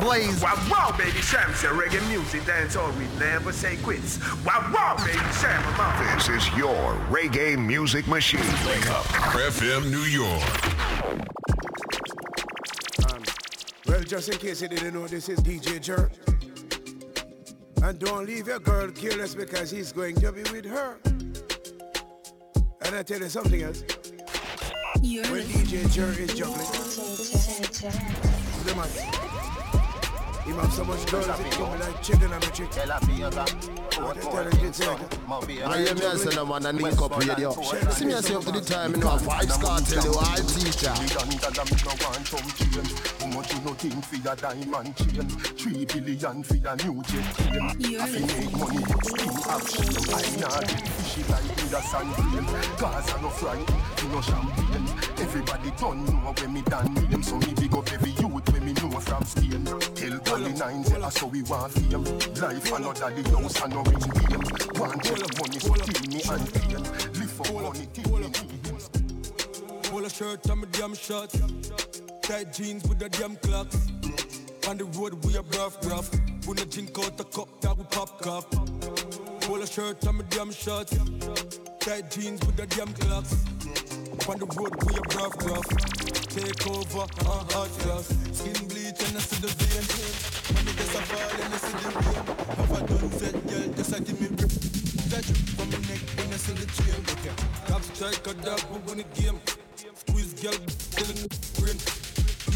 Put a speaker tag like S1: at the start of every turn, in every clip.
S1: boys.
S2: Wow, wow, baby, Sham, say reggae music, dance all we never say quits. Wow, wow, baby, Sham, I'm
S3: This is your reggae music machine.
S4: Wake up, FM New York.
S5: Um, well, just in case you didn't know, this is DJ Jerk. And don't leave your girl careless because he's going to be with her. And I tell you something else. when DJ Jerk is juggling, the man. Him have so much girls that come like chicken and a chick.
S6: I hear me I say no man a link up radio. See me I say up to the time, you know a Vybz Kartel, the wild teacher.
S7: How much you no think for your diamond chain? Three billion for your new jet plane. I fi make money, skin action. I nah fishy like the sand plane. Gaza no fry, you no champagne. Everybody don't know when me done name, so me big up every youth when me know from Spain. Tell Gully Nines, yeah, so we want fame. Life another the house and no rich game. Want tell money, so kill me and pain. Live for money, kill me them.
S8: A shirt and my damn shorts. Tight jeans with the damn clocks. On the road we a rough rough. When the drink out the cup that we pop cup. A shirt and my damn shorts. Tight jeans with the damn clocks. On the road we a rough rough. Take over on hot glass. Skin bleach and I see the vein. When me just a fall and I see the rain. Have a done set girl just a give me grip. That from my neck when I see the chain. Okay. Top strike a dog who win the game. Squeeze girl killing the brain.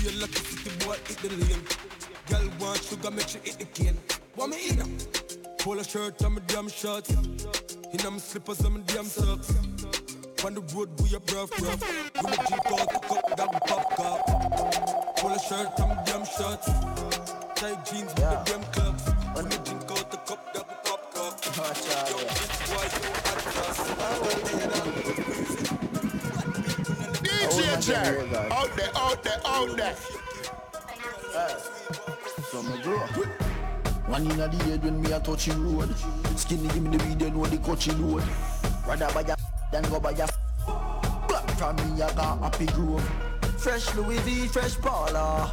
S8: A lucky city boy hit the lane. Girl want sugar make she hit the cane. Want me in them? Pull a shirt and my damn shorts. In my slippers and my damn socks. On the road we a rough rough. When the drink out the cup that we pop cup. Pull a shirt and my damn shorts. Tight jeans with the damn clubs. When the drink out the cup that we pop cup. Yo, this boy
S6: DJ Jerry, out there, out there, out there.
S9: So me grow. One in a the head when me a touching road. Skinny give me the weed, then know the coaching load. Rather buy a than go buy a Black from me I got happy grove. Fresh Louis V, fresh Paula.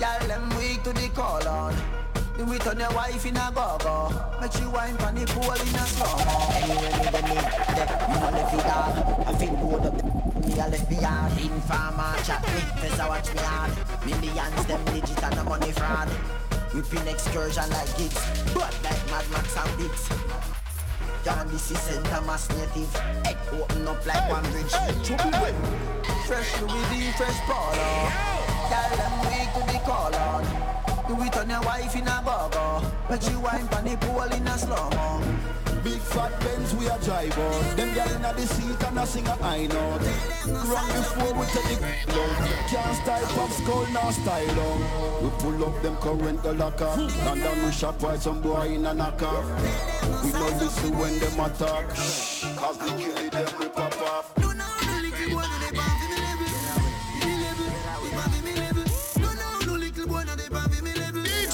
S9: Y'all them weak to the call on. Do it on your wife in a go-go Make she wine pon the pool in a slow-mo Anyway me the me, the, me no left it hard I feel good up, me a left behind Informer chat me, face I watch me hard Millions them digit and the money fraud Whipping excursion like gigs But like Mad Max and Biggs. Down this is center mass native. Head open up like one bridge. Fresh Louis V, fresh Polo Tell them weak to the call on. Do it on your wife in a go-go Make she wine pon the pool in a slow-mo
S10: Big fat Benz we a drive out Them gyal inna the seat and a sing a high note Run before we take the down. Can't style pop skull now style down We pull up them current the locker And then we shop while some boy in a knocker We don't listen when them attack. Cause we kill it them we pop off.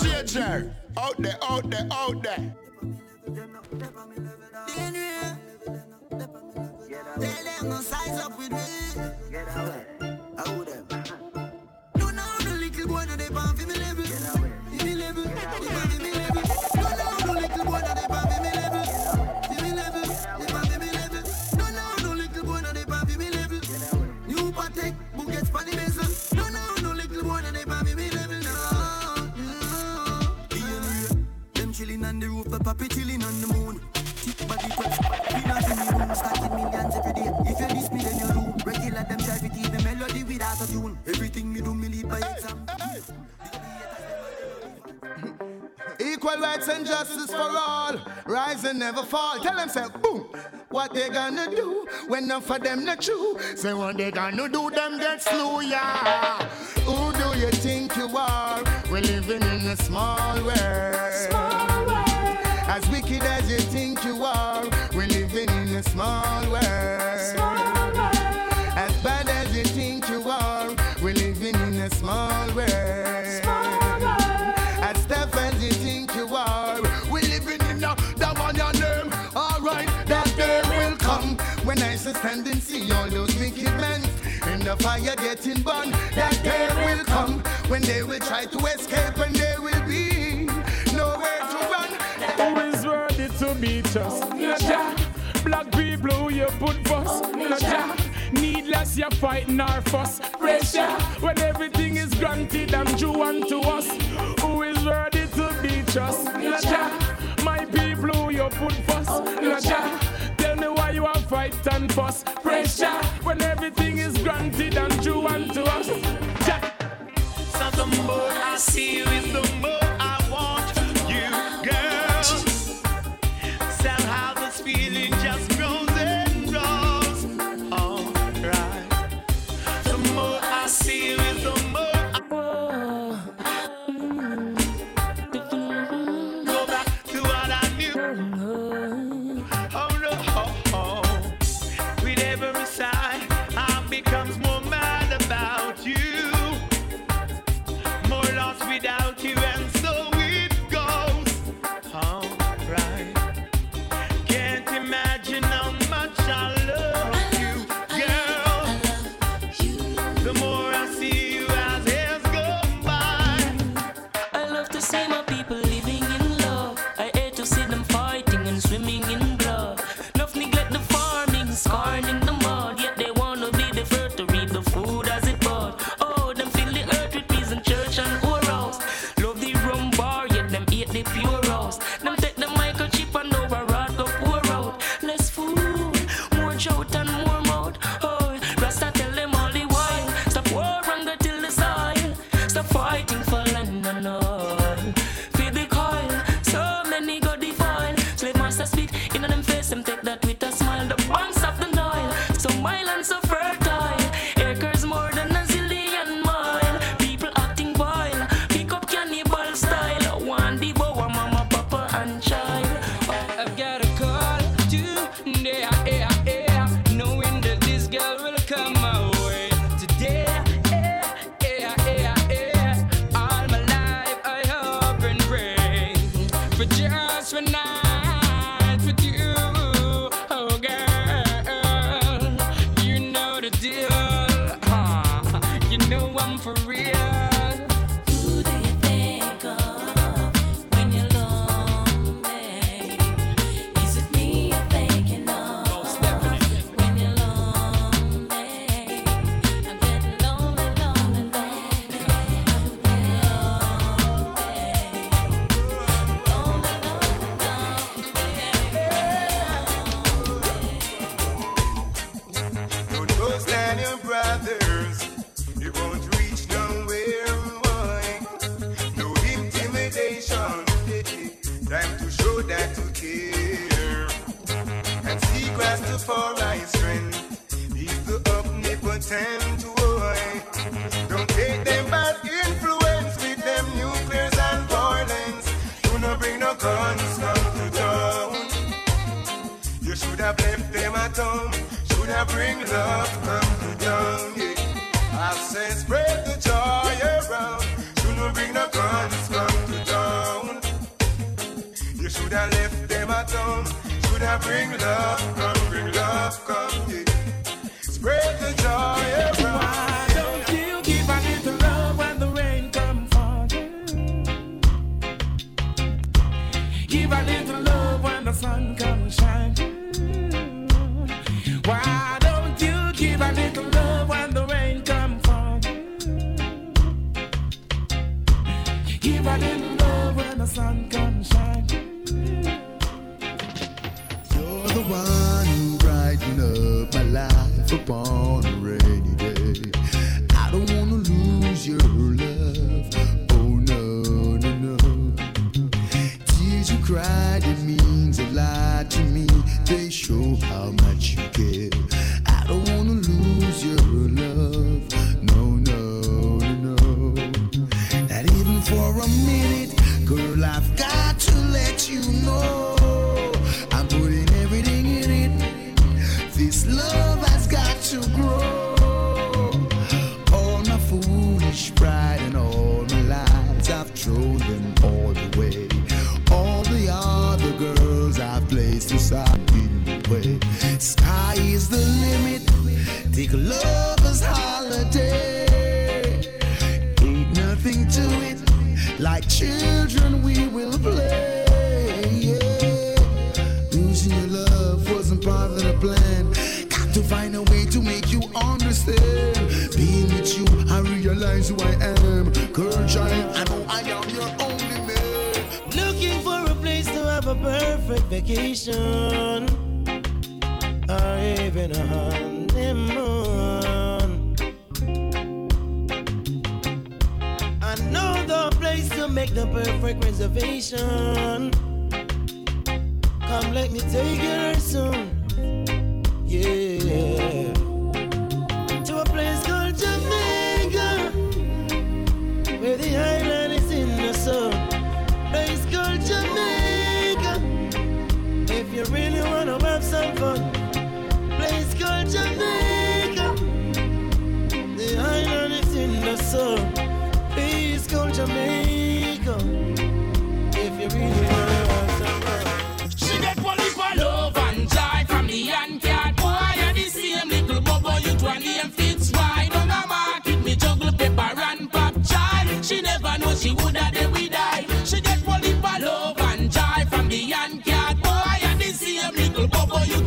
S6: DJ out there, out there, out there.
S11: Tell them no size up with me. How them? No, no, no little boy no they pan for me level. For me level, me level. No, no, no little boy no they pan for me level. Me level, they pan for me level. No, no, little boy they pan for me level. New Patek, Bugatti, Spanny Bezel. No, no, no little boy they pan for me level. No, no. Ian Ray, them chilling on the roof, the puppy chilling on the moon. Everything me do, me lead by example.
S1: Equal rights and justice for all. Rise and never fall. Tell them, say, boom. What they gonna do when none for them not true? Say, what they gonna do, them get slew, yeah. Who do you think you are? We're living in a small world. Small world. As wicked as you think you are, we're living in a small world. As is tendency, all those wicked men. And the fire getting burned, that day will come when they will try to escape and they will be nowhere to run.
S12: Who is worthy to meet us? Naja. Black people who you put first. Needless you're fighting fuss. Pressure. When everything is granted and due unto us. Who is worthy to be just? Naja. My people who you put first fight and fuss. Pressure when everything is granted and due unto us. Jack.
S13: So the more I see you, the more.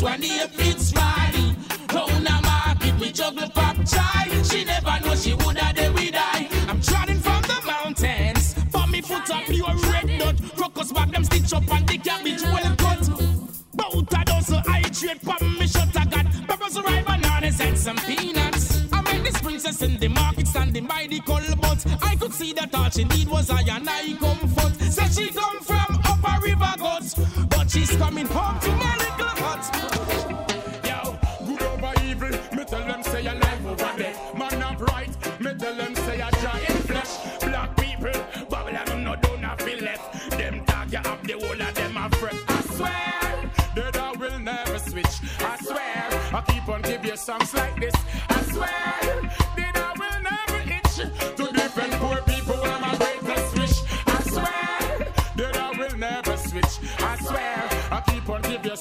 S14: when
S15: the appeals riding. Down the
S12: market, we juggle pop chai. She never know she would have day we die. I'm trotting from the mountains. For me foot up pure red dot. Crocus bag them stitch up and the be well cut. Bout a dozen hydrate pop. me shut I got. Peppers, rye, bananas and some peanuts. I met this princess in the market standing by the coal but I could see that all she need was I and I comfort. Said she come from upper river guts. But she's coming home to me.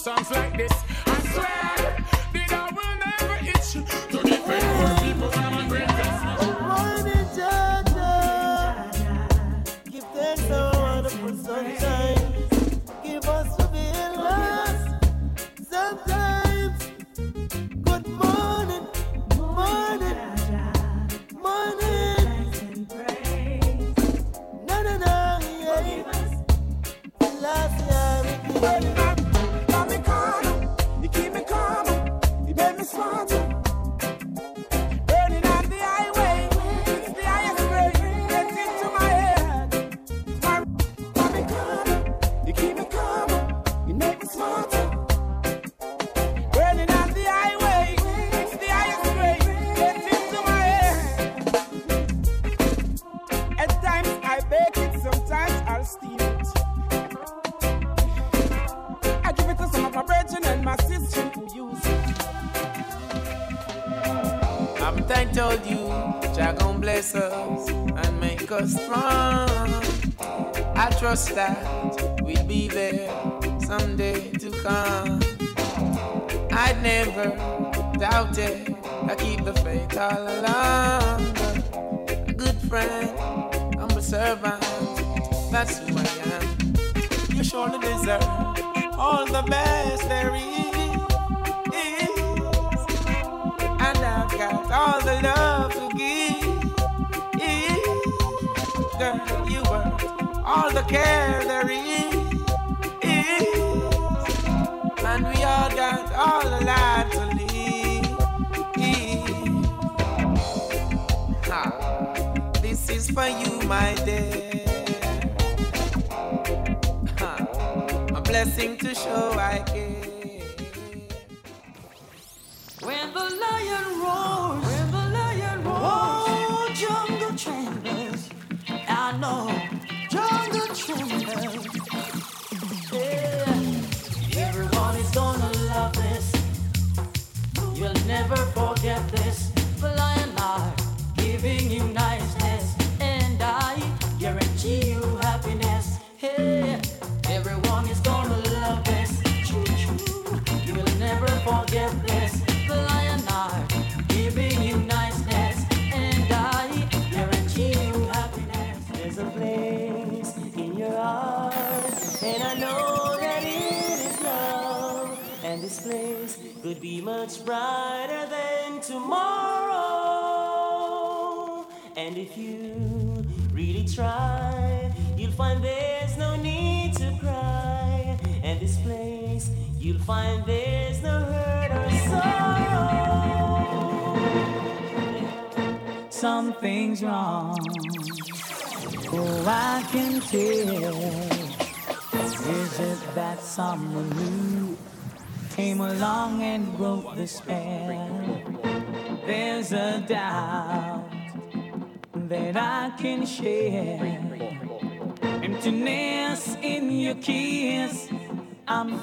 S12: songs like this.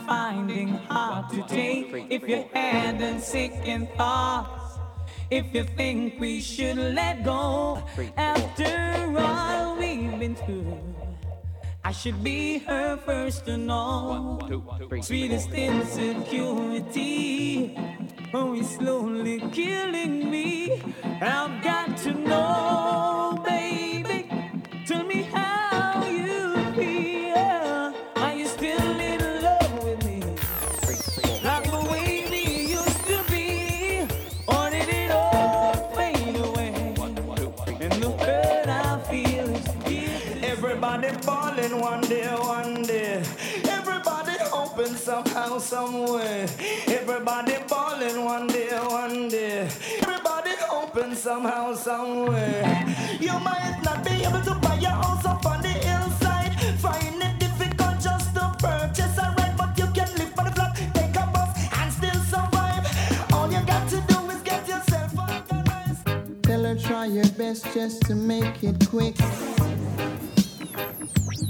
S16: Finding hard to take. If you hadn't second thoughts, if you think we should let go, after all we've been through. I should be her first to know. Sweetest insecurity. Oh, it's slowly killing me. I've got to know, baby.
S17: Somehow, somewhere. Everybody falling one day, one day. Everybody hoping somehow, somewhere. You might not be able to buy your house up on the hillside. Find it difficult just to purchase a rent, but you can live on the flat, take a bus, and still survive. All you got to do is get yourself organized.
S18: Tell her try your best just to make it quick.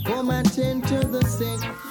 S18: Come and tend to the sick.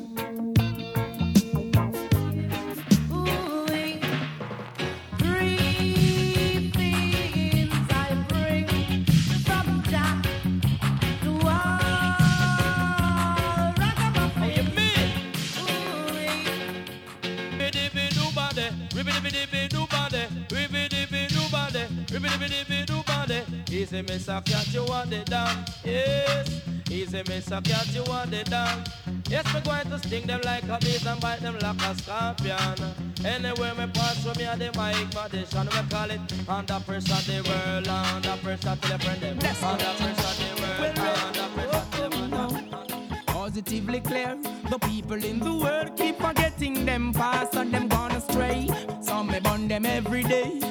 S19: A cat, you want it down. Yes. Easy, Miss a cat, you want it down. Yes, me going to sting them like a bees and bite them like a scorpion. Anywhere me pass through me and the mic condition, we call it under pressure the world, under pressure to the friend them. Under pressure the world, under pressure the
S16: Positively clear, the people in the world keep forgetting them past and them gone astray. Some me burn them every day.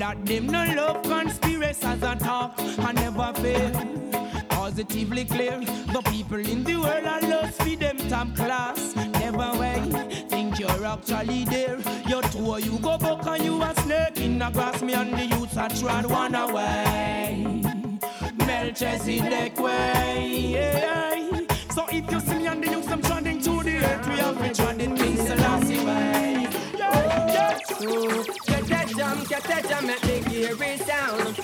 S16: That them no love conspiracies a talk I never fail. Positively clear, the people in the world are lost for them top class. Never way, think you're actually there. Your two you go back and you a snake in the grass. Me and the youths are trying one away. Melchizedek way. yeah. So if you see me and the youths, I'm trending to the earth. We have been trending King Selassie way. Yeah, yeah.
S19: So, get that jam, get that jam, make the gear sound.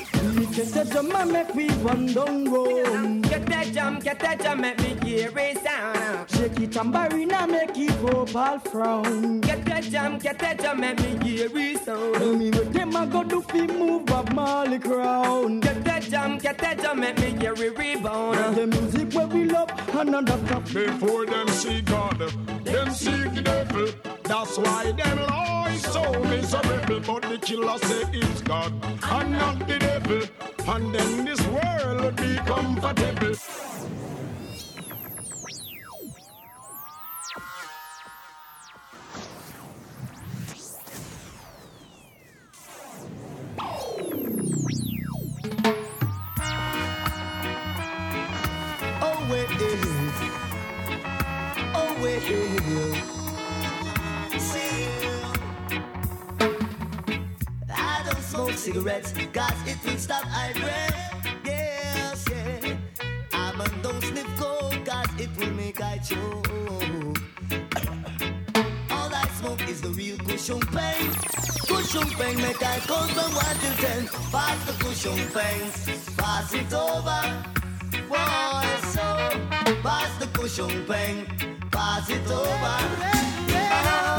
S16: Get that jam and make me run down road.
S19: Get that jam, get that jam, make me gear sound.
S16: Shake it tambourine and make it go all frown.
S19: Get that jam, get that jam, make me gear sound.
S16: Tell me what them a go do fi move up Marley crown.
S19: Get that jam, get that jam, make me gear rebound.
S16: The music where we love another cup.
S20: Before them see God, them seek the devil. That's why them lies so miserable. But the killer say it's God and not the devil. And then this world will be comfortable.
S18: Oh, wait, eh,
S21: eh. oh, wait, eh, cigarettes, cause it will stop I breath. Yes, yeah. I'm a don't sniff coke, cause it will make I choke. All I smoke is the real cushion pain.
S19: Cushion peng, make I count from one to ten. Pass the cushion peng, pass it over. Boy, so oh. pass the cushion peng, pass it over. Oh. Right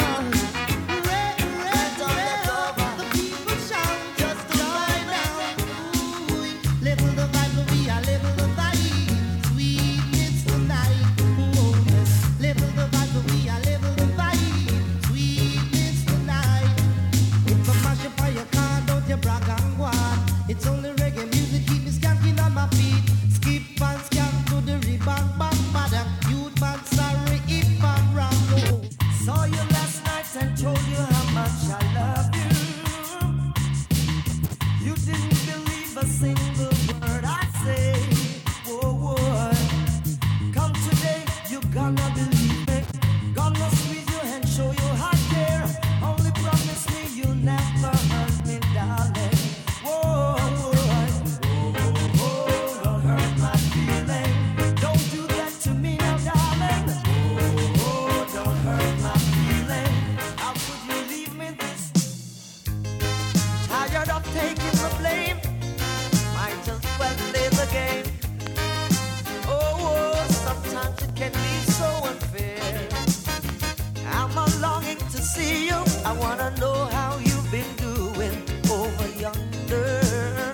S22: I
S19: wanna know how you've been doing over yonder.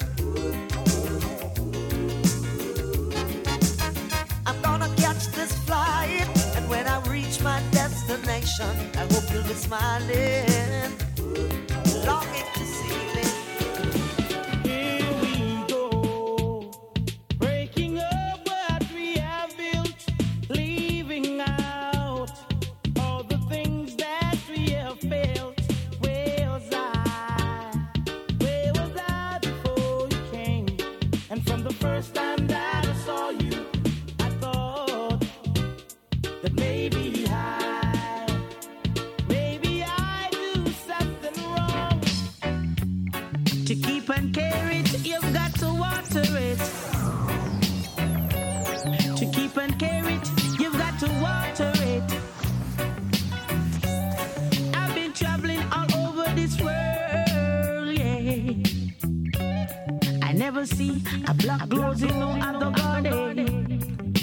S19: I'm gonna catch this flight, and when I reach my destination, I hope you'll be smiling, longing to see
S22: See a black rose in no other garden.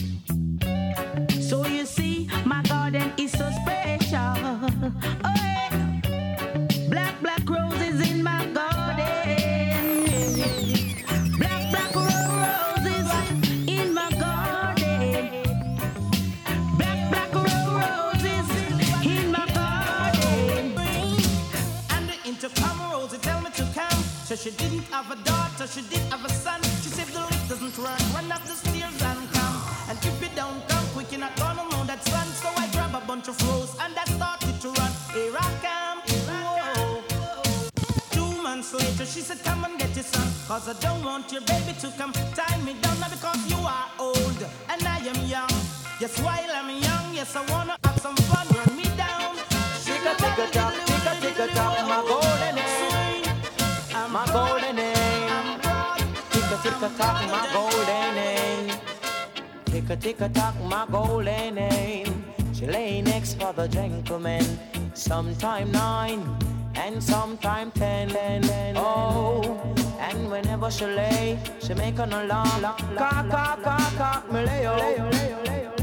S22: So you see, my garden is so special. Black, black roses in my garden. Black, black roses in my garden. Black, black roses in my garden. And the intercom tell me to. So she didn't have a daughter, run, run up the stairs and come. And if you don't come quick, you're not gonna know that son. So I grab a bunch of rose and I started to run. Here I come. Whoa. Two months later, she said, Come and get your son. Cause I don't want your baby to come tie me down. Now because you are old and I am young. Yes, while I'm young, yes, I wanna
S19: Tick tock, my golden age. Tick a tick tock, my golden age. She lay next for the gentleman, sometime nine and sometime ten. Oh, and whenever she lay, she make an alarm. Cock, cock, cock, cock, me lay out,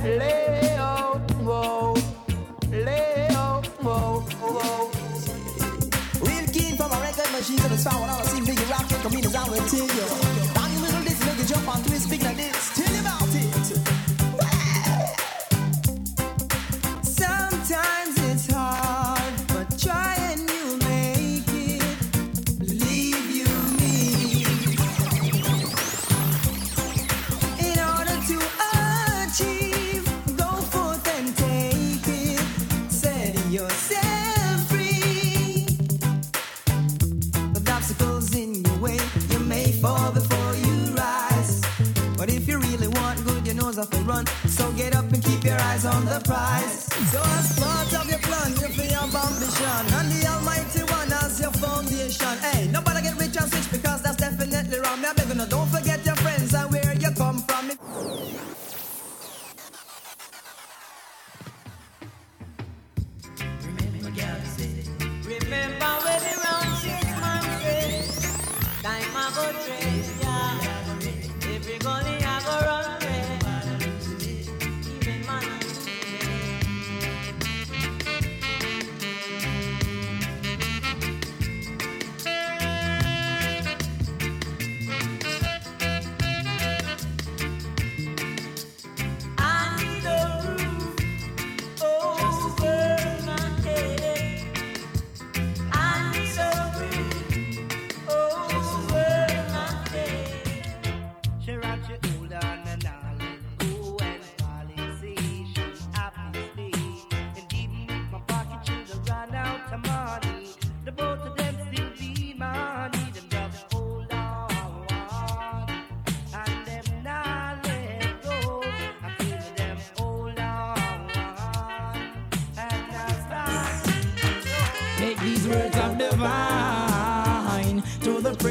S19: lay out, whoa, lay whoa, whoa.
S23: Real keen from a record machine to the sound when I see big rock and come in I will tell you. Down the middle your off the run. So get up and keep your eyes on the prize. So as part of your plan, you feel your ambition. And the Almighty One as your foundation. Hey, nobody get rich and rich because that's definitely wrong. Me, I beg you, no,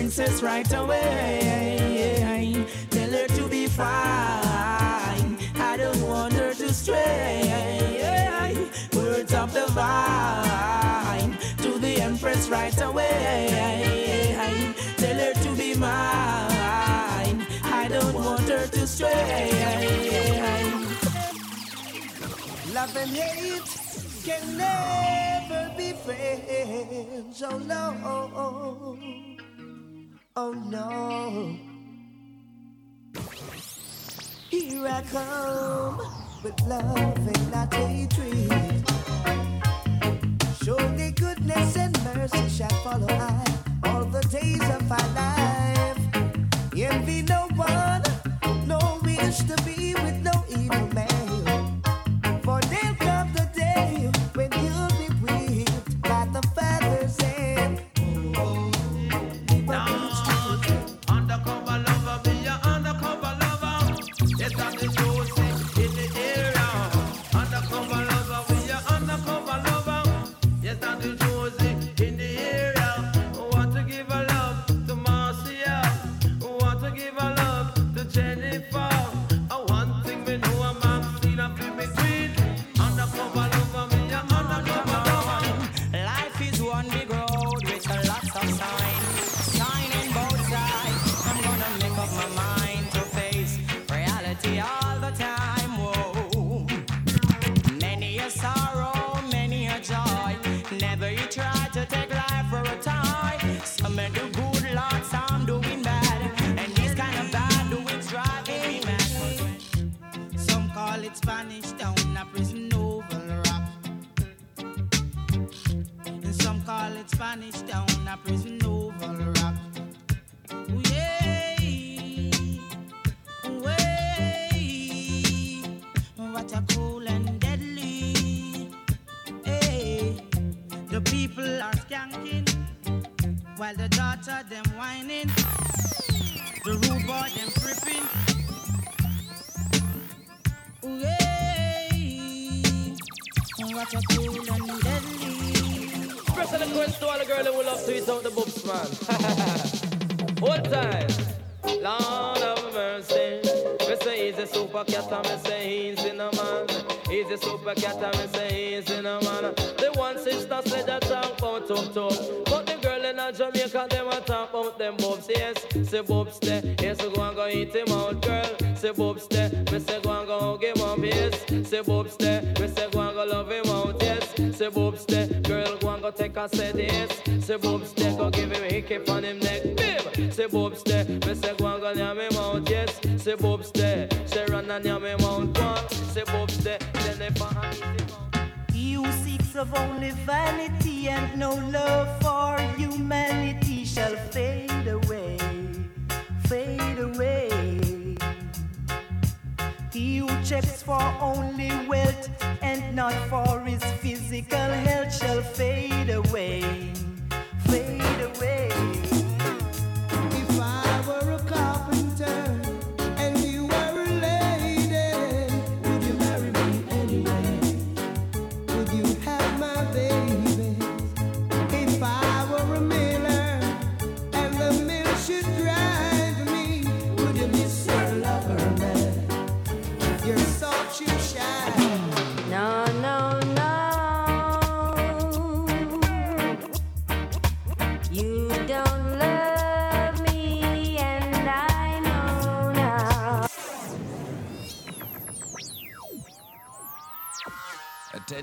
S24: princess right away. Tell her to be fine. I don't want her to stray. Words of divine to the empress right away. Tell her to be mine. I don't want her to stray.
S25: Love and hate can never be friends. Oh no. Oh no. Here I come with love and not hatred. Surely goodness and mercy shall follow I all the days of my life.
S26: Eat out the boobs, man. One time. Lord of mercy. Me say he's a super cat and me say he's in a man. He's a super cat and me say he's in a man. The one sister said that talk about tough tough. But the girl in a Jamaica, them a talk about them boobs, yes. Say boobs there, yes, go and go eat him out, girl. Say boobs there, me say go and go hug him up, yes. Say boobs there, a set, yes. Say boobs there, go give him a hickey on him neck, bim. Say boobs there, me say go and go yam him out, yes. Say boobs there, say run and yam him out, one. Say boobs there, then I hand him.
S25: He who seeks of only vanity and no love for humanity shall fade away, fade away. He who checks for only wealth and not for his physical health shall fade away, fade away.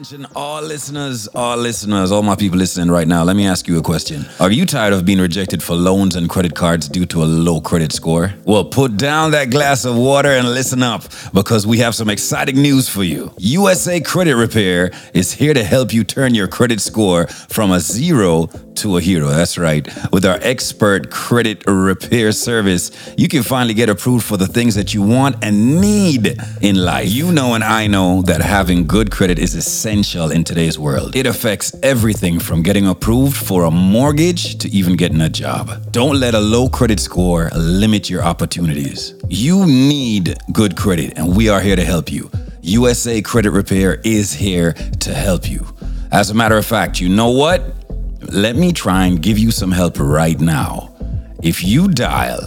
S27: Attention, all listeners, all listeners, all my people listening right now. Let me ask you a question. Are you tired of being rejected for loans and credit cards due to a low credit score? Well, put down that glass of water and listen up because we have some exciting news for you. USA Credit Repair is here to help you turn your credit score from a zero to a hero. That's right. With our expert credit repair service, you can finally get approved for the things that you want and need in life. You know, and I know that having good credit is essential in today's world. It affects everything from getting approved for a mortgage to even getting a job. Don't let a low credit score limit your opportunities. You need good credit, and we are here to help you. USA Credit Repair is here to help you. As a matter of fact, you know what? let me try and give you some help right now. If you dial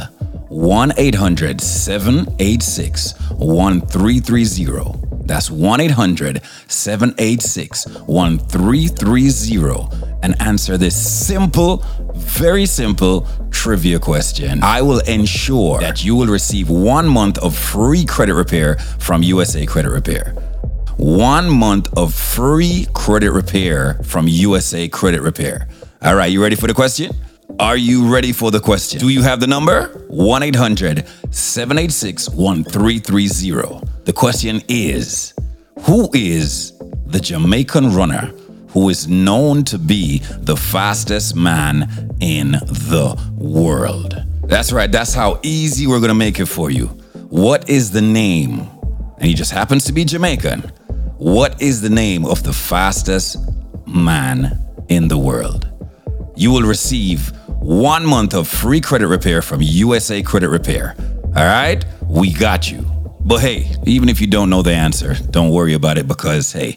S27: 1 800 786 1330, that's 1 800 786 1330, and answer this simple, very simple trivia question, I will ensure that you will receive one month of free credit repair from USA Credit Repair one month of free credit repair from USA Credit Repair. All right, you ready for the question? Are you ready for the question? Do you have the number? 1 800 786 1330. The question is Who is the Jamaican runner who is known to be the fastest man in the world? That's right, that's how easy we're gonna make it for you. What is the name? And he just happens to be Jamaican. What is the name of the fastest man in the world? You will receive one month of free credit repair from USA Credit Repair. All right? We got you. But hey, even if you don't know the answer, don't worry about it because, hey,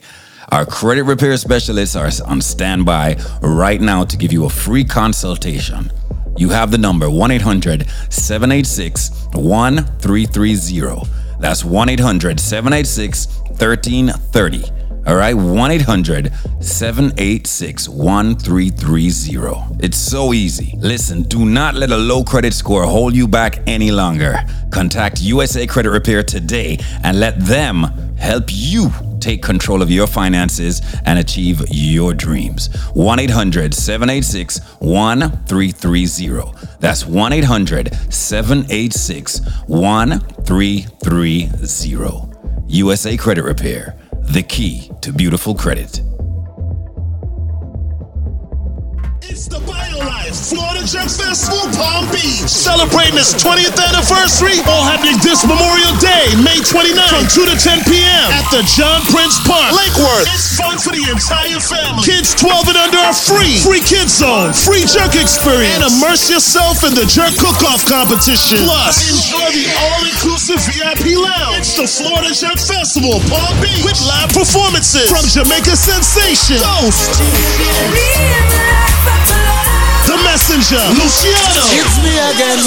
S27: our credit repair specialists are on standby right now to give you a free consultation. You have the number 1 800 786 1330. That's 1 800 786 1330. All right, 1 800 786 1330. It's so easy. Listen, do not let a low credit score hold you back any longer. Contact USA Credit Repair today and let them help you take control of your finances and achieve your dreams. 1 800 786 1330. That's 1 800 786 1330. USA Credit Repair, the key to beautiful credit.
S28: It's the BioLife Florida Jerk Festival Palm Beach. Celebrating its 20th anniversary, all happening this Memorial Day, May 29th from 2 to 10 p.m. at the John Prince Park, Lake Worth. It's fun for the entire family. Kids 12 and under are free. Free kids zone, free jerk experience, and immerse yourself in the jerk cook-off competition. Plus, enjoy the all-inclusive VIP lounge. It's the Florida Jerk Festival Palm Beach with live performances from Jamaica Sensation, Ghost. Messenger, Luciano.
S18: It's me again,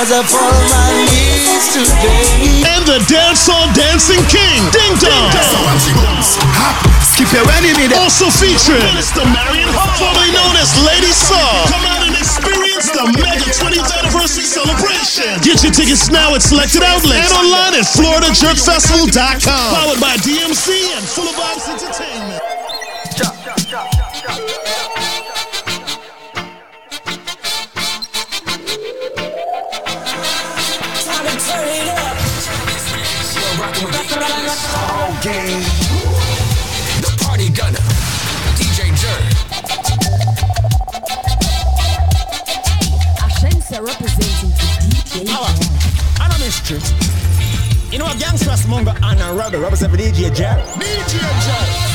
S18: as I fall my knees today.
S28: And the dancehall dancing king, Ding Dong. Skip your enemy Also featuring Minister Marion Hall, formerly known as Lady Saw. Come out and experience the mega 20th anniversary celebration. Get your tickets now at selected outlets and online at FloridaJerkFestival.com. Powered by DMC and Full of Vibes Entertainment.
S29: Game. The party gunner, DJ Jerk.
S30: Ashensa representing to DJ.
S31: I'm a mystery. You know what gangsters mongo and a rubber represent for DJ Jack. DJ Jack.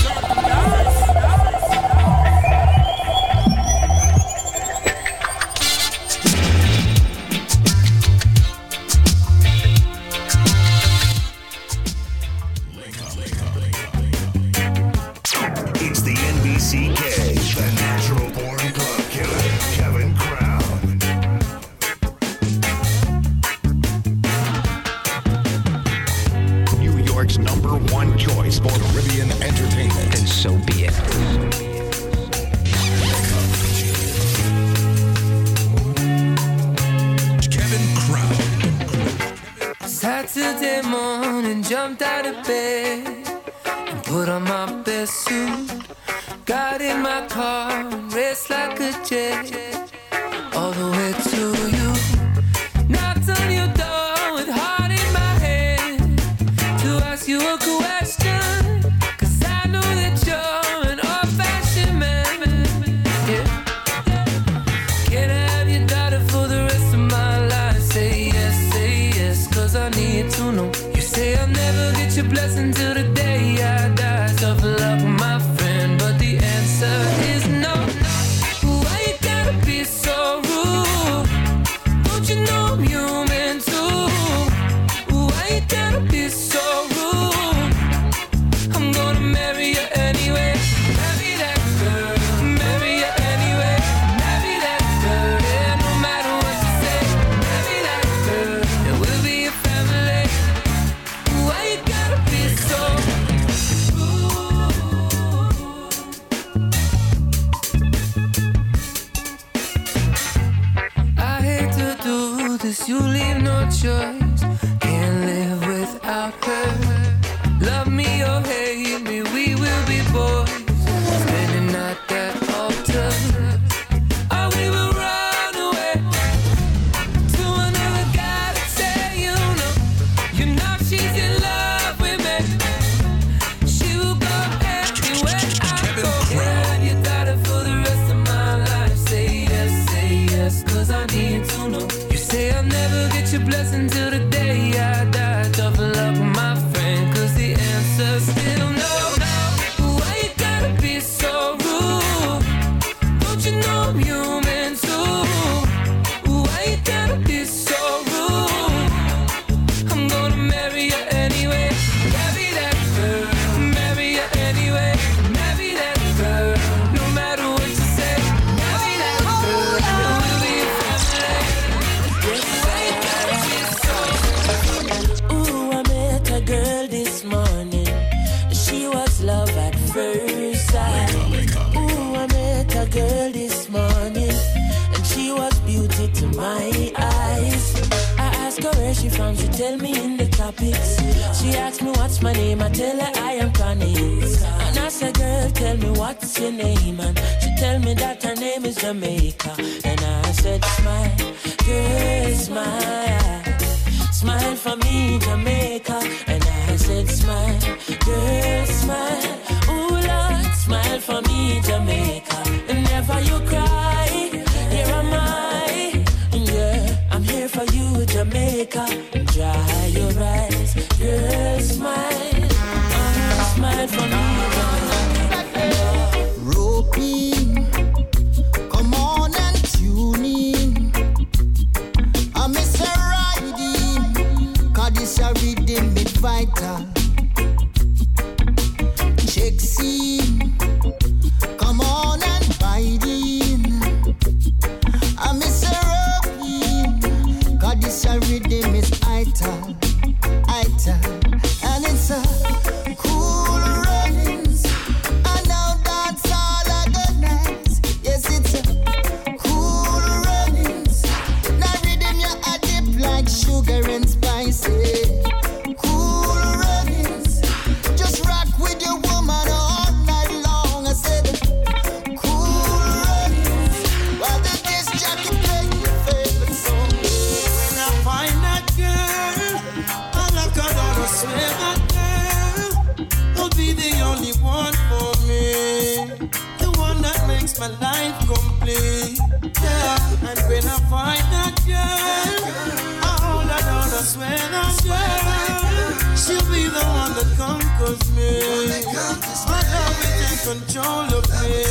S18: control of me.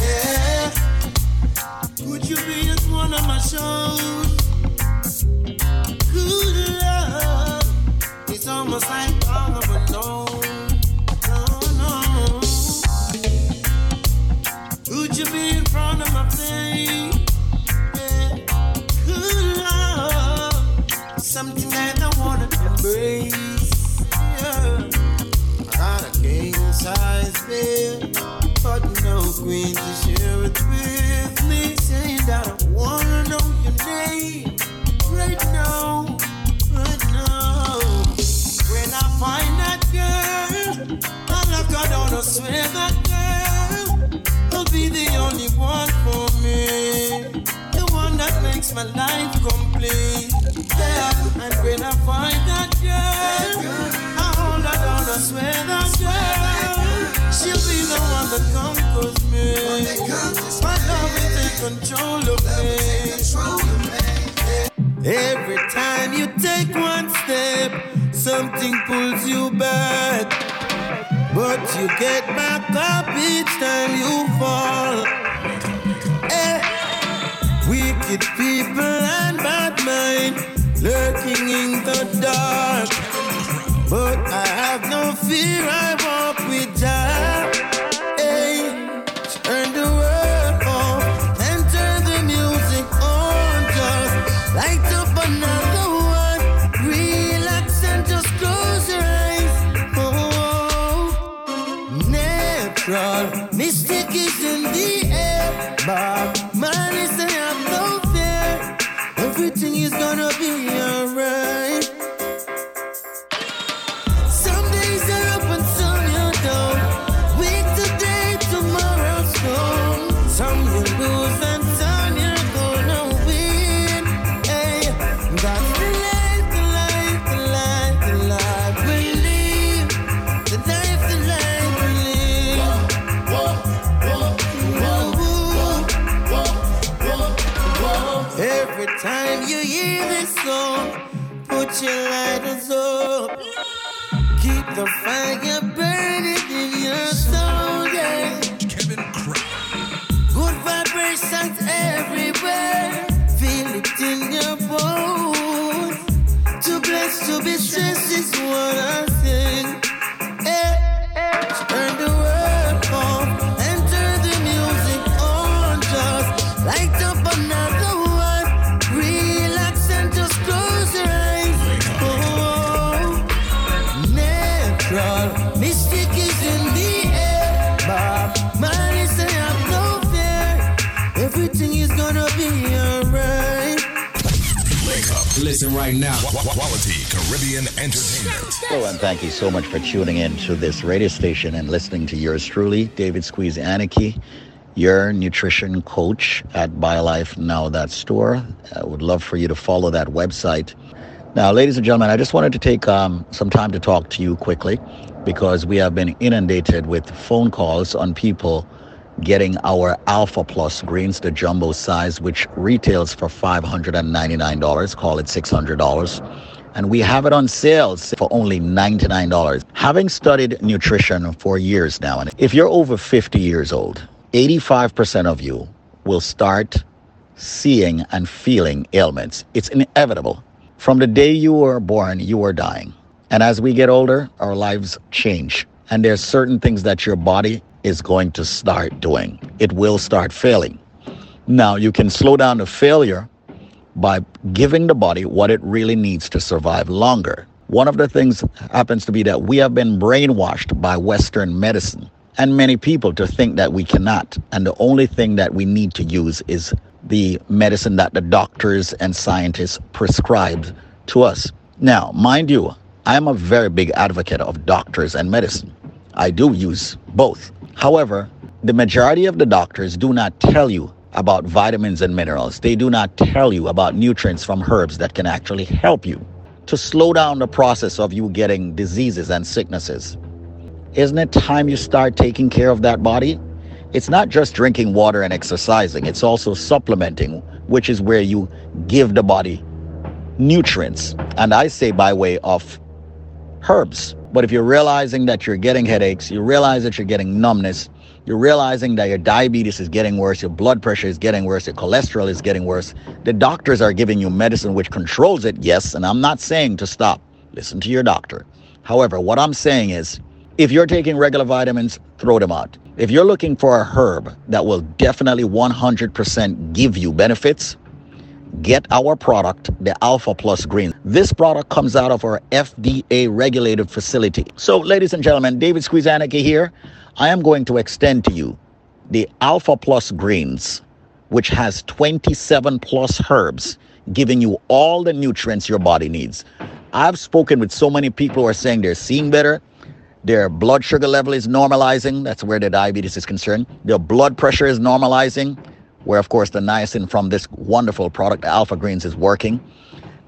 S18: Yeah. Could you be at one of my shows? Good love. It's almost like my life complete. Yeah, and when I find that girl, I hold her down, I swear that girl, she'll be the one that conquers me. My love will take control of me. Every time you take one step, something pulls you back. But you get back up each time you fall wicked people and bad mind lurking in the dark. But I have no fear, I walk with Jah.
S32: Right now. Quality Caribbean Entertainment.
S33: Hello, and thank you so much for tuning in to this radio station and listening to yours truly, David Squeeze Anarchy, your nutrition coach at BioLife Now That Store. I would love for you to follow that website. Now, ladies and gentlemen, I just wanted to take um, some time to talk to you quickly because we have been inundated with phone calls on people getting our Alpha Plus greens, the jumbo size, which retails for $599, call it $600. And we have it on sales for only $99. Having studied nutrition for years now, and if you're over 50 years old, 85% of you will start seeing and feeling ailments. It's inevitable. From the day you were born, you are dying. And as we get older, our lives change. And there's certain things that your body is going to start doing. It will start failing. Now, you can slow down the failure by giving the body what it really needs to survive longer. One of the things happens to be that we have been brainwashed by Western medicine and many people to think that we cannot. And the only thing that we need to use is the medicine that the doctors and scientists prescribe to us. Now, mind you, I am a very big advocate of doctors and medicine. I do use both. However, the majority of the doctors do not tell you about vitamins and minerals. They do not tell you about nutrients from herbs that can actually help you to slow down the process of you getting diseases and sicknesses. Isn't it time you start taking care of that body? It's not just drinking water and exercising, it's also supplementing, which is where you give the body nutrients. And I say by way of herbs. But if you're realizing that you're getting headaches, you realize that you're getting numbness, you're realizing that your diabetes is getting worse, your blood pressure is getting worse, your cholesterol is getting worse, the doctors are giving you medicine which controls it, yes, and I'm not saying to stop. Listen to your doctor. However, what I'm saying is if you're taking regular vitamins, throw them out. If you're looking for a herb that will definitely 100% give you benefits, get our product, the Alpha Plus Green. This product comes out of our FDA regulated facility. So, ladies and gentlemen, David Squeezaniki here. I am going to extend to you the Alpha Plus Greens, which has 27 plus herbs, giving you all the nutrients your body needs. I've spoken with so many people who are saying they're seeing better. Their blood sugar level is normalizing. That's where their diabetes is concerned. Their blood pressure is normalizing where of course the niacin from this wonderful product, Alpha Greens, is working.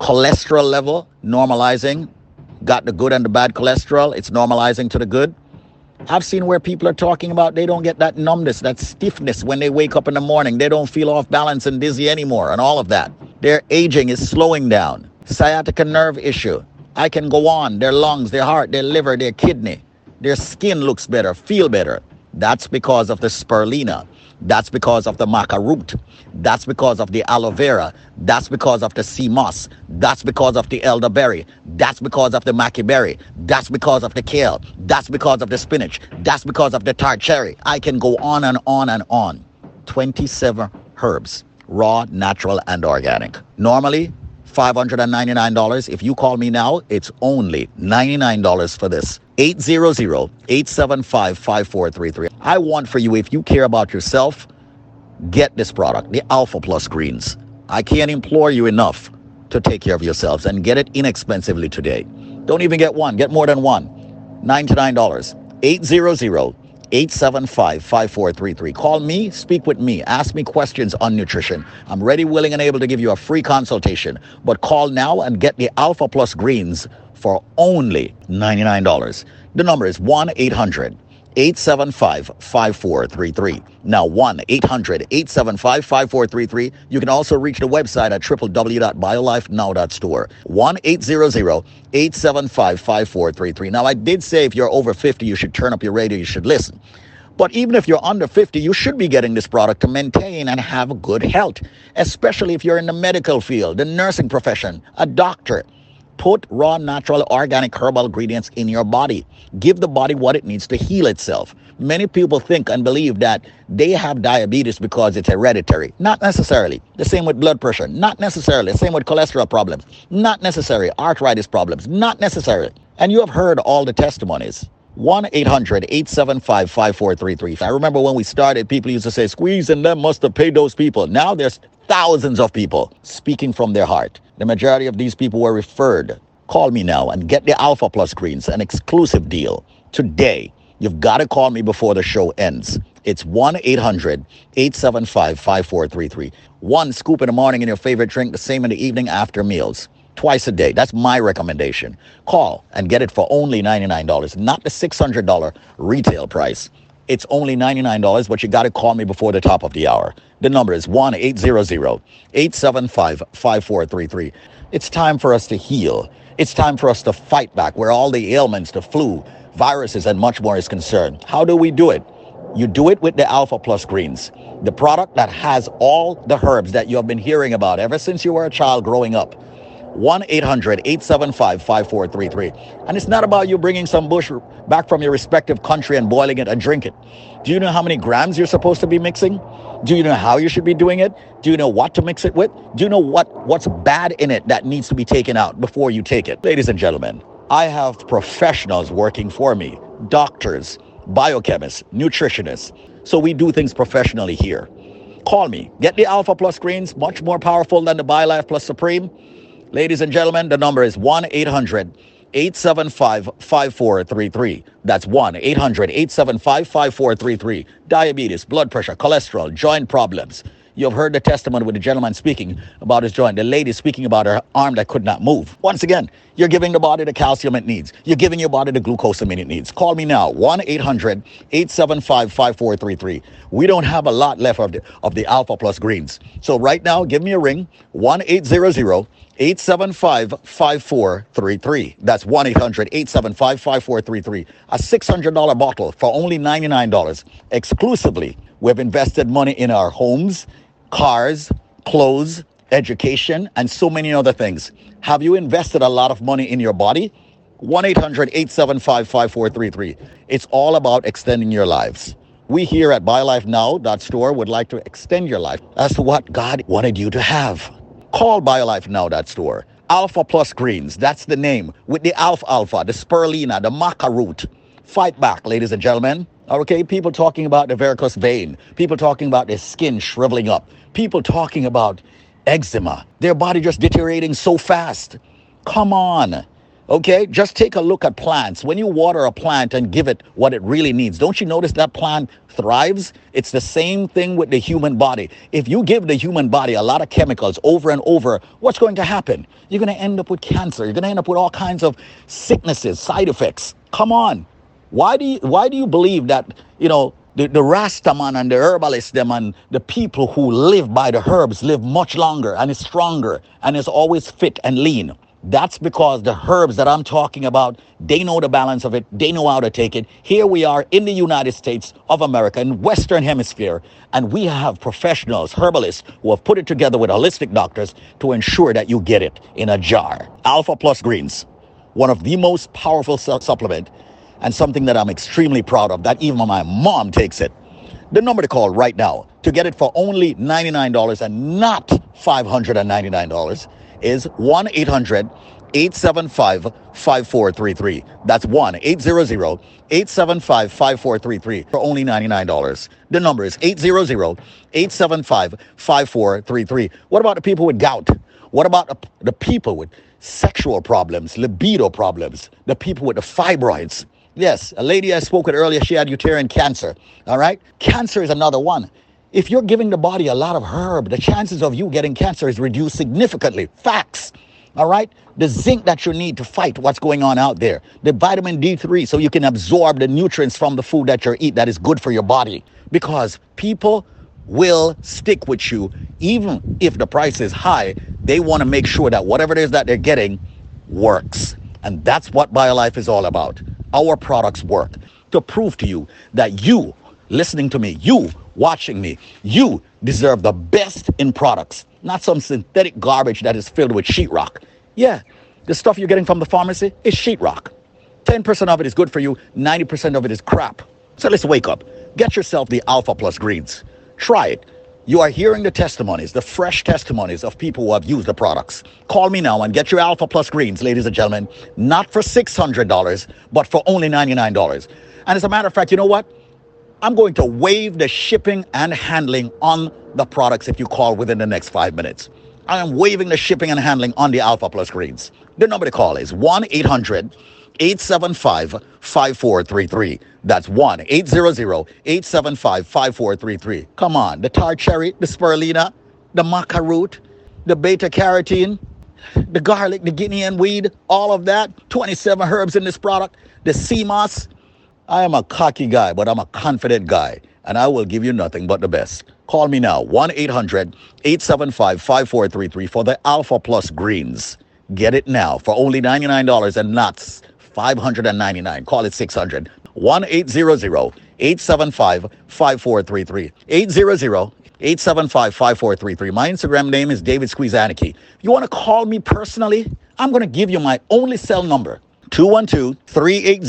S33: Cholesterol level normalizing, got the good and the bad cholesterol, it's normalizing to the good. I've seen where people are talking about they don't get that numbness, that stiffness when they wake up in the morning. They don't feel off balance and dizzy anymore, and all of that. Their aging is slowing down. Sciatica nerve issue. I can go on. Their lungs, their heart, their liver, their kidney, their skin looks better, feel better. That's because of the spirulina. That's because of the maca root. That's because of the aloe vera. That's because of the sea moss. That's because of the elderberry. That's because of the maqui berry. That's because of the kale. That's because of the spinach. That's because of the tart cherry. I can go on and on and on. 27 herbs, raw, natural, and organic. Normally, $599. If you call me now, it's only $99 for this. 800-875-5433. I want for you, if you care about yourself, get this product, the Alpha Plus Greens. I can't implore you enough to take care of yourselves and get it inexpensively today. Don't even get one, get more than one. $99. 800 875 5433. Call me, speak with me, ask me questions on nutrition. I'm ready, willing, and able to give you a free consultation. But call now and get the Alpha Plus Greens for only $99. The number is 1 800 875 5433. Now, 1 800 875 5433. You can also reach the website at www.biolifenow.store. 1 800 875 5433. Now, I did say if you're over 50, you should turn up your radio, you should listen. But even if you're under 50, you should be getting this product to maintain and have good health, especially if you're in the medical field, the nursing profession, a doctor. Put raw, natural, organic herbal ingredients in your body. Give the body what it needs to heal itself. Many people think and believe that they have diabetes because it's hereditary. Not necessarily. The same with blood pressure. Not necessarily. The same with cholesterol problems. Not necessary. Arthritis problems. Not necessarily. And you have heard all the testimonies. 1 800 875 5433. I remember when we started, people used to say, Squeeze and them must have paid those people. Now there's thousands of people speaking from their heart. The majority of these people were referred. Call me now and get the Alpha Plus greens, an exclusive deal. Today, you've got to call me before the show ends. It's 1 800 875 5433. One scoop in the morning in your favorite drink, the same in the evening after meals. Twice a day. That's my recommendation. Call and get it for only $99, not the $600 retail price. It's only $99, but you got to call me before the top of the hour. The number is 1 800 875 5433. It's time for us to heal. It's time for us to fight back where all the ailments, the flu, viruses, and much more is concerned. How do we do it? You do it with the Alpha Plus Greens, the product that has all the herbs that you have been hearing about ever since you were a child growing up. 1 800 875 5433. And it's not about you bringing some bush back from your respective country and boiling it and drink it. Do you know how many grams you're supposed to be mixing? Do you know how you should be doing it? Do you know what to mix it with? Do you know what, what's bad in it that needs to be taken out before you take it? Ladies and gentlemen, I have professionals working for me doctors, biochemists, nutritionists. So we do things professionally here. Call me. Get the Alpha Plus greens, much more powerful than the BioLife Plus Supreme. Ladies and gentlemen, the number is 1 800 875 5433. That's 1 800 875 5433. Diabetes, blood pressure, cholesterol, joint problems. You've heard the testimony with the gentleman speaking about his joint, the lady speaking about her arm that could not move. Once again, you're giving the body the calcium it needs. You're giving your body the glucosamine it needs. Call me now, 1 800 875 5433. We don't have a lot left of the, of the Alpha Plus greens. So right now, give me a ring, 1 800 875 5433. That's 1 800 875 5433. A $600 bottle for only $99 exclusively. We've invested money in our homes, cars, clothes, education, and so many other things. Have you invested a lot of money in your body? 1 800 875 5433. It's all about extending your lives. We here at BioLifeNow.store would like to extend your life as to what God wanted you to have. Call BioLife now, that store. Alpha Plus Greens, that's the name. With the alfalfa, the Spirulina, the Maca root. Fight back, ladies and gentlemen. Okay, people talking about the varicose vein, people talking about their skin shriveling up, people talking about eczema, their body just deteriorating so fast. Come on. Okay, just take a look at plants. When you water a plant and give it what it really needs, don't you notice that plant thrives? It's the same thing with the human body. If you give the human body a lot of chemicals over and over, what's going to happen? You're going to end up with cancer. You're going to end up with all kinds of sicknesses, side effects. Come on. Why do you why do you believe that, you know, the, the Rastaman and the herbalists, them and the people who live by the herbs live much longer and is stronger and is always fit and lean? That's because the herbs that I'm talking about, they know the balance of it. They know how to take it. Here we are in the United States of America, in Western Hemisphere, and we have professionals, herbalists, who have put it together with holistic doctors to ensure that you get it in a jar. Alpha Plus Greens, one of the most powerful su- supplement and something that I'm extremely proud of, that even my mom takes it. The number to call right now to get it for only $99 and not $599 is 1 800 875 5433. That's 1 800 875 5433 for only $99. The number is 800 875 5433. What about the people with gout? What about the, the people with sexual problems, libido problems, the people with the fibroids? Yes, a lady I spoke with earlier, she had uterine cancer. All right? Cancer is another one. If you're giving the body a lot of herb, the chances of you getting cancer is reduced significantly. Facts. All right? The zinc that you need to fight what's going on out there. The vitamin D3 so you can absorb the nutrients from the food that you eat that is good for your body. Because people will stick with you even if the price is high. They want to make sure that whatever it is that they're getting works. And that's what BioLife is all about. Our products work to prove to you that you, listening to me, you watching me, you deserve the best in products, not some synthetic garbage that is filled with sheetrock. Yeah, the stuff you're getting from the pharmacy is sheetrock. 10% of it is good for you, 90% of it is crap. So let's wake up. Get yourself the Alpha Plus greens. Try it. You are hearing the testimonies, the fresh testimonies of people who have used the products. Call me now and get your Alpha Plus greens, ladies and gentlemen, not for $600, but for only $99. And as a matter of fact, you know what? I'm going to waive the shipping and handling on the products if you call within the next five minutes. I am waiving the shipping and handling on the Alpha Plus greens. The number to call is 1 800 875 5433. That's 1 800 875 5433. Come on, the tart cherry, the spirulina, the maca root, the beta carotene, the garlic, the guinea hen weed, all of that. 27 herbs in this product. The sea moss. I am a cocky guy, but I'm a confident guy, and I will give you nothing but the best. Call me now, 1 800 875 5433 for the Alpha Plus Greens. Get it now for only $99 and not 599 Call it 600 1 800 875 5433. 800 875 5433. My Instagram name is David. If you want to call me personally, I'm going to give you my only cell number 212 380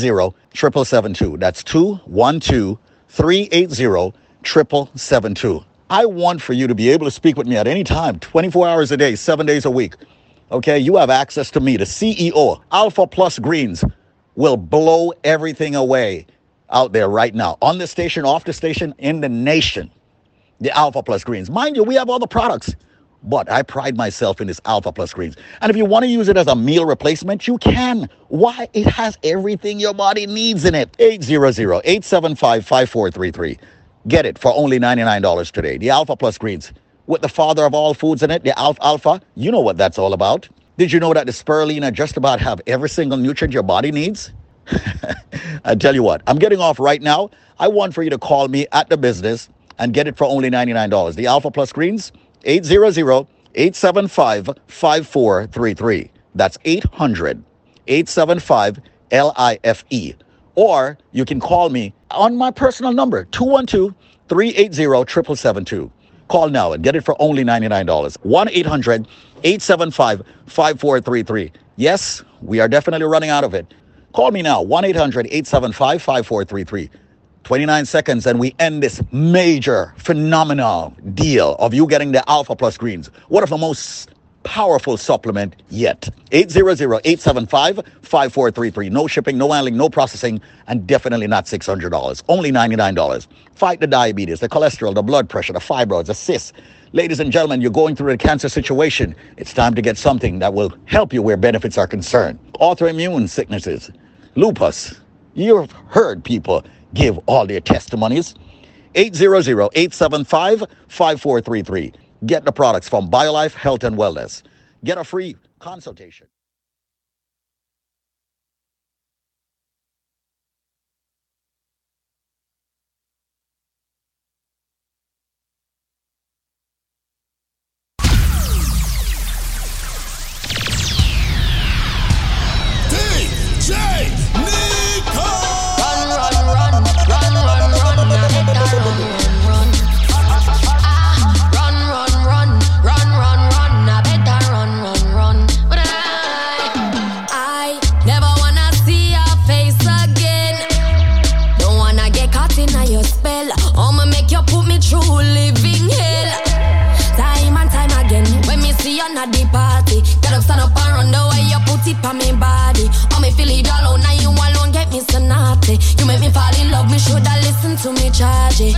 S33: 7772. That's 212 380 7772. I want for you to be able to speak with me at any time, 24 hours a day, seven days a week. Okay, you have access to me, the CEO. Alpha Plus Greens will blow everything away out there right now on the station, off the station, in the nation. The Alpha Plus Greens. Mind you, we have all the products, but I pride myself in this Alpha Plus Greens. And if you want to use it as a meal replacement, you can. Why? It has everything your body needs in it. 800 875 5433. Get it for only $99 today. The Alpha Plus Greens with the father of all foods in it, the alfalfa. You know what that's all about. Did you know that the spirulina just about have every single nutrient your body needs? I tell you what, I'm getting off right now. I want for you to call me at the business and get it for only $99. The Alpha Plus Greens, 800-875-5433. That's 800-875-LIFE. Or you can call me on my personal number, 212-380-7772. Call now and get it for only $99. 1 800 875 5433. Yes, we are definitely running out of it. Call me now 1 800 875 5433. 29 seconds and we end this major, phenomenal deal of you getting the Alpha Plus Greens. One of the most powerful supplement yet. 800-875-5433. No shipping, no handling, no processing, and definitely not $600. Only $99. Fight the diabetes, the cholesterol, the blood pressure, the fibroids, the cysts. Ladies and gentlemen, you're going through a cancer situation. It's time to get something that will help you where benefits are concerned. Autoimmune sicknesses, lupus. You've heard people give all their testimonies. 800-875-5433. Get the products from BioLife Health and Wellness. Get a free consultation.
S34: Stand up and run the way you put it on me body. Oh, me feel it all now you alone get me so naughty. You make me fall in love, me shoulda listen to me charge it.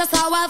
S22: Just how I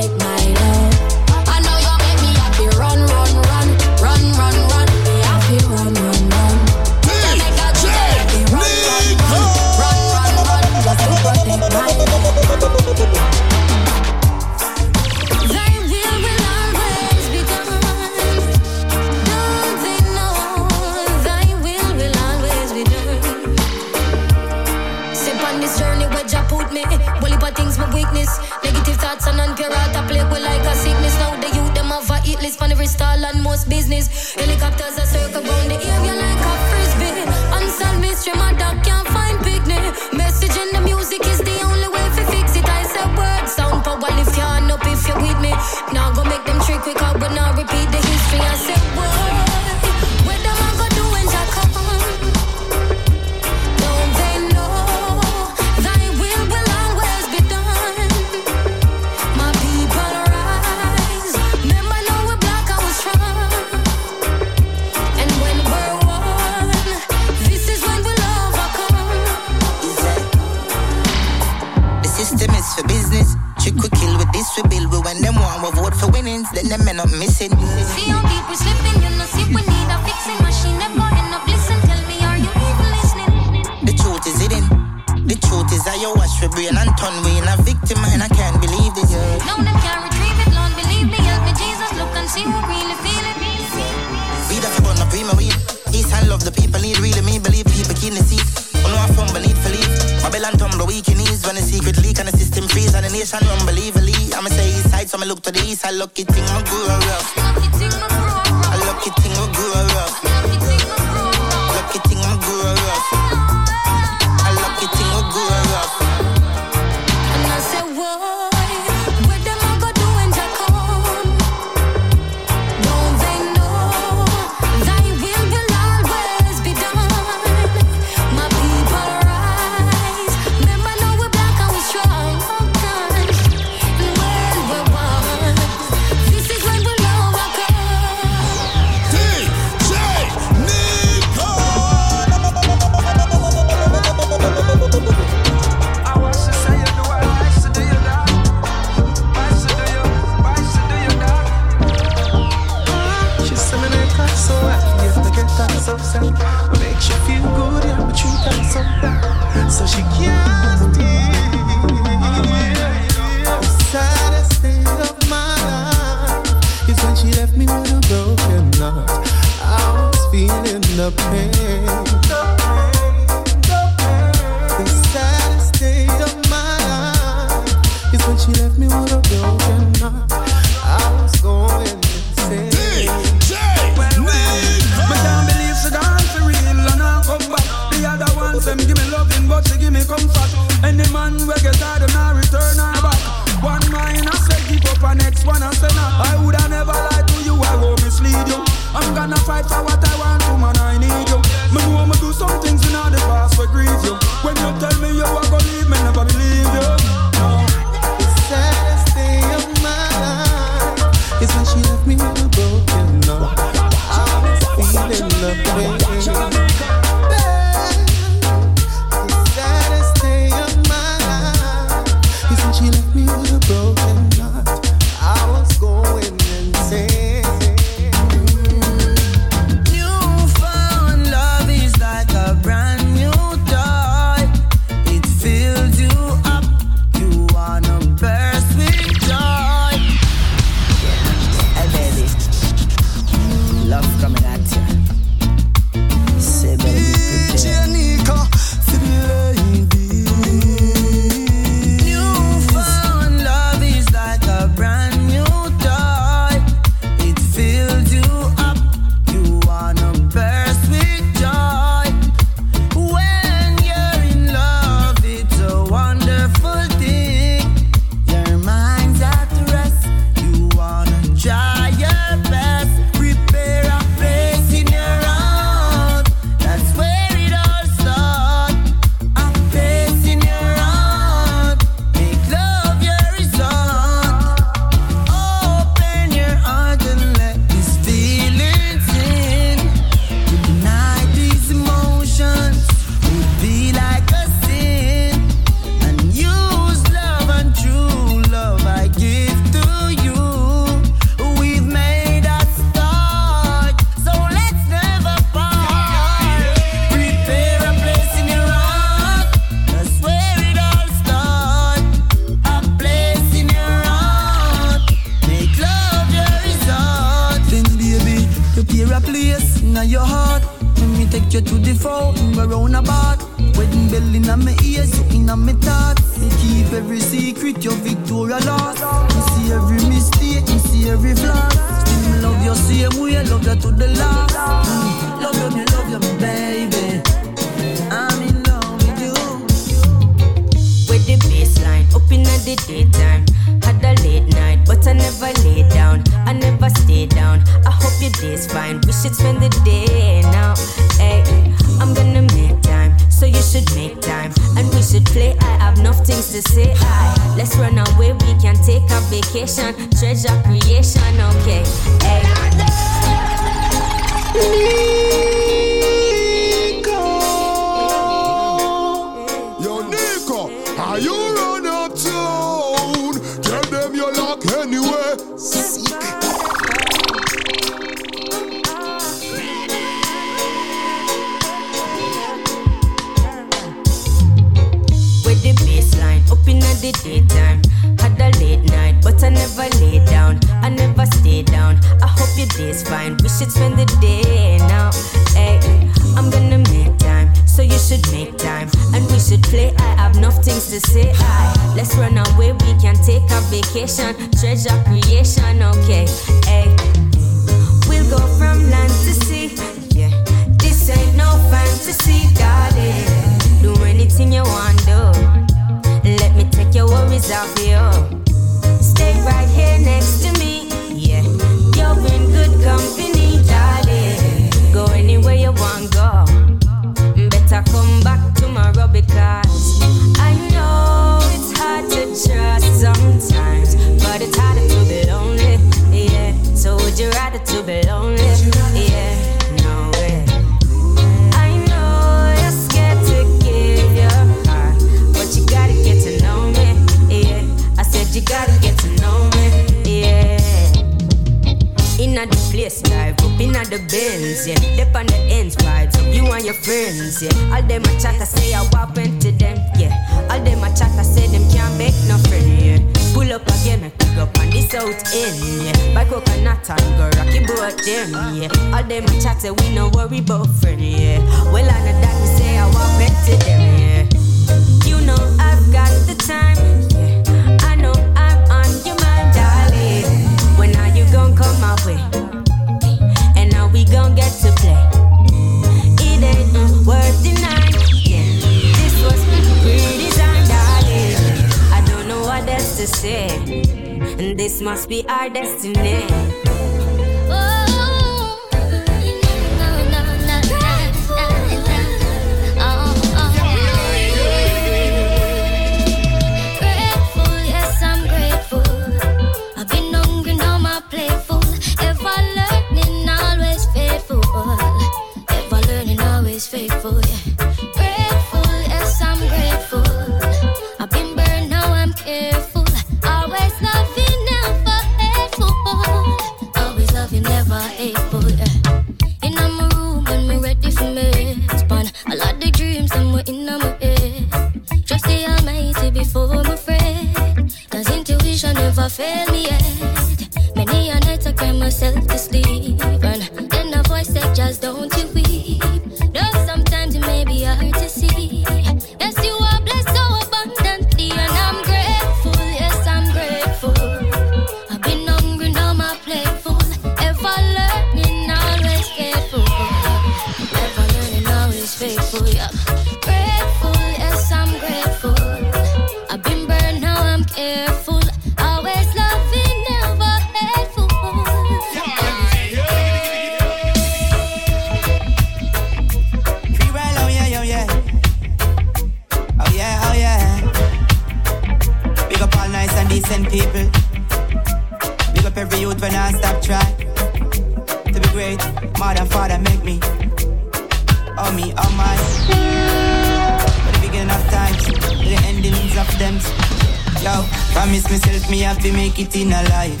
S22: it
S35: in a
S36: life.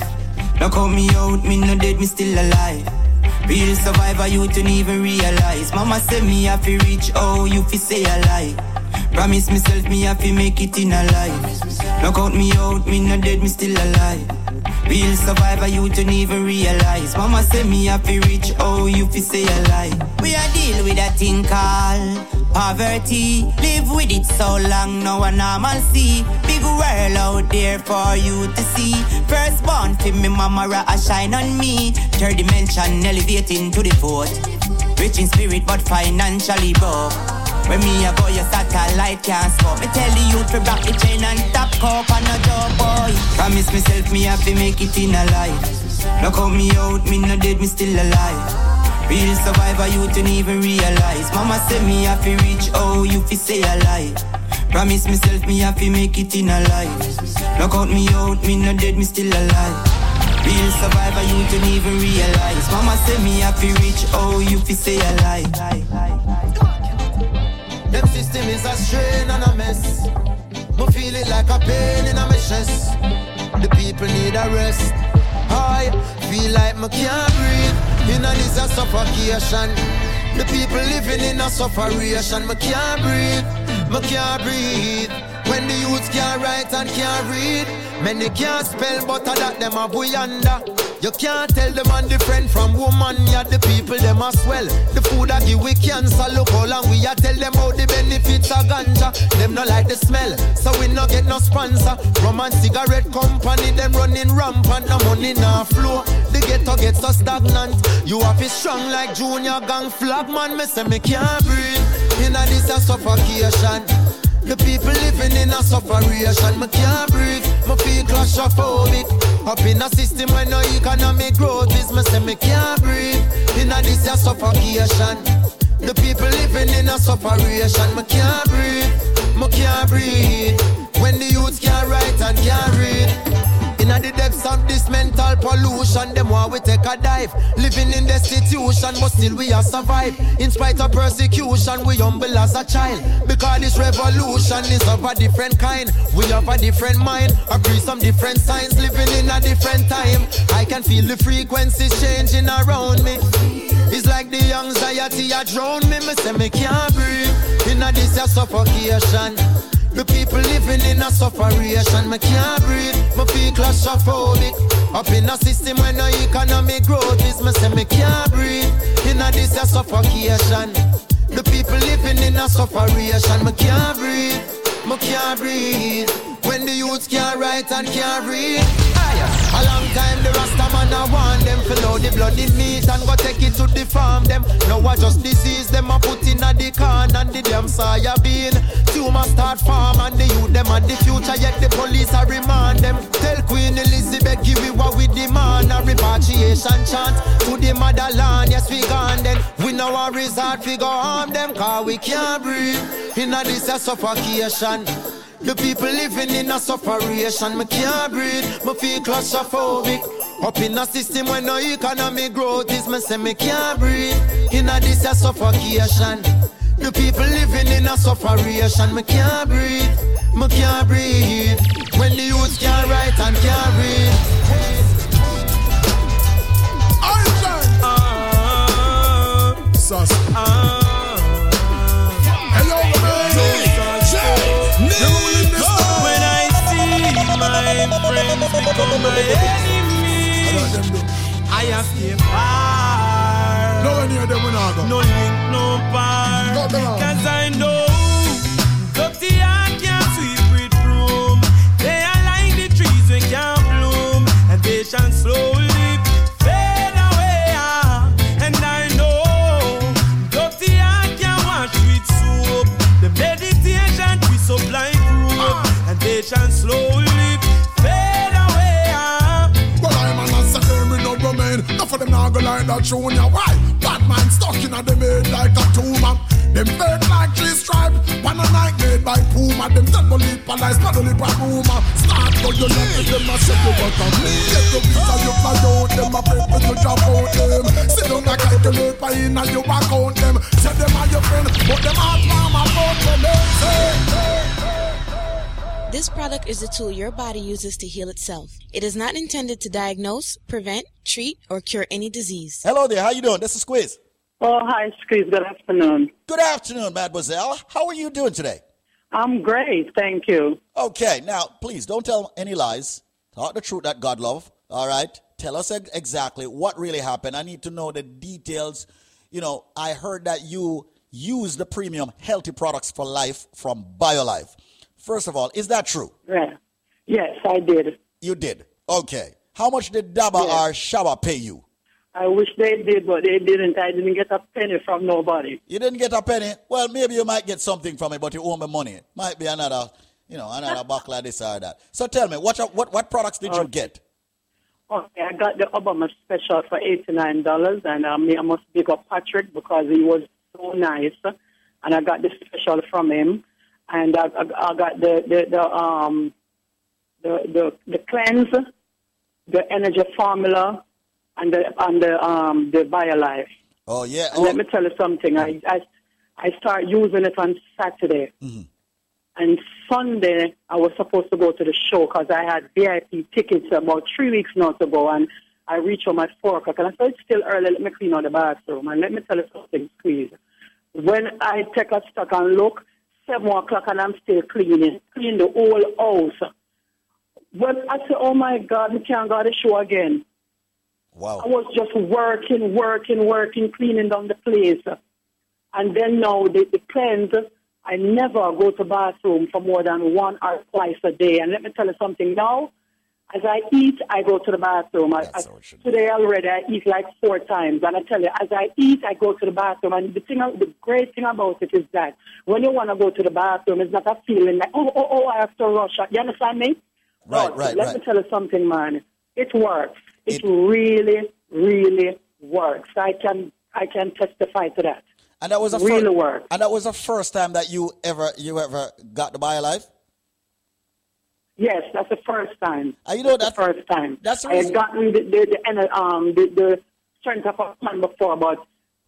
S37: Now
S18: call me out, me no dead, me still alive. Real survivor, you don't even realize. Mama say me have to reach, oh, you fi say a lie. Promise myself me have to make it in a life. Now count me out, me no dead, me still alive.
S35: Real survivor, you don't even realize. Mama say me have to reach, oh, you fi say a lie. We are deal with a thing called poverty. Live with it so long, no see. Big world out there for you to see. Firstborn fi me mama a shine on me. Third dimension elevating to the fourth. Rich in spirit but financially broke. When me a go, your satellite can't scope. Me tell youth to rock the chain and top cup and a job boy. Promise myself me have to make it in a life. Look how me out, me no dead, me still alive. Real survivor, you don't even realize. Mama say me have to reach, oh, you fi say a lie. Promise myself me have to make it in a life. Knock out me out, me no dead, me still alive. Real survivor, you don't even realize. Mama say me have to reach, oh, you fi say alive.
S18: Them system is a strain and a mess. Me feel it like a pain in a my chest. The people need a rest. I feel like me can't breathe. In a suffocation. The people living in a sufferation. Me can't breathe. Me can't breathe. When the youths can't write and can't read. Many can't spell, but that them a boy under. You can't tell the man different from woman. Yeah, the people them a swell. The food I give we cancer. Look how long we a tell them how the benefits of ganja. Them no like the smell, so we no get no sponsor. Rum and cigarette company them running rampant. No money no flow. The ghetto get so stagnant. You have it strong like junior gang flag man. Me say me can't breathe. Inna this a suffocation. The people living in a sufferation, me can't breathe, me feel claustrophobic. Up in a system where no economic growth is, me say me can't breathe. In a this a suffocation. The people living in a sufferation, me can't breathe, me can't breathe. When the youths can't write and can't read. In the depths of this mental pollution, them want we take a dive. Living in destitution, but still we are survive. In spite of persecution, we humble as a child. Because this revolution is of a different kind. We have a different mind, agree some different signs. Living in a different time. I can feel the frequencies changing around me. It's like the anxiety a drown me. Me say me can't breathe. In a this suffocation. The people living in a sufferation, me can't breathe, me feel claustrophobic. Up in a system where no economic growth is, me say me can't breathe. In a this a suffocation. The people living in a sufferation, me can't breathe, me can't breathe. When the youths can't write and can't read. A long time the Rasta man a want them to know the bloody meat and go take it to the farm them. Now I just disease them a put in a the can and the damn soya bean. Tumor start farm and the youth them and the future yet the police a remand them. Tell Queen Elizabeth give we what we demand a repatriation chant to the motherland. Yes we gone then. We know our resort we go harm them cause we can't breathe. In a this a suffocation. The people living in a sufferation, me can't breathe, me feel claustrophobic. Up in a system where no economic growth is, me say me can't breathe. In a this a suffocation. The people living in a sufferation, me can't breathe, me can't breathe. When the youth can't write and can't read. Ah.
S20: Sus. Hello,
S24: friends become my enemy, I have to far.
S20: No any of them will not go.
S24: No link, no
S20: down.
S24: Cause I
S20: them now go like that junior. Why? Batman stuck in a them head like a tumor. Them fake like three stripe. One a night made by Puma. Them lip and lies, double lip and rumor. Start go you left with them a shake you but a. Get the visa you fly out. Them a pay for you drop out them. Sit down a calculate by in and you back out them. Say them are your friend, but them heart mama about them. Say,
S38: This product is a tool your body uses to heal itself. It is not intended to diagnose, prevent, treat, or cure any disease.
S39: Hello there, how you doing? This is Squeeze.
S40: Oh, hi, Squeeze. Good afternoon.
S39: Good afternoon, mademoiselle. How are you doing today?
S40: I'm great, thank you.
S39: Okay, now please don't tell any lies. Talk the truth that God love.
S33: All right. Tell us ex- exactly what really happened. I need to know the details. You know, I heard that you use the premium healthy products for life from BioLife. First of all, is that true?
S40: Yeah. Yes, I did.
S33: You did. Okay. How much did Daba or Shaba pay you?
S40: I wish they did, but they didn't. I didn't get a penny from nobody.
S33: You didn't get a penny. Well, maybe you might get something from it, but you owe me money. Might be another, you know, another buckle of this or that. So tell me, what what what products did you get?
S40: Okay, I got the Obama special for eighty nine dollars, and um, I must big up Patrick because he was so nice, and I got the special from him, and I, I, I got the the, the um the the the cleanse, the energy formula, and the and the um the BioLife.
S33: Oh yeah.
S40: And let me tell you something. I I I start using it on Saturday. And Sunday, I was supposed to go to the show because I had VIP tickets about three weeks not ago. And I reached home at 4 o'clock. And I said, it's still early. Let me clean out the bathroom. And let me tell you something, please. When I take a stock and look, 7 o'clock and I'm still cleaning, clean the whole house. When I said, oh my God, we can't go to the show again.
S33: Wow.
S40: I was just working, working, working, cleaning down the place. And then now the, the cleanse, I never go to bathroom for more than one or twice a day. And let me tell you something now. As I eat, I go to the bathroom. I, I, today already, I eat like four times. And I tell you, as I eat, I go to the bathroom. And the thing, the great thing about it is that when you want to go to the bathroom, it's not a feeling like, oh, oh, oh, I have to rush. You understand me?
S33: Right,
S40: No,
S33: right,
S40: Let
S33: right.
S40: me tell you something, man. It works. It, really, really works. I can, I can testify to that.
S33: And that was a
S40: really
S33: fir-
S40: works.
S33: And that was the first time that you ever you ever got the BioLife.
S40: Yes, that's the first time.
S33: you know
S40: that's the first time.
S33: That's the
S40: I had gotten the the, the, um, the, the strength of a man before, but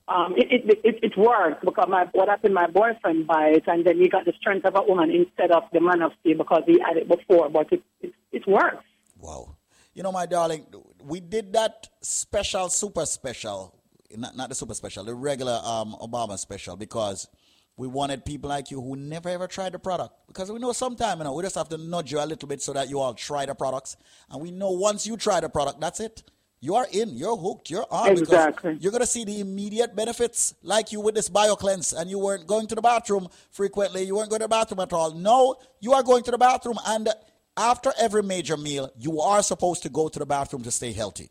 S40: um, it, it, it, it worked because my what happened, my boyfriend buy it, and then he got the strength of a woman instead of the man of steel because he had it before, but it, it, it works. Wow.
S33: You know, my darling, we did that special, super special, not, not the super special, the regular um, Obama special, because we wanted people like you who never ever tried the product. Because we know sometime, you know, we just have to nudge you a little bit so that you all try the products. And we know once you try the product, that's it. You are in, you're hooked, you're on. because
S40: Exactly.
S33: You're going to see the immediate benefits, like you with this BioCleanse, and you weren't going to the bathroom frequently, you weren't going to the bathroom at all. No, you are going to the bathroom, and after every major meal, you are supposed to go to the bathroom to stay healthy.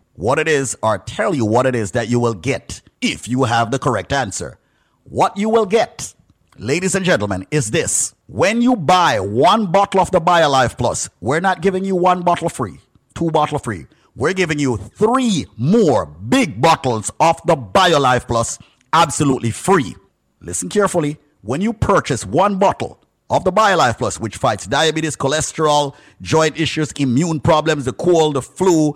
S33: what it is or tell you what it is that you will get if you have the correct answer. What you will get, ladies and gentlemen, is this. When you buy one bottle of the BioLife Plus, we're not giving you one bottle free, two bottle free. We're giving you three more big bottles of the BioLife Plus absolutely free. Listen carefully. When you purchase one bottle of the BioLife Plus, which fights diabetes, cholesterol, joint issues, immune problems, the cold, the flu,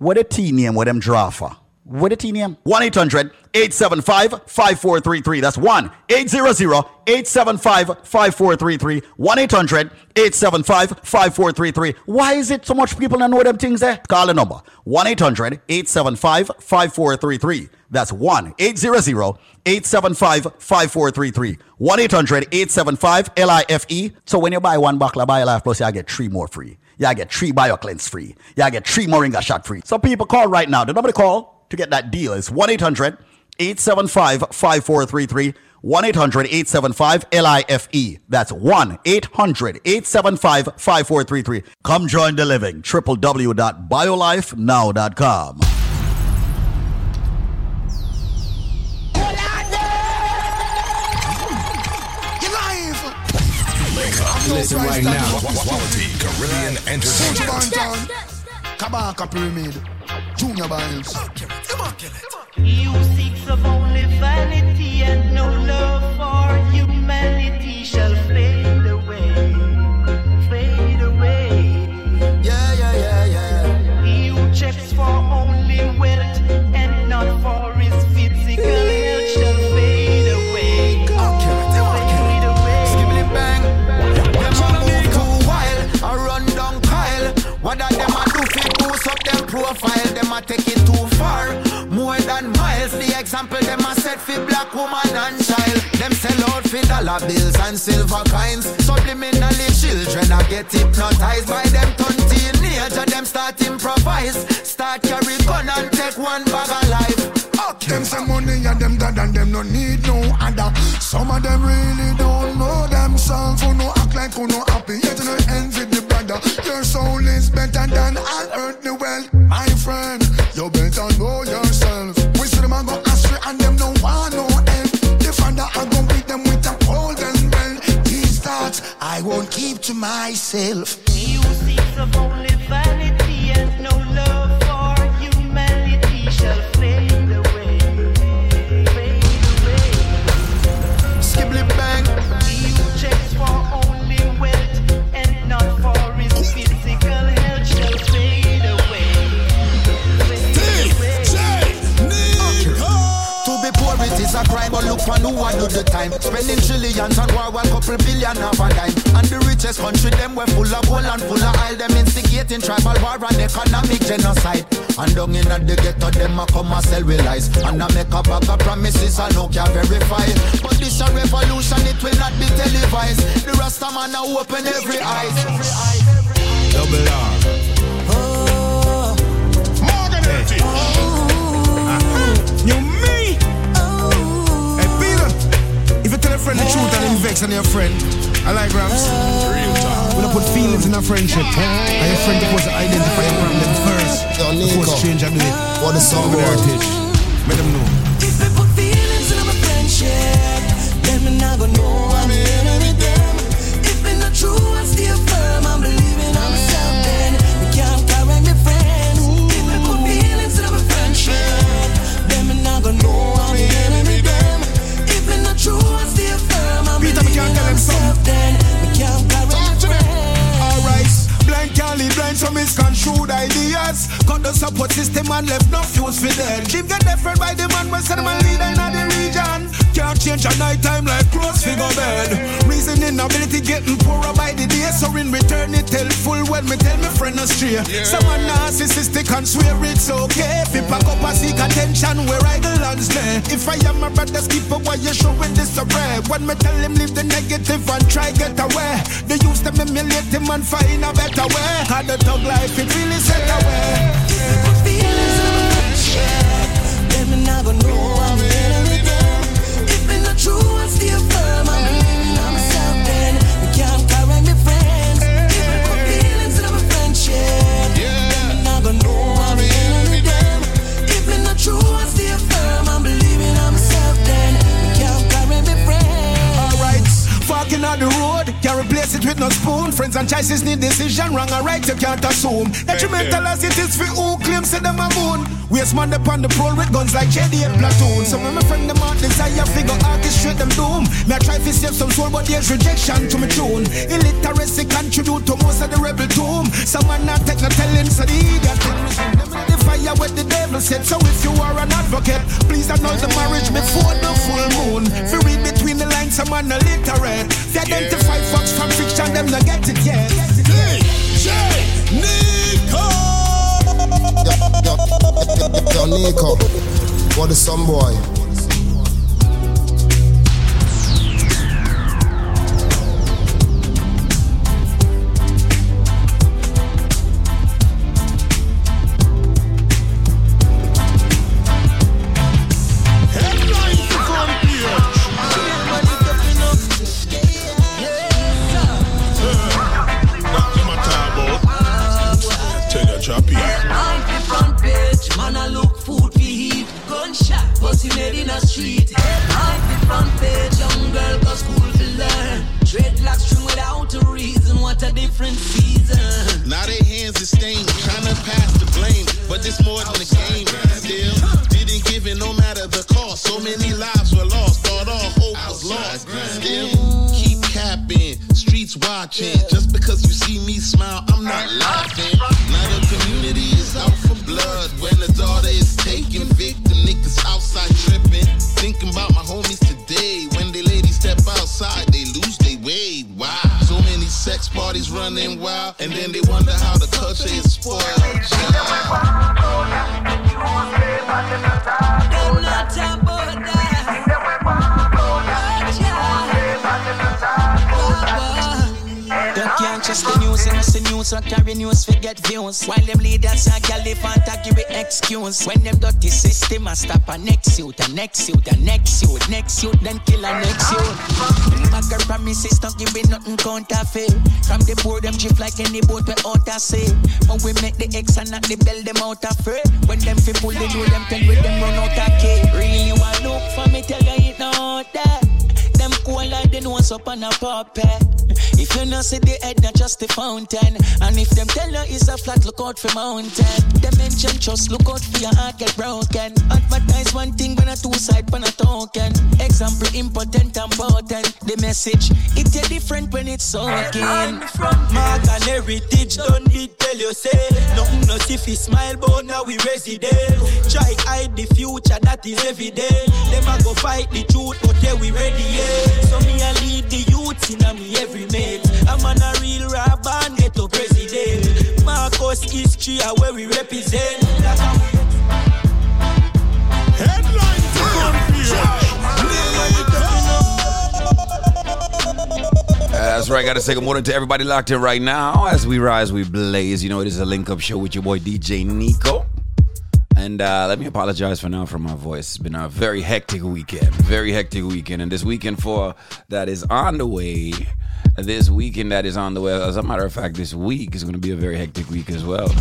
S33: What a tea name, what them draw for? What a tea name? 1 800 875 5433. That's 1 800 875 5433. 1 800 875 5433. Why is it so much people don't know them things there? Call the number 1 800 875 5433. That's 1 800 875 5433. 1 800 875 LIFE. So when you buy one bottle of BioLife Plus, you get three more free. You get three BioCleanse free. Y'all get three Moringa shot free. So people call right now. The number to call to get that deal is 1 800 875 5433. 1 800 875 LIFE. That's 1 800 875 5433. Come join the living. www.biolifenow.com.
S32: Listen right now. Quality Caribbean
S20: Soldier
S32: entertainment.
S20: Banton. Kabaka Pyramid. Junior Biles.
S28: You seek of only vanity and no love for humanity shall fade away, fade away.
S20: Yeah, yeah, yeah, yeah.
S28: He who checks for only wealth
S41: profile? Them a take it too far, more than miles. The example them a set fi black woman and child. Them sell out fi dollar bills and silver coins. Subliminally children a get hypnotized by them turn teenager. Them start improvise, start carry gun and take one bag of life.
S20: Them say money and them dad and them no need no other. Some of them really don't know themselves. Who no act like who no happy, yet no envy the brother. Your soul is better than all my friend. You better know yourself. We see them a go astray and them no want no end. The father I go beat them with a golden belt. These thoughts I won't keep to myself.
S28: He who seeks only
S41: is a crime, but look for who I do the
S20: the time. Spending trillions on war, one couple billion of a dime. And the richest country, them were full of gold and full of oil. Them instigating tribal war and economic genocide. And down in the ghetto, them a come and sell with lies. And I make a bag of promises I no can verify. But this a revolution, it will not be televised. The Rasta man now open every eyes.
S8: Double R.
S20: Morgan
S8: hey. Uh-huh. You me? Friend the truth and him vex on your friend, I like Rams. Real talk. We don't put feelings in a friendship. And your friend supposed to identify your problem first. Before stranger do it.
S28: What the song
S8: heritage. Let them know.
S42: If we put feelings in our friendship, then we not gonna know
S8: misconstrued ideas. Cut the support system and left no fuse for them. Jim get different by the man, when send man leader in the region. Can't change a night time like close figure bed. Reasoning ability getting poorer by the day, so in return it helpful when me tell me friend astray. Yeah. Someone narcissistic and swear it's okay. If you pack up and seek attention where I lands lay. If I am a brother's keeper, why you showing this array? When me tell him leave the negative and try get away. They used to emulate him and find a better way. Had the thug life, it really set away.
S42: Feelings in my friendship, then we not gonna know I'm the enemy. If we not true, I stay the
S8: road, can't replace it with no spoon. Friends and choices need decision, wrong or right, you can't assume. Detrimental as it is for who claims to them a moon. Waste man upon the pole with guns like JD and platoon. Some of my friend them out desire figure orchestrate them doom. Me I try to save some soul, but there's rejection to me tune. Illiteracy contribute to most of the rebel doom. Someone not take no telling, so the thing resume. Them in the fire with the devil said. So if you are an advocate, please annul the marriage before the full moon. If you read between the lines, someone illiterate. They identify facts from fiction, them not get it yet.
S28: DJ Nico. Yo, yo, yo, Nico. What is some boy?
S42: Gunshot, in a street. Life in front page, young girl go school to learn. Dreadlocks string without a reason, what a different season.
S31: Now their hands are stained, trying to pass the blame. But it's more than a game. Still, didn't give it no matter the cost. So many lives were lost, thought all hope was lost. Still, keep capping, streets watching. Just because you see me smile, I'm not laughing. Now the community is out for blood. When the daughter is taken, victim niggas outside tripping. Thinking about my homies today. When they ladies step outside, they lose sex parties running wild. And then they wonder how the culture is spoiled.
S43: News, carry news, forget views. While them leaders are Caliphant, I give it excuse. When them dirty system, I stop a next youth, a next youth, a next youth, next youth, then kill a next youth. My girl promises, don't give me nothing counterfeit. From the board, them chief like any boat we out of say. When we make the X and not the bell, them out of fray. When them fi pull the them tell with them run out of key. Really want look for me, tell you it not that. Them cool like the nose up on a puppet. If you not see the head, not just the fountain. And if them tell you it's a flat, look out for mountain. Them mention just look out for your heart get broken. Advertise one thing when a two side when a token. Example important and potent. The message it a different when it's soaking.
S42: Mark and
S43: heritage, don't did tell you say Nothing not if he smile but now we resident Try hide the future that is evident Them a go fight the truth but yeah we ready yeah So me a lead the youths in a me every mate I'm on a real and get president Marcus history a where we represent we uh,
S27: That's right. Got to say good morning to everybody locked in right now. As we rise, we blaze. You know, it is a link up show with your boy DJ Nico. And uh, let me apologize for now for my voice. It's been a very hectic weekend. Very hectic weekend. And this weekend for that is on the way. This weekend that is on the way. As a matter of fact, this week is going to be a very hectic week as well.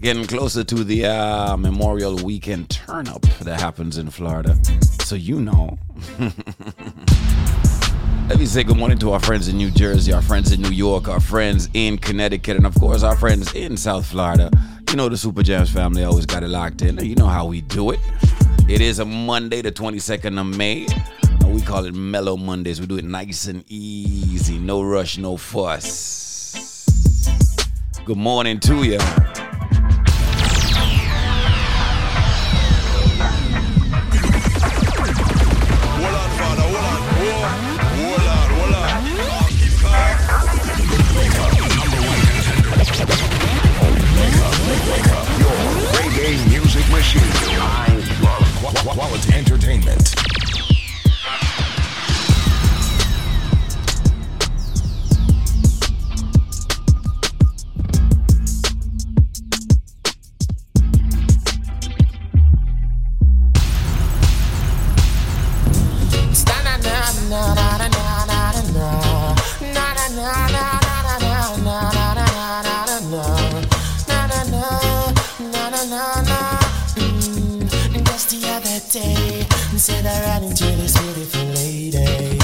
S27: Getting closer to the uh, Memorial Weekend turn up that happens in Florida. So you know. Let me say good morning to our friends in New Jersey, our friends in New York, our friends in Connecticut, and of course our friends in South Florida. You know the Super Jams family always got it locked in. You know how we do it. It is a Monday, the 22nd of May. And we call it Mellow Mondays. We do it nice and easy. No rush, no fuss. Good morning to you.
S32: Quality
S18: said I ran into this beautiful lady.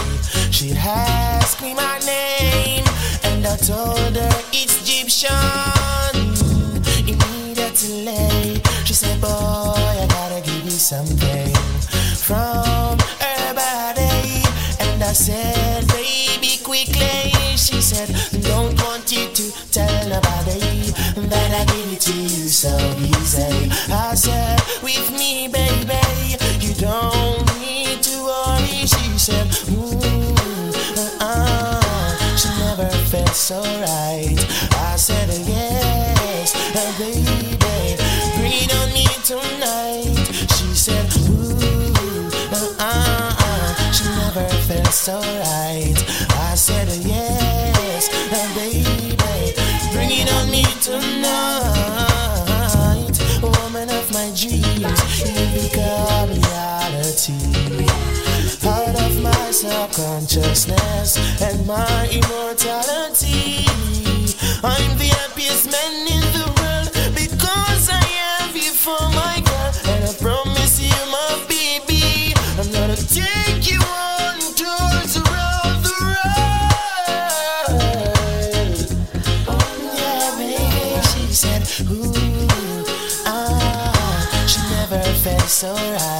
S18: She asked me my name, and I told her it's Egyptian. Immediately, she said, Boy, I gotta give you something from her body. And I said, Baby, quickly. She said, Don't want you to tell nobody that I give it to you so easy. I said, With me, felt so right. I said, Yes, uh, baby, bring it on me tonight. She said, Ooh, uh, uh, she never felt so right. I said, Yes, uh, baby, bring it on me tonight. Woman of my dreams, you become reality. Subconsciousness and my immortality. I'm the happiest man in the world because I have you for my girl. And I promise you, my baby, I'm gonna take you on tours around the world. Oh, yeah, baby, she said, ooh, ah, she never felt so right.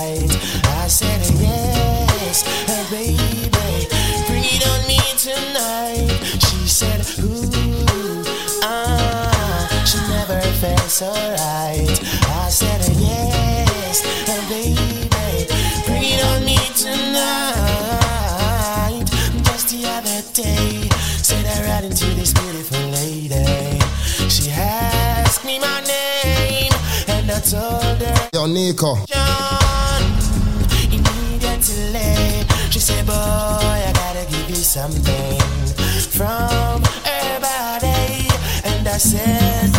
S18: Felt so right. I said, yes, uh, baby, bring it on me tonight. Just the other day, said I ran into this beautiful lady. She asked me my name, and I told her.
S44: Yo, Nico.
S18: Immediately, she said, Boy, I gotta give you something from her body. And I said,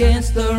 S31: against the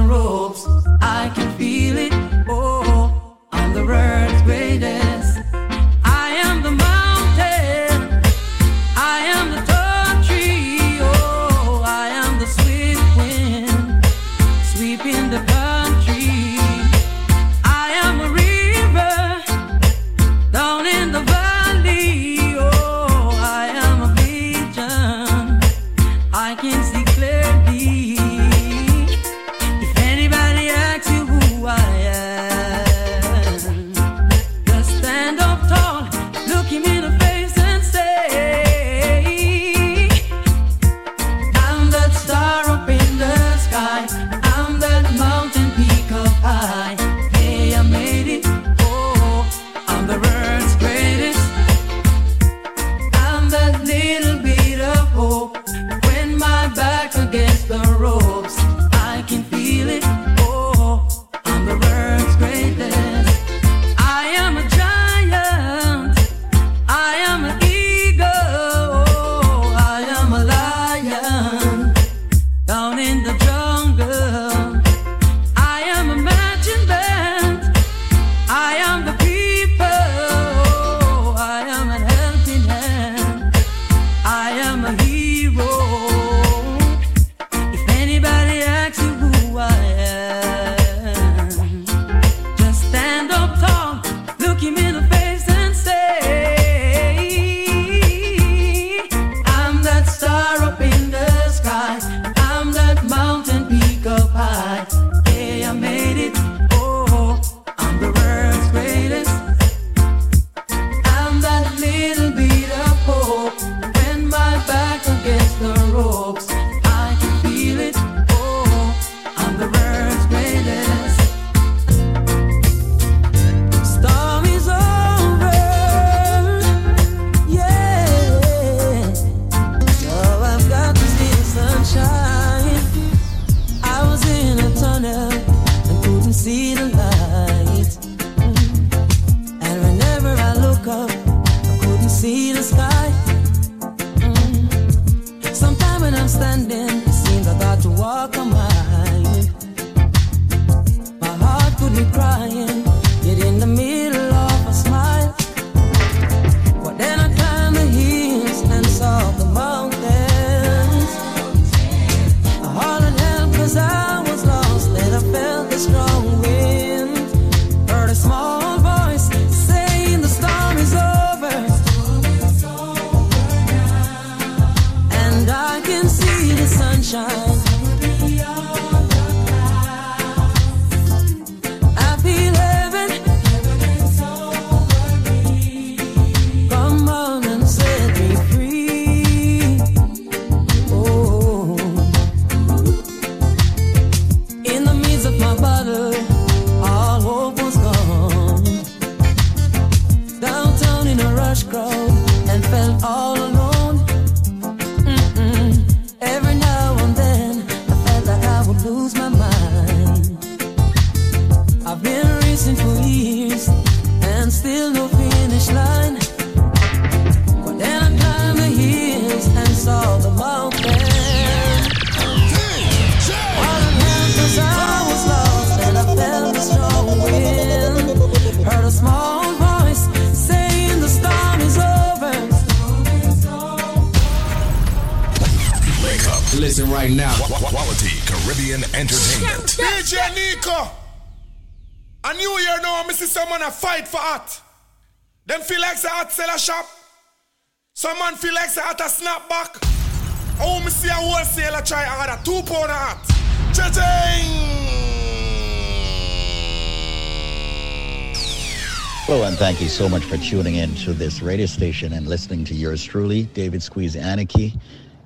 S31: so
S33: much for tuning in to this radio station and listening to yours truly, David Squeeze Aniki,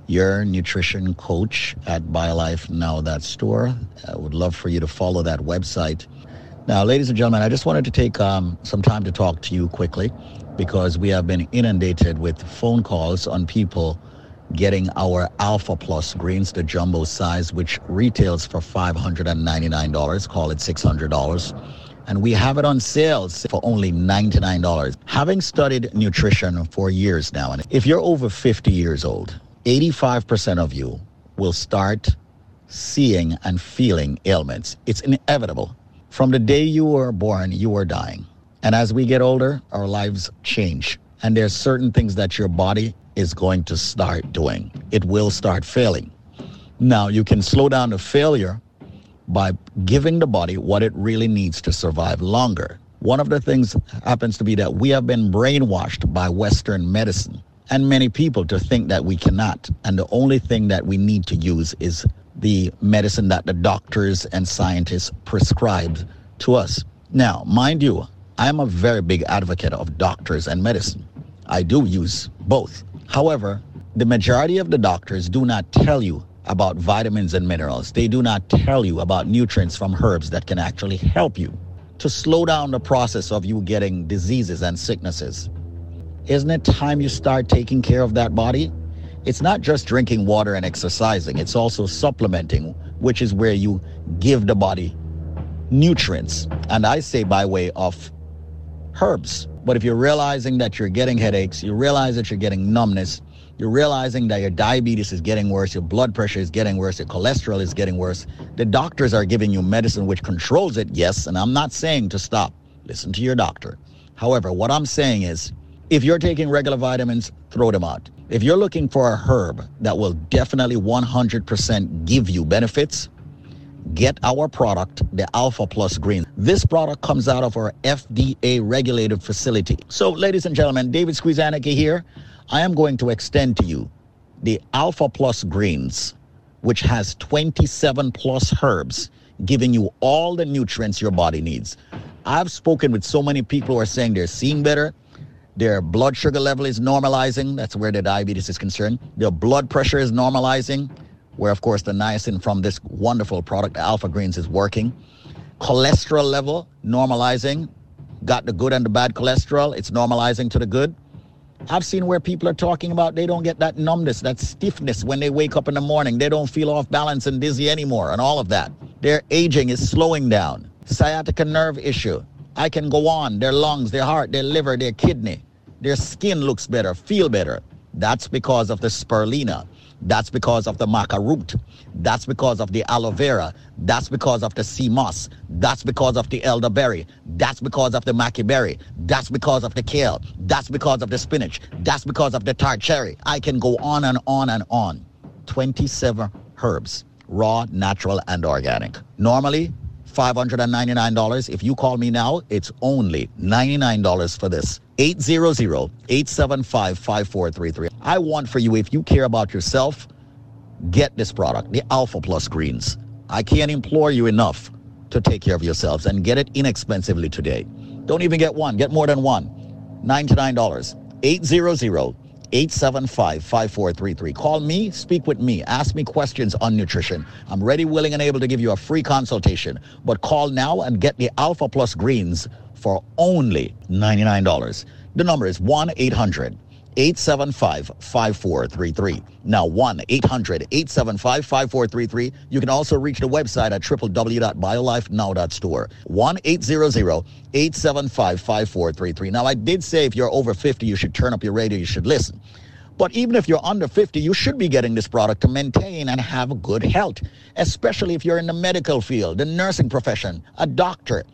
S33: your nutrition coach at BioLife Now That Store. I would love for you to follow that website. Now, ladies and gentlemen, I just wanted to take um, some time to talk to you quickly because we have been inundated with phone calls on people getting our Alpha Plus greens, the jumbo size, which retails for $599, call it $600 and we have it on sales for only $99. Having studied nutrition for years now, and if you're over 50 years old, 85% of you will start seeing and feeling ailments. It's inevitable. From the day you were born, you were dying. And as we get older, our lives change. And there's certain things that your body is going to start doing. It will start failing. Now, you can slow down the failure by giving the body what it really needs to survive longer. One of the things happens to be that we have been brainwashed by Western medicine and many people to think that we cannot. And the only thing that we need to use is the medicine that the doctors and scientists prescribe to us. Now, mind you, I am a very big advocate of doctors and medicine. I do use both. However, the majority of the doctors do not tell you about vitamins and minerals. They do not tell you about nutrients from herbs that can actually help you to slow down the process of you getting diseases and sicknesses. Isn't it time you start taking care of that body? It's not just drinking water and exercising, it's also supplementing, which is where you give the body nutrients. And I say by way of herbs. But if you're realizing that you're getting headaches, you realize that you're getting numbness, you're realizing that your diabetes is getting worse, your blood pressure is getting worse, your cholesterol is getting worse, the doctors are giving you medicine which controls it, yes, and I'm not saying to stop. Listen to your doctor. However, what I'm saying is if you're taking regular vitamins, throw them out. If you're looking for a herb that will definitely 100% give you benefits, get our product, the Alpha Plus Green. This product comes out of our FDA regulated facility. So, ladies and gentlemen, David Squeezaniki here. I am going to extend to you the Alpha Plus Greens, which has 27 plus herbs, giving you all the nutrients your body needs. I've spoken with so many people who are saying they're seeing better. Their blood sugar level is normalizing. That's where the diabetes is concerned. Their blood pressure is normalizing, where, of course, the niacin from this wonderful product, Alpha Greens, is working. Cholesterol level normalizing. Got the good and the bad cholesterol. It's normalizing to the good. I've seen where people are talking about they don't get that numbness, that stiffness when they wake up in the morning. They don't feel off balance and dizzy anymore, and all of that. Their aging is slowing down. Sciatica nerve issue. I can go on. Their lungs, their heart, their liver, their kidney. Their skin looks better, feel better. That's because of the spirulina. That's because of the maca root. That's because of the aloe vera. That's because of the sea moss. That's because of the elderberry. That's because of the maqui berry. That's because of the kale. That's because of the spinach. That's because of the tart cherry. I can go on and on and on. 27 herbs, raw, natural, and organic. Normally, $599. If you call me now, it's only $99 for this. 800-875-5433. I want for you, if you care about yourself, get this product, the Alpha Plus Greens. I can't implore you enough to take care of yourselves and get it inexpensively today. Don't even get one, get more than one. $99. 800 875 5433. Call me, speak with me, ask me questions on nutrition. I'm ready, willing, and able to give you a free consultation. But call now and get the Alpha Plus Greens for only $99. The number is 1 800 875 5433. Now, 1 800 875 5433. You can also reach the website at www.biolifenow.store. 1 800 875 5433. Now, I did say if you're over 50, you should turn up your radio, you should listen. But even if you're under 50, you should be getting this product to maintain and have good health, especially if you're in the medical field, the nursing profession, a doctor.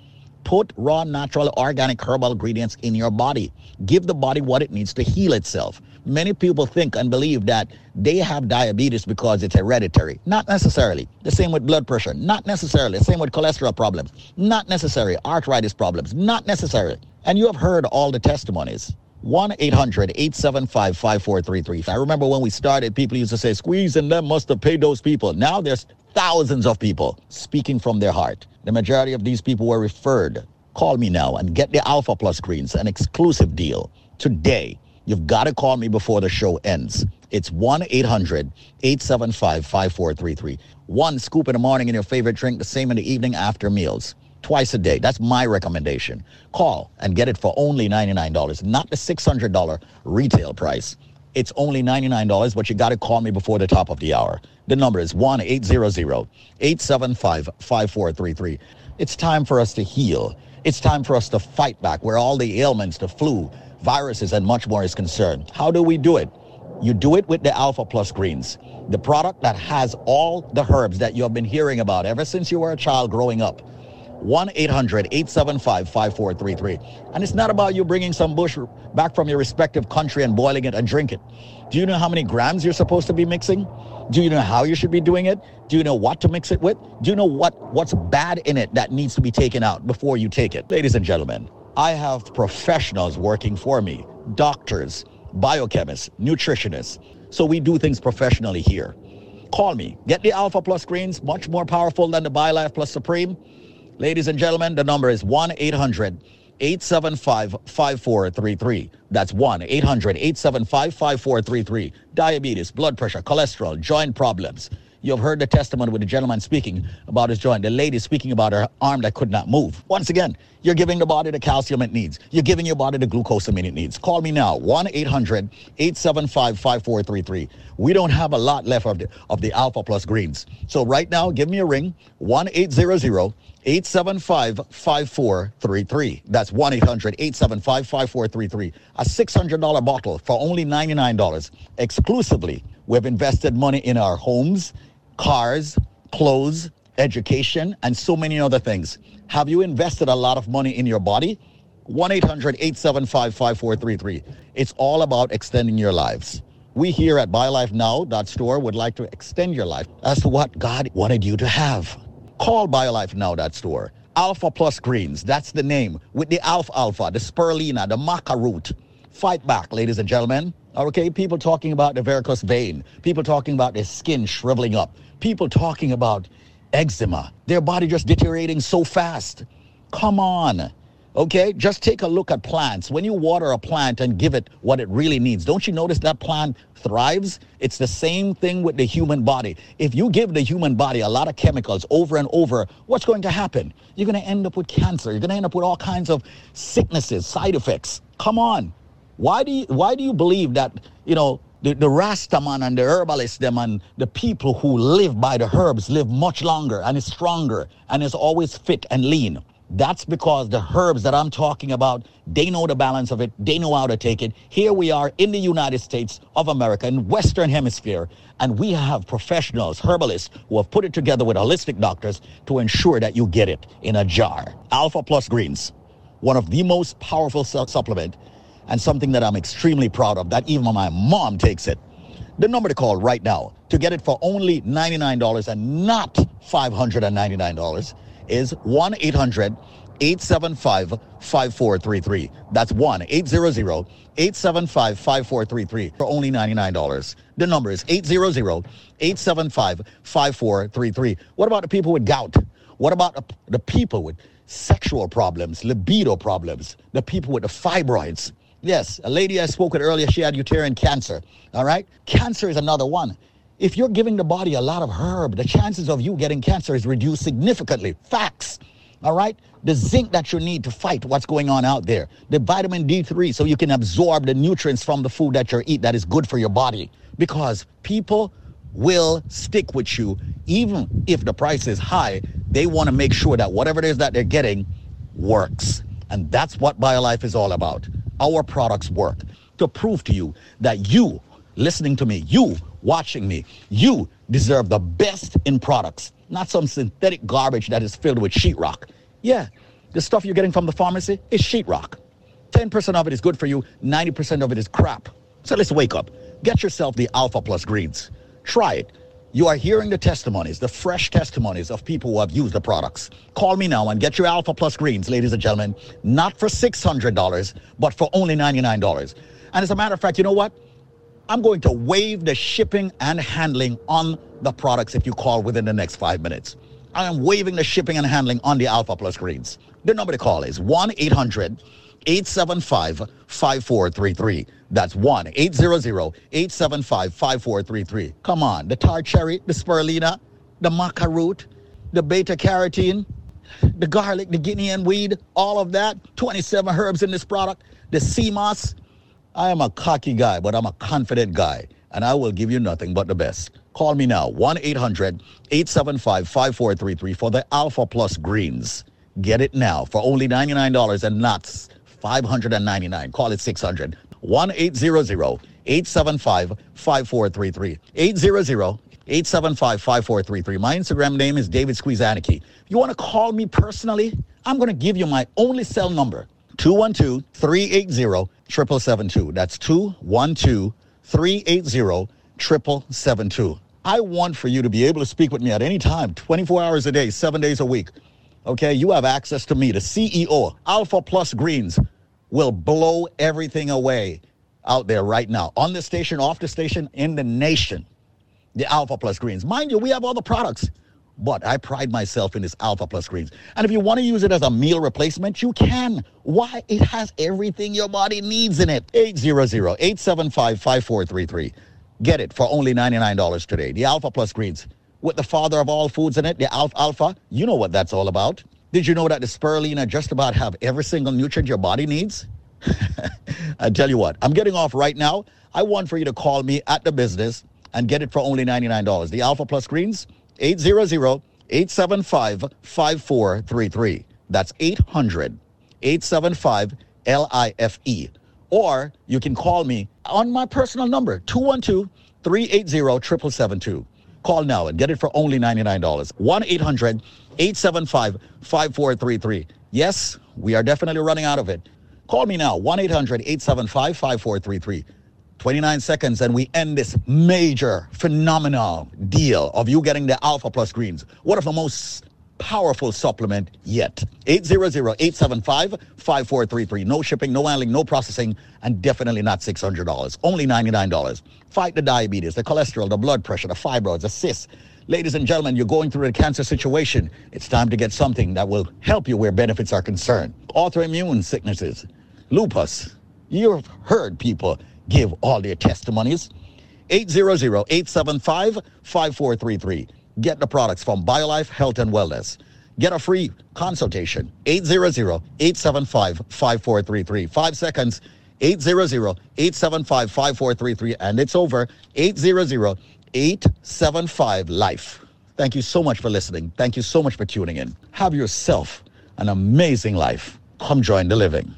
S33: Put raw, natural, organic herbal ingredients in your body. Give the body what it needs to heal itself. Many people think and believe that they have diabetes because it's hereditary. Not necessarily. The same with blood pressure. Not necessarily. The same with cholesterol problems. Not necessarily. Arthritis problems. Not necessarily. And you have heard all the testimonies. 1 800 875 5433. I remember when we started, people used to say, Squeeze and them must have paid those people. Now there's thousands of people speaking from their heart. The majority of these people were referred. Call me now and get the Alpha Plus Greens, an exclusive deal today. You've got to call me before the show ends. It's 1 800 875 5433. One scoop in the morning in your favorite drink, the same in the evening after meals. Twice a day. That's my recommendation. Call and get it for only $99, not the $600 retail price. It's only $99, but you got to call me before the top of the hour. The number is 1 800 875 5433. It's time for us to heal. It's time for us to fight back where all the ailments, the flu, viruses, and much more is concerned. How do we do it? You do it with the Alpha Plus Greens, the product that has all the herbs that you have been hearing about ever since you were a child growing up. 1 800 875 5433. And it's not about you bringing some bush back from your respective country and boiling it and drink it. Do you know how many grams you're supposed to be mixing? Do you know how you should be doing it? Do you know what to mix it with? Do you know what, what's bad in it that needs to be taken out before you take it? Ladies and gentlemen, I have professionals working for me doctors, biochemists, nutritionists. So we do things professionally here. Call me. Get the Alpha Plus greens, much more powerful than the BioLife Plus Supreme. Ladies and gentlemen, the number is 1 800 875 5433. That's 1 800 875 5433. Diabetes, blood pressure, cholesterol, joint problems. You've heard the testimony with the gentleman speaking about his joint, the lady speaking about her arm that could not move. Once again, you're giving the body the calcium it needs. You're giving your body the glucosamine it needs. Call me now, 1 800 875 5433. We don't have a lot left of the, of the Alpha Plus greens. So right now, give me a ring, 1 800 875 5433. That's 1 800 875 5433. A $600 bottle for only $99 exclusively. We've invested money in our homes, cars, clothes, education, and so many other things. Have you invested a lot of money in your body? 1 800 875 5433. It's all about extending your lives. We here at BioLifeNow.store would like to extend your life to what God wanted you to have. Call BioLifeNow.store. Alpha Plus Greens, that's the name, with the alfalfa, the Spirulina, the Maca root. Fight back, ladies and gentlemen. Okay, people talking about the varicose vein, people talking about their skin shriveling up, people talking about eczema, their body just deteriorating so fast. Come on. Okay, just take a look at plants. When you water a plant and give it what it really needs, don't you notice that plant thrives? It's the same thing with the human body. If you give the human body a lot of chemicals over and over, what's going to happen? You're going to end up with cancer. You're going to end up with all kinds of sicknesses, side effects. Come on. Why do you, why do you believe that, you know, the, the Rastaman and the herbalists, them and the people who live by the herbs live much longer and is stronger and is always fit and lean? That's because the herbs that I'm talking about, they know the balance of it. They know how to take it. Here we are in the United States of America, in Western Hemisphere, and we have professionals, herbalists, who have put it together with holistic doctors to ensure that you get it in a jar. Alpha Plus Greens, one of the most powerful su- supplement and something that I'm extremely proud of, that even my mom takes it. The number to call right now to get it for only $99 and not $599 is 1 800 875 5433. That's 1 800 875 5433 for only $99. The number is 800 875 5433. What about the people with gout? What about the, the people with sexual problems, libido problems, the people with the fibroids? Yes, a lady I spoke with earlier, she had uterine cancer. All right? Cancer is another one. If you're giving the body a lot of herb, the chances of you getting cancer is reduced significantly. Facts. All right? The zinc that you need to fight what's going on out there. The vitamin D3 so you can absorb the nutrients from the food that you eat that is good for your body. Because people will stick with you even if the price is high. They want to make sure that whatever it is that they're getting works. And that's what BioLife is all about. Our products work to prove to you that you, listening to me, you watching me, you deserve the best in products, not some synthetic garbage that is filled with sheetrock. Yeah, the stuff you're getting from the pharmacy is sheetrock. 10% of it is good for you, 90% of it is crap. So let's wake up. Get yourself the Alpha Plus greens. Try it. You are hearing the testimonies, the fresh testimonies of people who have used the products. Call me now and get your Alpha Plus greens, ladies and gentlemen, not for $600, but for only $99. And as a matter of fact, you know what? I'm going to waive the shipping and handling on the products if you call within the next five minutes. I am waiving the shipping and handling on the Alpha Plus greens. The number to call is 1 800 875 5433. That's 1 800 875 5433. Come on, the tart cherry, the spirulina, the maca root, the beta carotene, the garlic, the guinea hen weed, all of that. 27 herbs in this product. The sea moss. I am a cocky guy, but I'm a confident guy, and I will give you nothing but the best. Call me now, 1 800 875 5433 for the Alpha Plus Greens. Get it now for only $99 and not 599 Call it 600 1 875 5433. 800 875 5433. My Instagram name is David. If you want to call me personally, I'm going to give you my only cell number 212 380 7772. That's 212 380 7772. I want for you to be able to speak with me at any time, 24 hours a day, seven days a week. Okay, you have access to me, the CEO. Alpha Plus Greens will blow everything away out there right now on the station, off the station, in the nation. The Alpha Plus Greens. Mind you, we have all the products, but I pride myself in this Alpha Plus Greens. And if you want to use it as a meal replacement, you can. Why? It has everything your body needs in it. 800-875-5433. Get it for only $99 today. The Alpha Plus Greens. With the father of all foods in it, the alfalfa, you know what that's all about. Did you know that the spirulina just about have every single nutrient your body needs? I tell you what, I'm getting off right now. I want for you to call me at the business and get it for only $99. The Alpha Plus Greens, 800-875-5433. That's 800-875-LIFE. Or you can call me on my personal number, 212-380-7772. Call now and get it for only $99. 1-800-875-5433. Yes, we are definitely running out of it. Call me now, 1-800-875-5433. 29 seconds and we end this major, phenomenal deal of you getting the Alpha Plus Greens. One of the most powerful supplement yet. 800-875-5433. No shipping, no handling, no processing, and definitely not $600. Only $99. Fight the diabetes, the cholesterol, the blood pressure, the fibroids, the cysts. Ladies and gentlemen, you're going through a cancer situation. It's time to get something that will help you where benefits are concerned. Autoimmune sicknesses, lupus. You've heard people give all their testimonies. 800-875-5433. Get the products from BioLife Health and Wellness. Get a free consultation. 800-875-5433. Five seconds. 800-875-5433. And it's over. 800-875-LIFE. Thank you so much for listening. Thank you so much for tuning in. Have yourself an amazing life. Come join the living.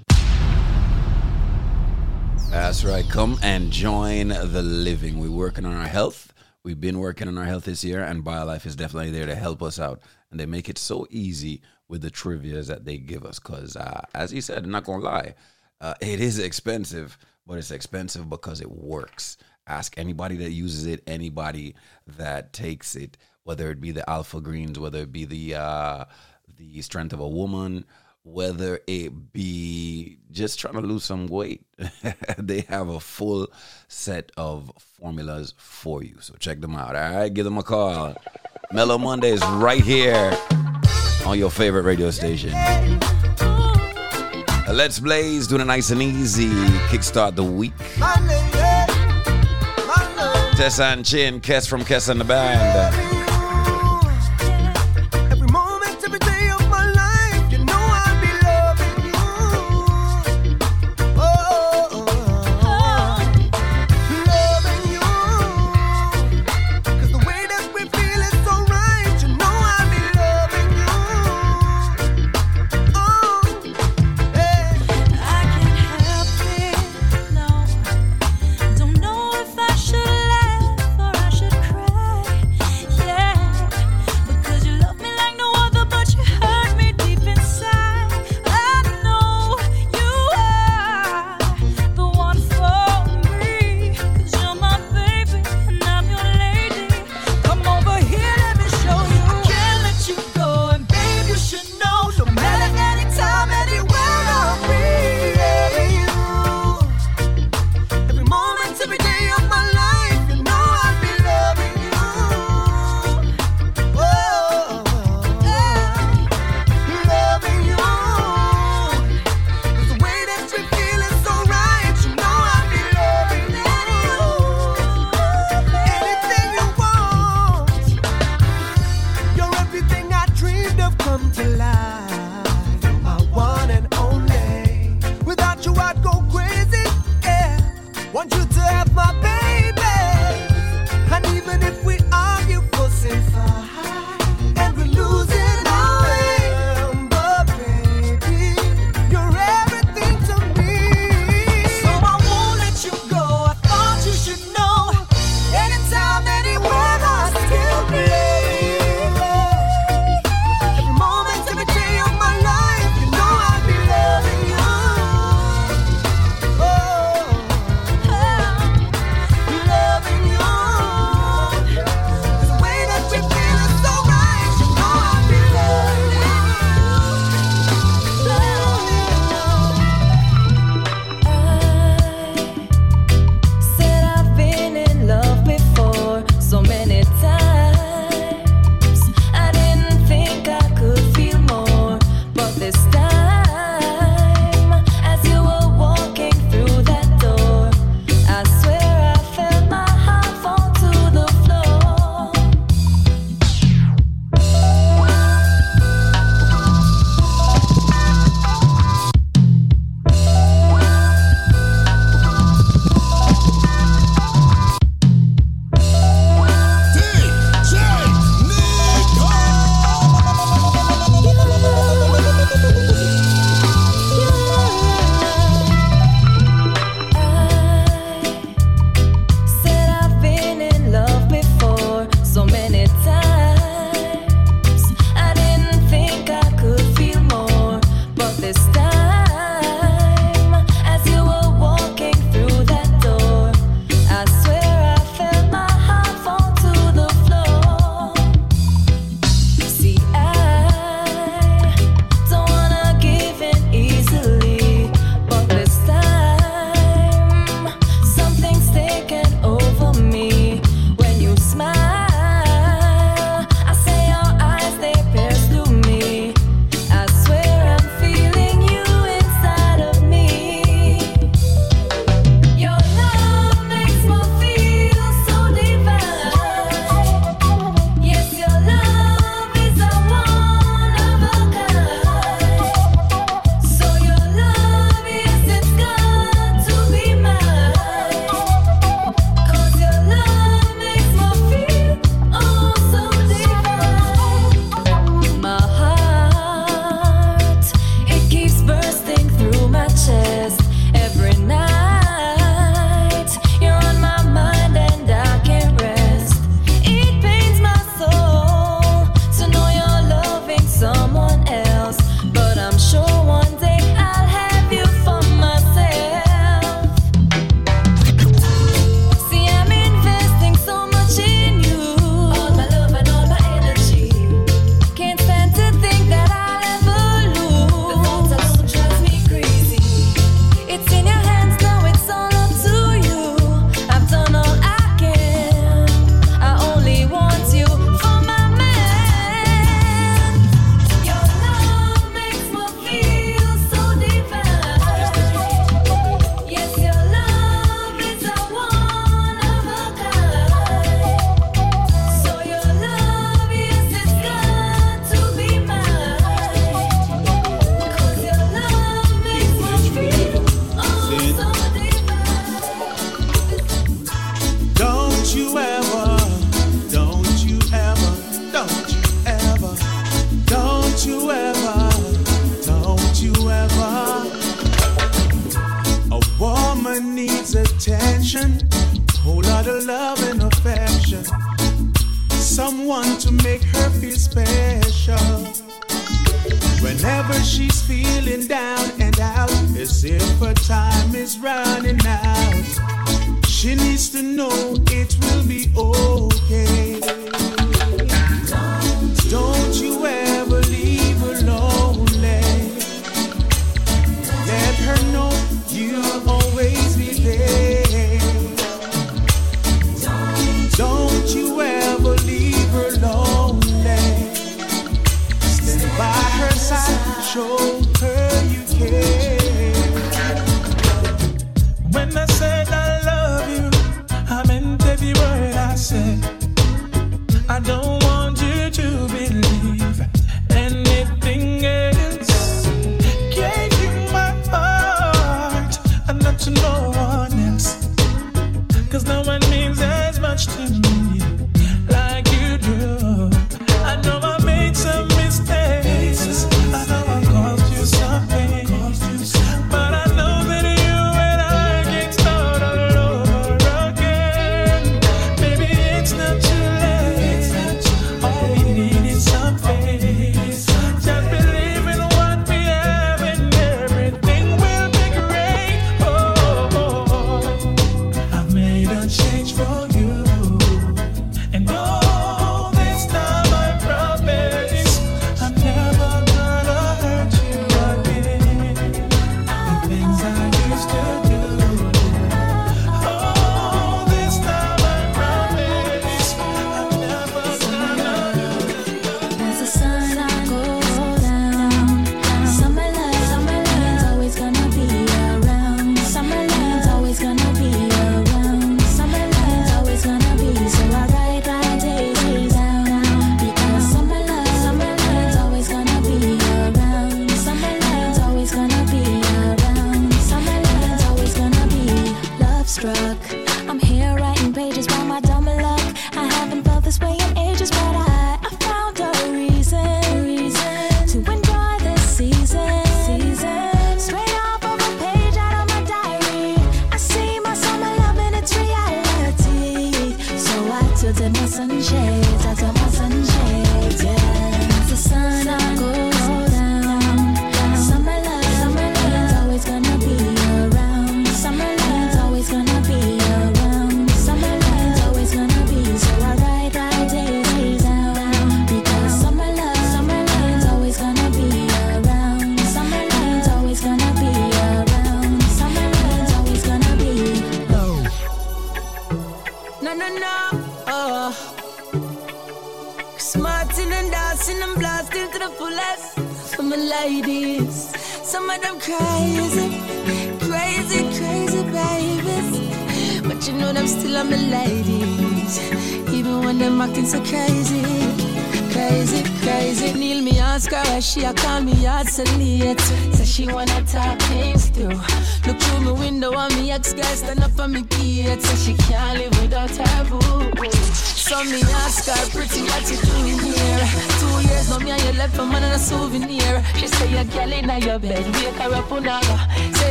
S27: That's right. Come and join the living. We're working on our health. We've been working on our health this year, and BioLife is definitely there to help us out. And they make it so easy with the trivias that they give us. Because, uh, as he said, I'm not going to lie, uh, it is expensive, but it's expensive because it works. Ask anybody that uses it, anybody that takes it, whether it be the alpha greens, whether it be the uh, the strength of a woman, whether it be just trying to lose some weight. they have a full set of formulas for you. So check them out. All right, give them a call. Mellow Mondays right here on your favorite radio station. Uh, Let's Blaze doing it nice and easy. Kickstart the week. Tessa and Chin, Kes from Kes and the Band.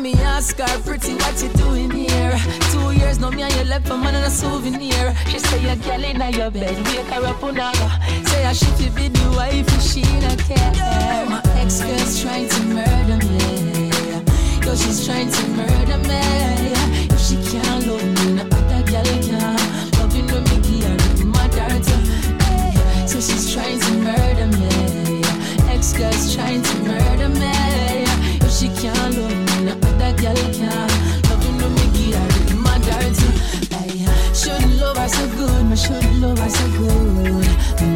S45: me
S22: ask her, pretty, what you doing here? Two years now, me and you left for man and a souvenir. She say your girl in your bed, wake her up on her. Say I should be the wife if she not care. My ex girl's trying to murder me. Yo, she's trying to murder me. If she can't love me so cool.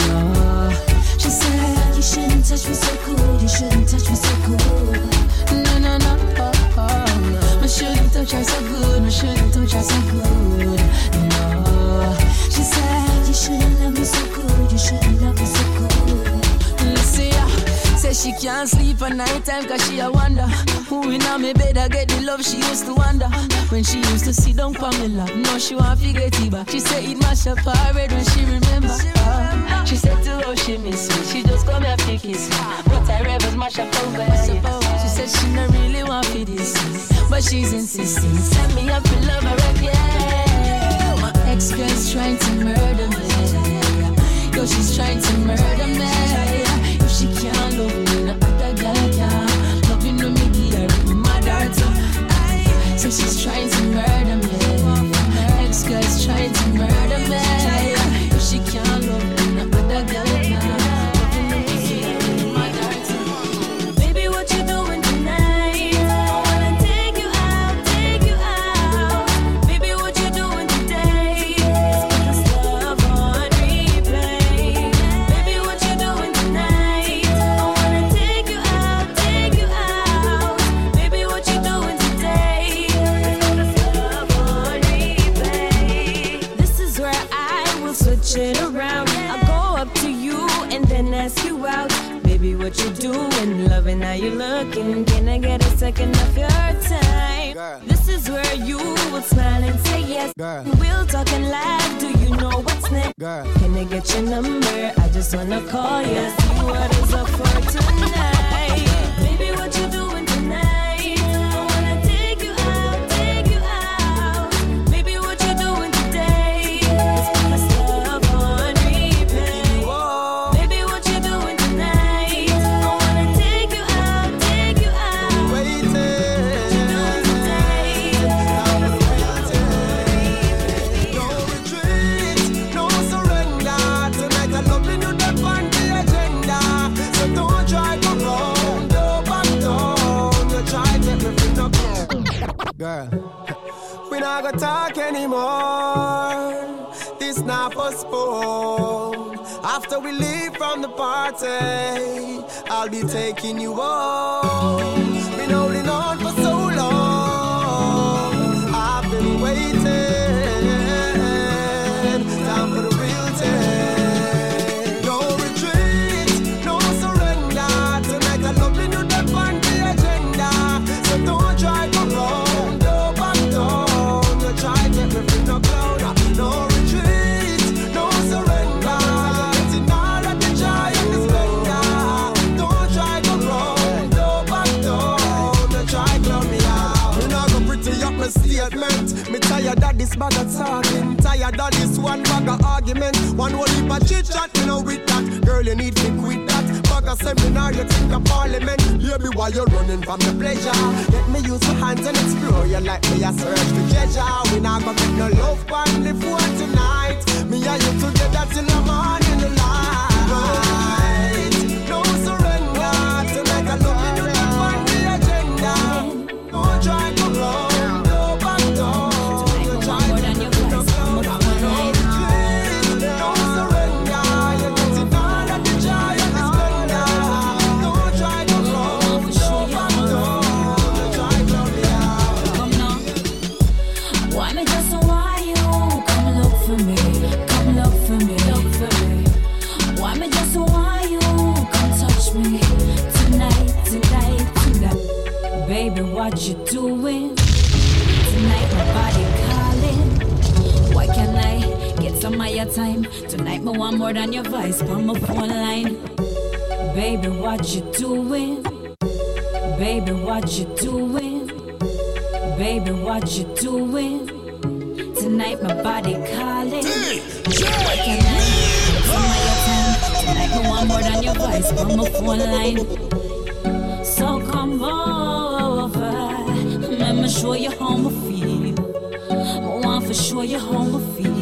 S22: No, she said you shouldn't touch me so cool. You shouldn't touch me so cool. No, no, no, oh, oh, no. I shouldn't touch her so good. I shouldn't touch her so good. No, she said you shouldn't love me so good. You shouldn't love me so good. Lucia said she can't sleep
S31: at night time cause she a wonder. Who in a me bed I get the love she used to wonder. When she used to sit down for me lap Now she want to get it back. She said it mash up her head when she remember. Ah, She said to her she miss me. She just come here to kiss me. But I rebels mash up over She said she not really want for this But she's insisting. Send me up to love her again My ex-girl's trying to murder me. Yo, she's trying to murder me. If she can't love she's trying to yes. We'll talk and laugh. Do you know what's next? Girl. Can I get your number? I just wanna call you. See what is up for tonight.
S46: Anymore. This not postponed. After we leave from the party, I'll be taking you home. Of seminar, you think of parliament. Baby, while you're running from the pleasure? Let me use my hands and explore you like me. I search for treasure. We not gonna get no love the phone tonight. Me and you together till the morning light.
S47: Your time? Tonight me want more than your voice on my phone line. Baby, what you doing? Baby, what you doing? Baby, what you doing? Tonight my body calling. Can't I get some of your time? Tonight me want more than your voice on my phone line. So come over, let me show you how I feel. I want to show you how I feel.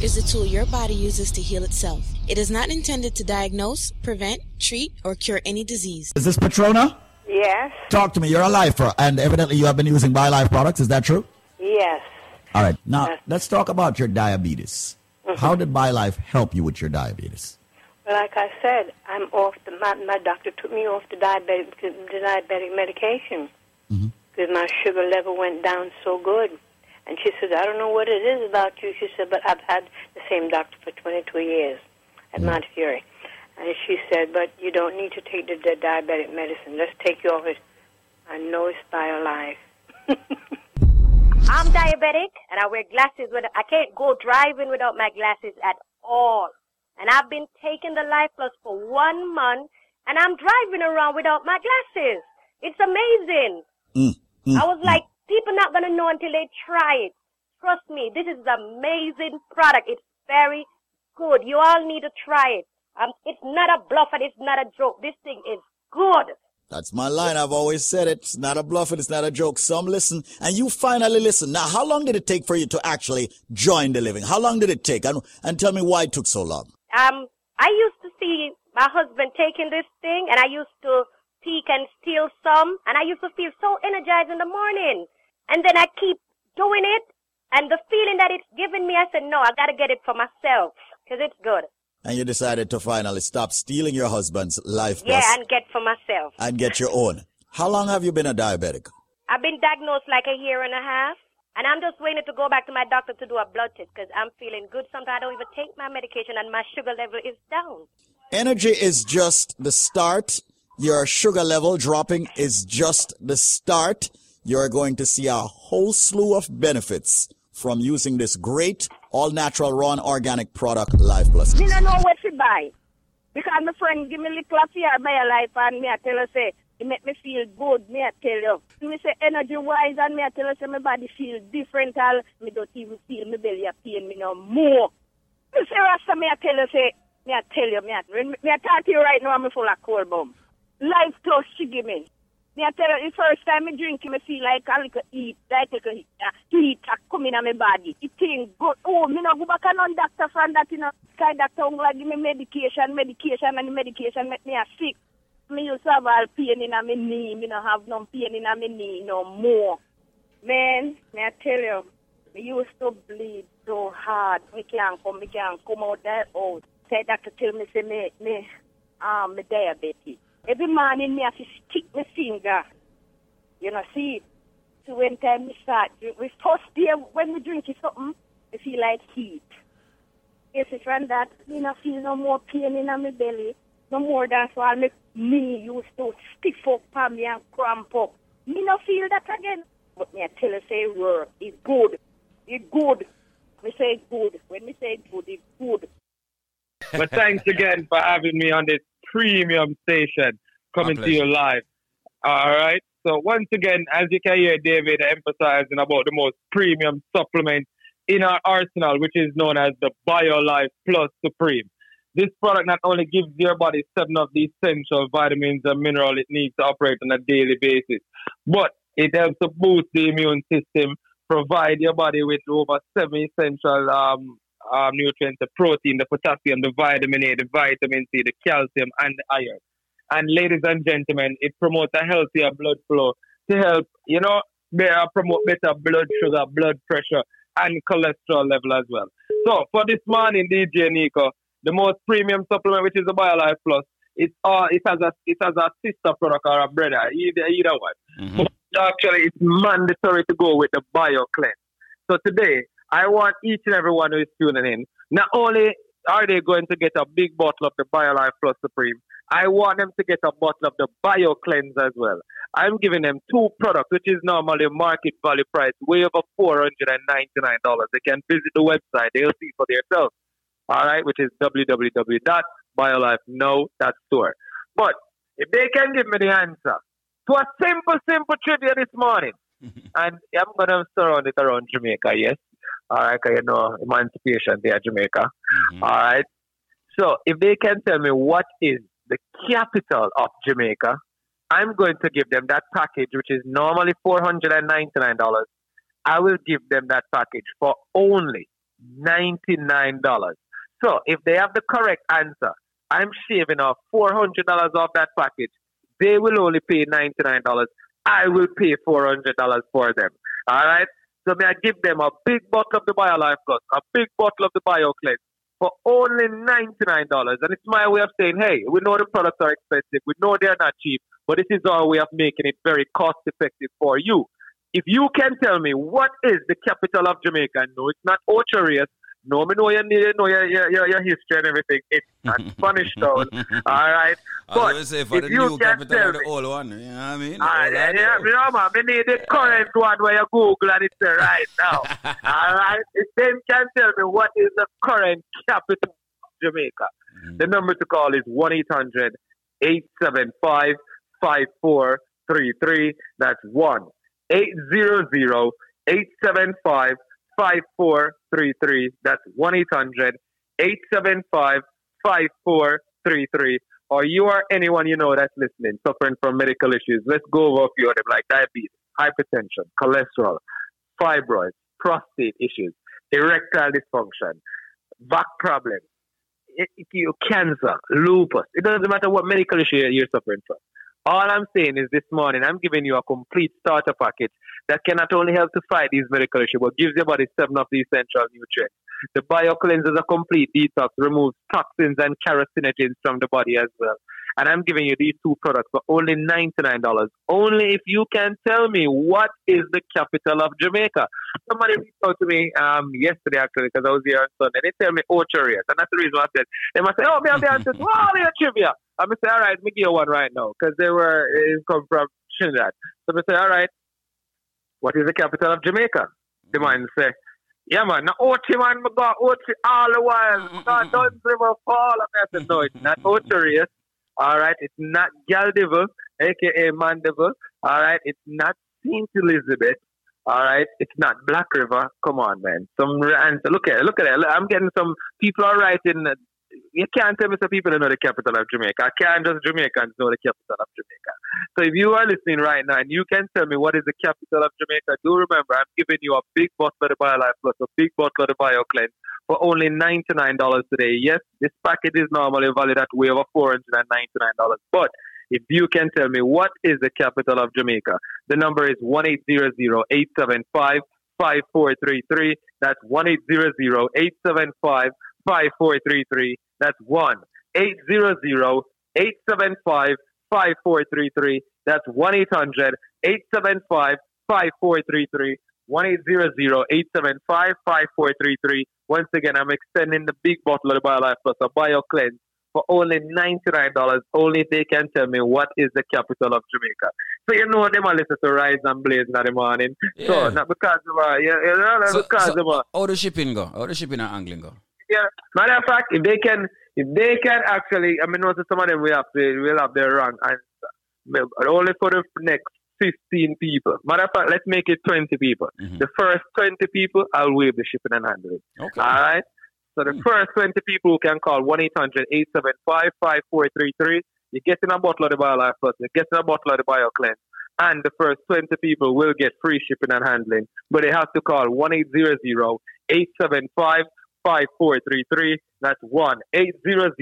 S38: This is a tool your body uses to heal itself. It is not intended to diagnose, prevent, treat, or cure any disease.
S33: Is this Patrona?
S48: Yes,
S33: Talk to me. You're a lifer, and evidently you have been using BioLife products. Is that true?
S48: yes.
S33: All right. Now let's talk about your diabetes. Mm-hmm. How did BioLife help you with your diabetes?
S48: Well, like I said, I'm off. The, my, my doctor took me off the diabetic, the diabetic medication mm-hmm. because my sugar level went down so good. And she said, I don't know what it is about you. She said, but I've had the same doctor for 22 years at Mount Fury. And she said, but you don't need to take the, the diabetic medicine. Let's take you off it. I know it's by life.
S49: I'm diabetic and I wear glasses. With, I can't go driving without my glasses at all. And I've been taking the Life Plus for one month and I'm driving around without my glasses. It's amazing. Mm, mm, I was mm. like, people not gonna know until they try it. Trust me, this is an amazing product. It's very good. You all need to try it. Um, it's not a bluff and it's not a joke. This thing is good.
S50: That's my line. I've always said it. It's not a bluff and it's not a joke. Some listen and you finally listen. Now, how long did it take for you to actually join the living? How long did it take? And, and tell me why it took so long.
S49: Um, I used to see my husband taking this thing, and I used to peek and steal some, and I used to feel so energized in the morning. And then I keep doing it, and the feeling that it's giving me, I said, no, I gotta get it for myself, because it's good.
S50: And you decided to finally stop stealing your husband's life
S49: Yeah, and get for myself.
S50: and get your own. How long have you been a diabetic?
S49: I've been diagnosed like a year and a half, and I'm just waiting to go back to my doctor to do a blood test, because I'm feeling good. Sometimes I don't even take my medication, and my sugar level is down.
S50: Energy is just the start. Your sugar level dropping is just the start. You're going to see a whole slew of benefits from using this great all natural raw organic product Life Plus.
S51: Me no know what to buy. Because my friend give me little fear by a life and me I tell her say, it make me feel good, me I tell you. Me say energy wise and me I tell her say my body feel different all me don't even feel my belly a pain me no more. Me say Rasta me I tell her say, me I tell you, me I, me I talk to you right now I'm full of cold bum. Life plus she give me. Me I tell you, the first time I drink it, me feel like a little heat, like a little heat, uh, a come in my body. It thing good. Oh, me no go back and on doctor from that, you know. Sky doctor won't like give me medication, medication, and the medication make me a sick. Me used to have all pain in my knee. Me no have no pain in my knee no more. Man, me I tell you, me used to bleed so hard. Me can't come, me can't come out that out. Say doctor tell me say me, me, um, me diabetes. Every morning me have to stick my finger. You know, see, so when time me start, we first day when we drink something, I feel like heat. Yes, it's from that, me not feel no more pain in my belly. No more that's why make me used to stiff up on me and cramp up. Me not feel that again. But me I tell you say word, it's good. It's good. Me say good. When me say good, it's good.
S52: But thanks again for having me on this premium station coming to you live. All right. So once again, as you can hear David emphasizing about the most premium supplement in our arsenal, which is known as the BioLife Plus Supreme. This product not only gives your body seven of the essential vitamins and minerals it needs to operate on a daily basis, but it helps to boost the immune system, provide your body with over seven essential um, um, nutrients, the protein, the potassium, the vitamin A, the vitamin C, the calcium, and the iron. And ladies and gentlemen, it promotes a healthier blood flow to help, you know, better uh, promote better blood sugar, blood pressure, and cholesterol level as well. So for this morning, DJ Nico, the most premium supplement, which is the BioLife Plus, it's all uh, it has a it has a sister product or a brother, either either one. But actually, it's mandatory to go with the BioCleanse. So today, I want each and every one who is tuning in. Not only are they going to get a big bottle of the BioLife Plus Supreme, I want them to get a bottle of the Bio BioCleanse as well. I'm giving them two products, which is normally market value price, way over four hundred and ninety nine dollars. They can visit the website; they'll see for themselves. All right, which is www.biolifenow.store. But if they can give me the answer to a simple, simple trivia this morning, and I'm gonna surround it around Jamaica, yes. All right, you know emancipation there, Jamaica. Mm-hmm. All right. So if they can tell me what is the capital of Jamaica, I'm going to give them that package, which is normally four hundred and ninety nine dollars. I will give them that package for only ninety nine dollars. So if they have the correct answer, I'm shaving off four hundred dollars off that package. They will only pay ninety nine dollars. I will pay four hundred dollars for them. All right. So may I give them a big bottle of the BioLife Plus, a big bottle of the BioCleanse, for only $99. And it's my way of saying, hey, we know the products are expensive. We know they're not cheap, but this is our way of making it very cost effective for you. If you can tell me what is the capital of Jamaica, no, it's not Ocho Rios. No, me know you need to know your, your, your, your history and everything. It's not Spanish town. All right.
S27: I
S52: But
S27: was say for
S52: if
S27: the
S52: you
S27: new
S52: can
S27: capital
S52: tell
S27: of the old one. You know what I mean?
S52: Ah,
S27: Old
S52: yeah, yeah, you know, man, we need the current one where you Google and it's right now. All right? If them can tell me what is the current capital of Jamaica, the number to call is 1 800 875 5433. That's 1 800 875 5433. That's 1 800 875 5433. Or you or anyone you know that's listening suffering from medical issues. Let's go over a few of them like diabetes, hypertension, cholesterol, fibroids, prostate issues, erectile dysfunction, back problems, cancer, lupus. It doesn't matter what medical issue you're suffering from. All I'm saying is this morning, I'm giving you a complete starter package that can not only help to fight these medical issues, but gives your body seven of the essential nutrients. The BioCleanse is a complete detox, removes toxins and carcinogens from the body as well. And I'm giving you these two products for only $99. Only if you can tell me what is the capital of Jamaica. Somebody reached out to me um, yesterday, actually, because I was here on Sunday. They tell me Ocho Rios. And that's the reason why I said, they must say, oh, me have the answers. Oh, they are trivia. I'm going to say, all right, me give you one right now, because they were, it come from Trinidad. So I'm going to say, all right, what is the capital of Jamaica? The man say, yeah, man, now Ochi, man, me got Ochi all the while. God, don't river fall. I said, no, it's not Ocho Rios. All right, it's not Galdival, aka Mandeville. All right, it's not Saint Elizabeth. All right, it's not Black River. Come on, man. Some answer. Look at it. Look at it. I'm getting some people are writing. You can't tell me some people don't know the capital of Jamaica. I can't just Jamaicans know the capital of Jamaica. So if you are listening right now and you can tell me what is the capital of Jamaica, do remember I'm giving you a big bottle of the BioLife Plus, a big bottle of the BioCleanse for only $99 today. Yes, this package is normally valued at way over $499. But if you can tell me what is the capital of Jamaica, the number is 1 875 5433. That's 1 875 5433. That's 1 800 875 5433. That's 1 800 875 5433. 1 800 875 5433. Once again, I'm extending the big bottle of the BioLife Plus, a BioCleanse, for only $99. Only they can tell me what is the capital of Jamaica. So you know them are listen to Rise and Blaze in the morning. So
S27: Yeah.
S52: not because of uh, you, know,
S27: So,
S52: because
S27: so,
S52: of uh,
S27: how the shipping go? How the shipping and angling go?
S52: Yeah. Matter of fact, if they can, if they can actually, I mean, notice some of them we have to, will have their wrong answer. But uh, Only for the next 15 people. Matter of fact, let's make it 20 people. Mm-hmm. The first 20 people, I'll waive the shipping and handling.
S27: Okay.
S52: All right. So the mm. first 20 people who can call 1 800 875 5433. You're getting a bottle of the BioLife Plus, you're getting a bottle of the BioCleanse. And the first 20 people will get free shipping and handling. But they have to call 1 800 875 5433. That's 1 800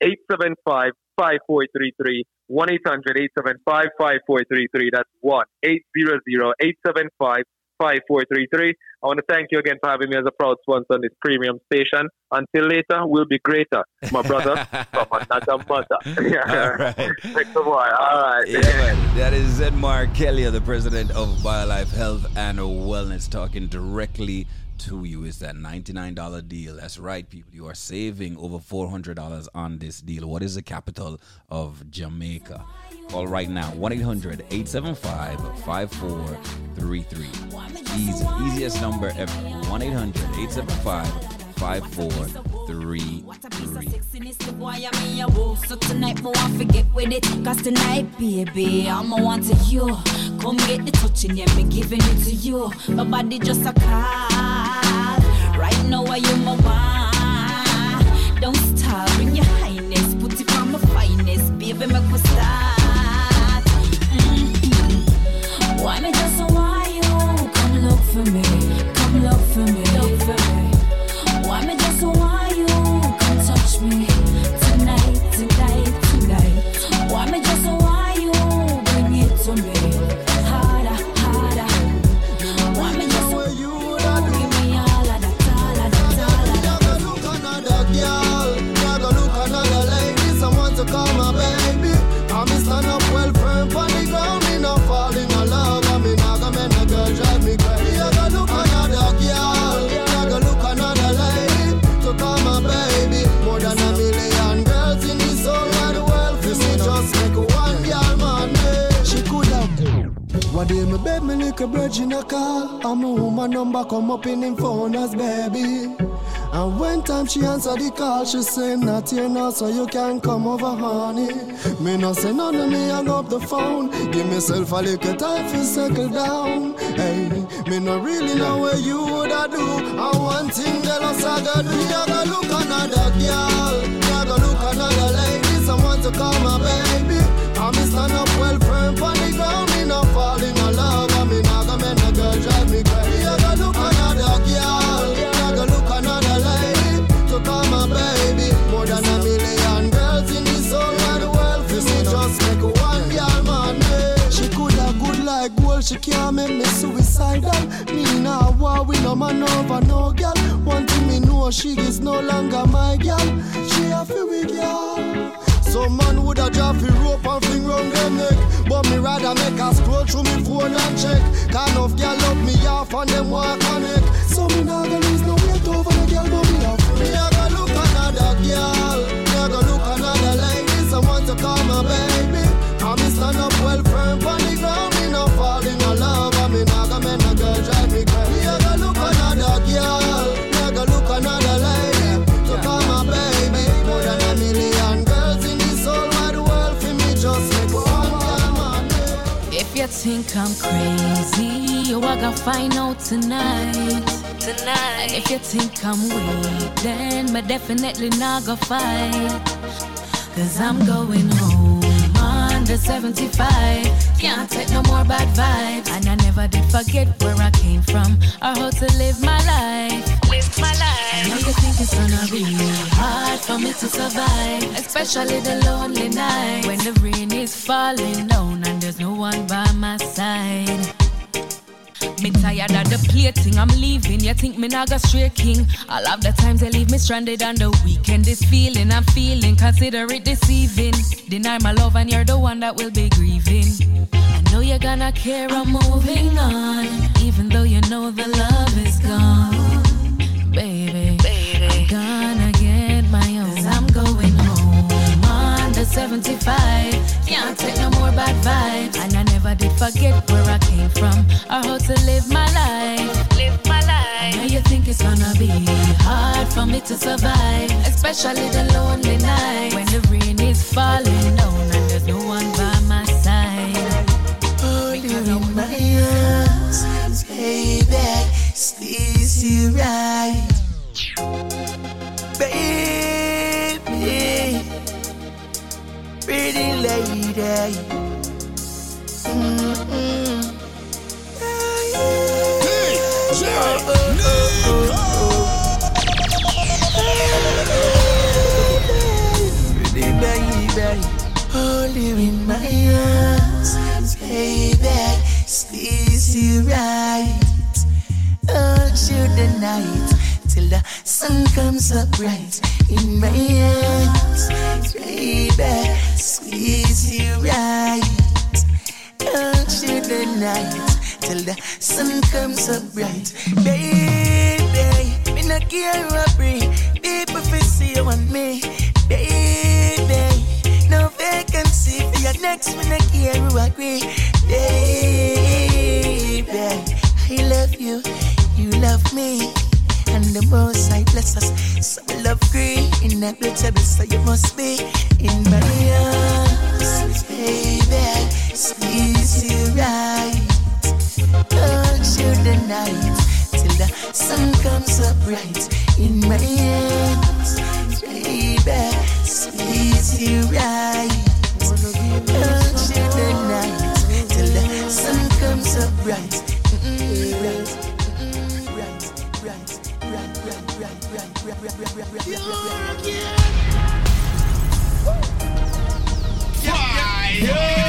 S52: 875 5433. 1 800 875 5433. That's 1 800 875 5433. I want to thank you again for having me as a proud sponsor on this premium station. Until later, we'll be greater, my brother from another mother.
S27: All right.
S52: Thanks a. All right.
S27: Yeah, man. That is Zedmar Kelly, the president of BioLife Health and Wellness, talking directly to you. is that $99 deal. That's right, people. You are saving over $400 on this deal. What is the capital of Jamaica? Call right now 1 800 875 5433. Easy. Easiest number ever. 1 800 875 5433.
S53: So tonight, want forget with it. Cause tonight, baby, to you. Come get the yeah, me it to you. My body just a call. Right now, I my one. Don't stop, bring your highness. Put it finest, baby, start. Why me just you? Come look for me, come look for me.
S54: One day me beg me little virgin a call, and my woman number come up in him phone as baby. And when time she answer the call, she say not here now, so you can come over, honey. Me no say none of me hang up the phone. Give myself a little time to settle down. Hey, me no really know what you woulda do. And one thing that I gotta do, I gotta look another girl, I gotta look another lady, someone to call my baby. I me stand up well she can't make me suicidal. Me now war with no man over no girl. One thing me know, she is no longer my girl. She a fi girl. Some man woulda drop fi rope and fling round them neck But me rather make her scroll through me phone and check Kind of girl love me off and them want connect So me nah go lose no weight over the girl but me a free Me a go look another girl Me a go look another lady Someone to call my baby Me stand up well firm on the ground Me no fall in love me no girl drive me crazy Me a go look another girl Me a go look another lady my baby More than a million girls in this whole wide world For me just make one
S22: If you think I'm crazy, you I gotta find out tonight. Tonight. And if you think I'm weak, then me definitely not gonna fight. Cause I'm going home under 75. Can't take no more bad vibes. And I never did forget where I came from or how to live my life. Live my life. I know you think it's gonna be hard for me to survive, especially the lonely night when the rain is falling down and there's no one by my side. Me tired of the plating, I'm leaving. You think me not go straight king? All of the times they leave me stranded on the weekend. This feeling I'm feeling, consider it deceiving. Deny my love and you're the one that will be grieving. I know you're gonna care, I'm moving on. Even though you know the love is gone. Baby, I'm gonna get my own. Cause I'm going home under 75. Can't take no more bad vibes. And I never did forget where I came from or how to live my life. Live my life. I know you think it's gonna be hard for me to survive, especially the lonely night when the rain is falling down and there's no one by my side.
S42: Hold you in my arms, baby, squeeze you right, baby, pretty lady every day. Mm-hmm. Baby, hold you in my arms, baby, squeeze you the night till the sun comes up bright in my arms, baby, squeeze you right, hold you the night till the sun comes up bright, baby, me not care what bring people fi see you and me, baby, no vacancy for your next me not care who agree, baby, I love you, you love me. And the most I bless us, so we love green in that table, so you must be in my baby. Squeeze you right, hold you the night till the sun comes up bright in my arms, baby. Squeeze you right, hold you the night till the sun comes up bright. Mm-mm, right,
S18: mm-hmm. Fire!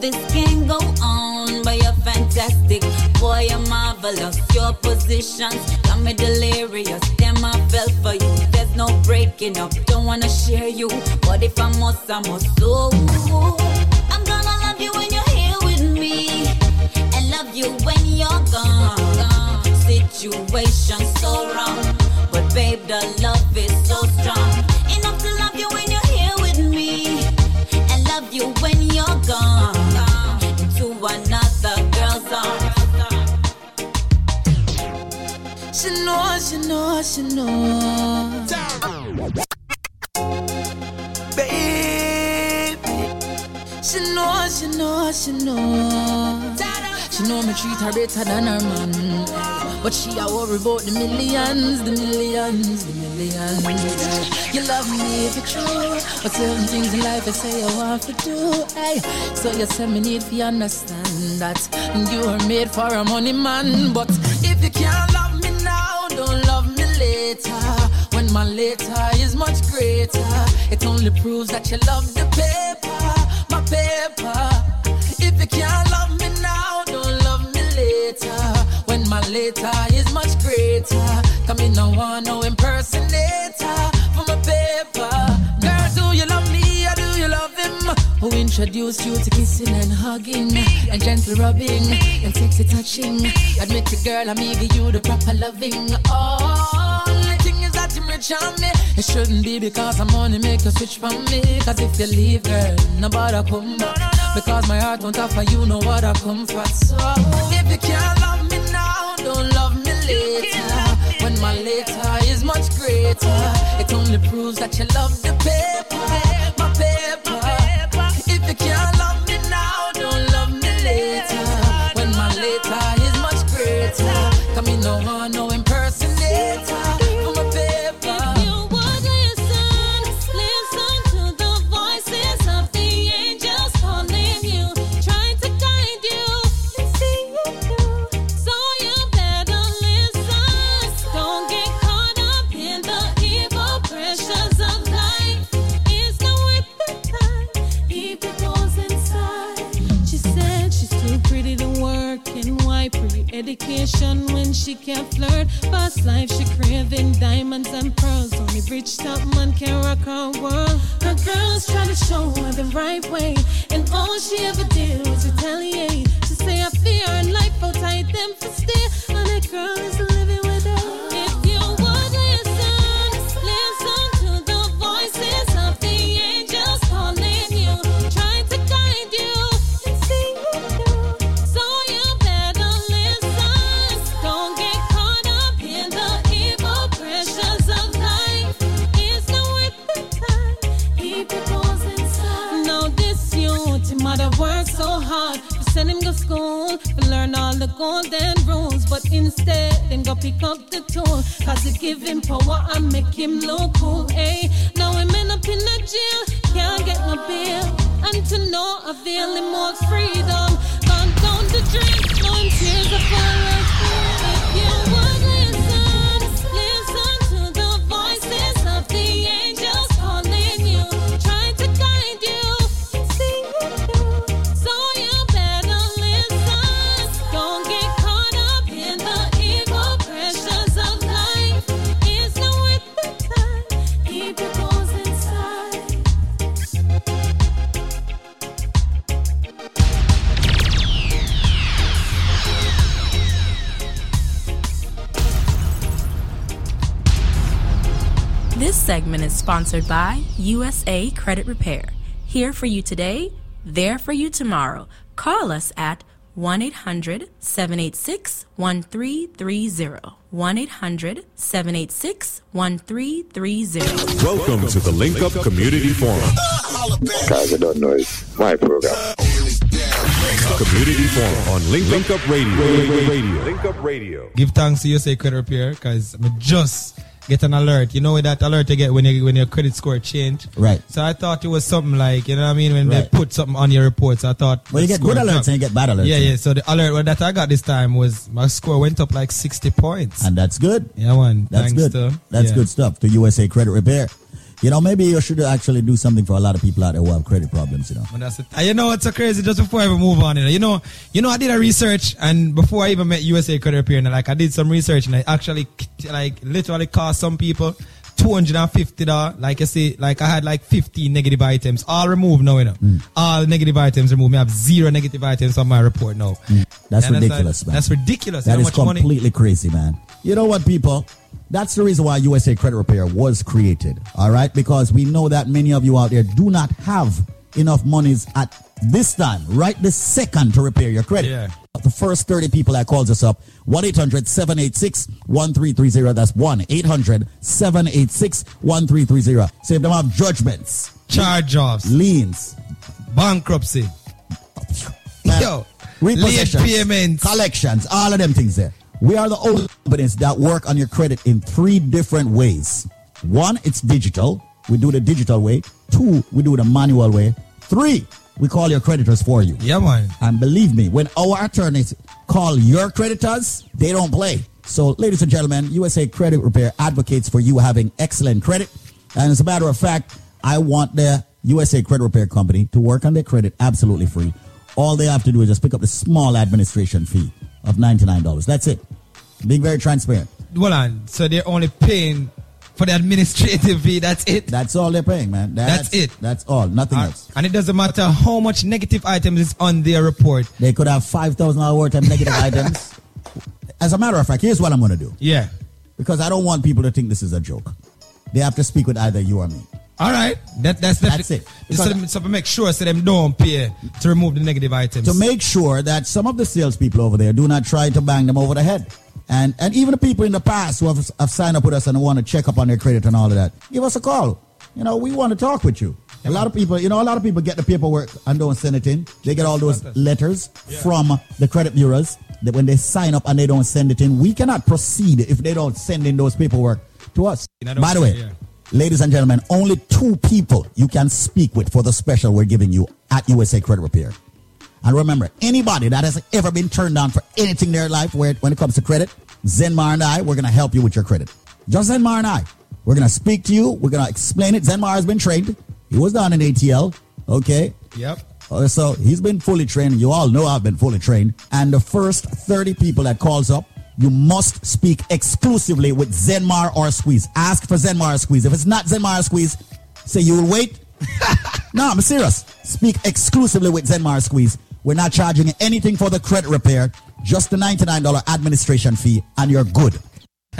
S18: this can go on, but you're fantastic.
S47: Boy, you're marvelous. Your positions got me delirious. Damn, I fell for you. There's no breaking up. Don't wanna share you, but if I must, I must. So I'm gonna love you when you're here with me, and love you when you're gone. gone. Situation so wrong, but babe, the love is so strong.
S31: She know, she know, she know. Baby. She know, she know, she know. She know me treat her better than her man. But she a worry about the millions, the millions, the millions. You love me if it's true. But certain things in life I say I want to do. Hey, so you say me need to understand that you are made for a money man. But if you can't love later. When my later is much greater, it only proves that you love the paper, my paper. If you can't love me now, don't love me later. When my later is much greater, come in no one no impersonator for my paper. Who introduced you to kissing and hugging and gentle rubbing and sexy touching? Admit it, girl, I'm giving you the proper loving. Only thing is that you rich on me. It shouldn't be because I'm only make you switch from me. Cause if you leave, girl, nobody come back. Because my heart won't offer you no other comfort. So if you can't love me now, don't love me later. When my later is much greater, it only proves that you love the paper. When
S55: she can't flirt. Fast life she craving diamonds and pearls. Only rich top man can rock her world. Her girls try to show her the right way, and all she ever did was retaliate. She say I fear her life outside them for stay, and that girl is living with her. Golden rules, but instead him go pick up the tool, cause it give him power and make him look cool. Hey, now him end up in a jail, can't get no bail, and to no avail him more freedom. Gone down the drain, him tears are falling.
S47: If you
S53: segment is sponsored by USA Credit Repair. Here for you today, there for you tomorrow. Call us at 1 800 786 1330. 1 800 786 1330.
S56: Welcome to the Link Up Community Forum.
S57: Guys, I don't know. It's my program.
S56: Community Forum on Link, Link Up Radio. Radio. Link Up Radio.
S58: Give thanks to USA Credit Repair because I'm just get an alert. You know that alert you get when you, when your credit score change.
S33: Right.
S58: So I thought it was something like you know what I mean when
S33: Right.
S58: they put something on your reports. I thought.
S33: Well, you get good alerts
S58: dropped.
S33: and you get bad alerts.
S58: Yeah, yeah. So the alert that I got this time was my score went up like sixty points.
S33: And that's good.
S58: Yeah, man.
S33: That's
S58: Thanks
S33: good.
S58: to-
S33: That's
S58: yeah.
S33: good stuff to USA Credit Repair. You know, maybe you should actually do something for a lot of people out there who have credit problems. You know.
S58: But that's it. And you know what's so crazy? Just before I even move on, you know, you know, you know, I did a research, and before I even met USA Credit Repair, and like I did some research, and I actually like literally cost some people two hundred and fifty dollars. Like I say, like I had like fifteen negative items, all removed now. You know,
S33: Mm.
S58: all negative items removed. I have zero negative items on my report now.
S33: That's
S58: You understand?
S33: ridiculous, man.
S58: That's ridiculous.
S33: That is
S58: much money?
S33: completely crazy, man. You know what, people? That's the reason why USA Credit Repair was created. All right, because we know that many of you out there do not have enough monies at this time, right this second, to repair your credit.
S58: Yeah.
S33: The first 30 people that calls us up, 1-800-786-1330. That's 1-800-786-1330. Say if them have judgments,
S58: charge-offs,
S33: liens,
S58: bankruptcy, Yo,
S33: repossessions,
S58: late payments,
S33: collections, all of them things there. We are the only companies that work on your credit in three different ways. One, it's digital. We do the digital way. Two, we do the manual way. Three, we call your creditors for you.
S58: Yeah, man.
S33: And believe me, when our attorneys call your creditors, they don't play. So, ladies and gentlemen, USA Credit Repair advocates for you having excellent credit. And as a matter of fact, I want the USA Credit Repair Company to work on their credit absolutely free. All they have to do is just pick up the small administration fee of $99. That's it. Being very transparent.
S58: Hold on. So they're only paying for the administrative fee. That's it.
S33: That's all they're paying, man.
S58: That's, it.
S33: That's all. Nothing else.
S58: And it doesn't matter how much negative items is on their report.
S33: They could have $5,000 worth of negative items. As a matter of fact, here's what I'm going to do.
S58: Yeah.
S33: Because I don't want people to think this is a joke. They have to speak with either you or me.
S58: All right. That, that's,
S33: That's it.
S58: So, them, so make sure so them don't pay to remove the negative items.
S33: To make sure that some of the salespeople over there do not try to bang them over the head. And and even the people in the past who have, have signed up with us and want to check up on their credit and all of that, give us a call. You know, we want to talk with you. A lot of people, you know, a lot of people get the paperwork and don't send it in. They get all those letters from the credit bureaus that when they sign up and they don't send it in, we cannot proceed if they don't send in those paperwork to us. By the way,
S58: yeah.
S33: Ladies and gentlemen, only two people you can speak with for the special we're giving you at USA Credit Repair. And remember, anybody that has ever been turned down for anything in their life where, when it comes to credit, Zenmar and I, we're going to help you with your credit. Just Zenmar and I. We're going to speak to you. We're going to explain it. Zenmar has been trained. He was down in ATL. Okay.
S58: Yep.
S33: Uh, so he's been fully trained. You all know I've been fully trained. And the first 30 people that calls up, you must speak exclusively with Zenmar or Squeeze. Ask for Zenmar or Squeeze. If it's not Zenmar or Squeeze, say you will wait. no, I'm serious. Speak exclusively with Zenmar or Squeeze. We're not charging anything for the credit repair, just the $99 administration fee, and you're good.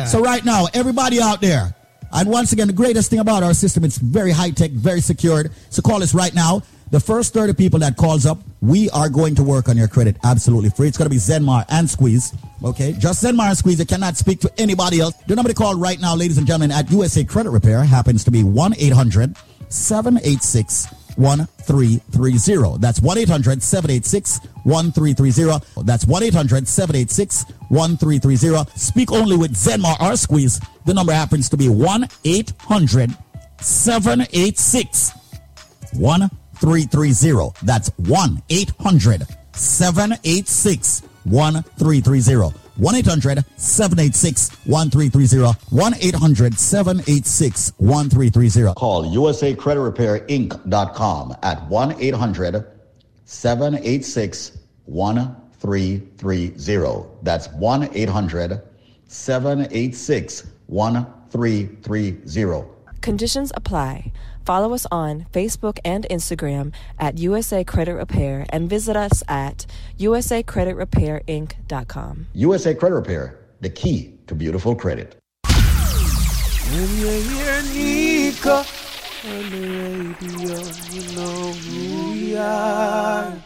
S33: So right now, everybody out there, and once again, the greatest thing about our system, it's very high tech, very secured. So call us right now. The first 30 people that calls up, we are going to work on your credit absolutely free. It's going to be Zenmar and Squeeze. Okay. Just Zenmar and Squeeze. You cannot speak to anybody else. The number to call right now, ladies and gentlemen, at USA Credit Repair happens to be 1-800-786-1330. That's 1-800-786-1330. That's 1-800-786-1330. Speak only with Zenmar or Squeeze. The number happens to be 1-800-786 1330. That's 1 800 786 1330. 1 800 786 1330. 1 800 786 1330. Call USA Credit Repair Inc.com at 1 800 786 1330. That's 1 800 786 1330.
S59: Conditions apply. Follow us on Facebook and Instagram at USA Credit Repair and visit us at usacreditrepairinc.com.
S33: USA Credit Repair, the key to beautiful credit.
S60: When you hear Nika on the radio, you know who we are.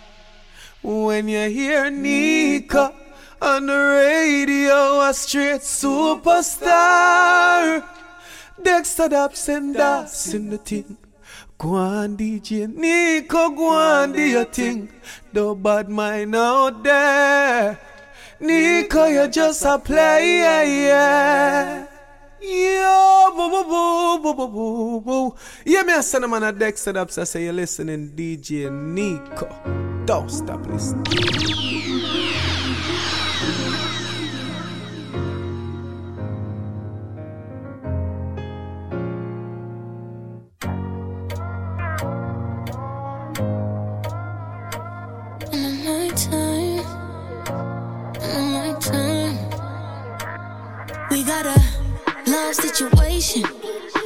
S60: When you hear Nika on the radio, a straight superstar. Dexta Daps and Das in the thing. Go DJ Nico, go on, do your thing. No bad mind out there. Nico, you're just a player. Yo, boo, boo, boo, boo, boo, boo, boo. Yeah, me a send a man a Dexta Daps. I say you're listening, DJ Nico. Don't stop listening.
S53: Got a love situation,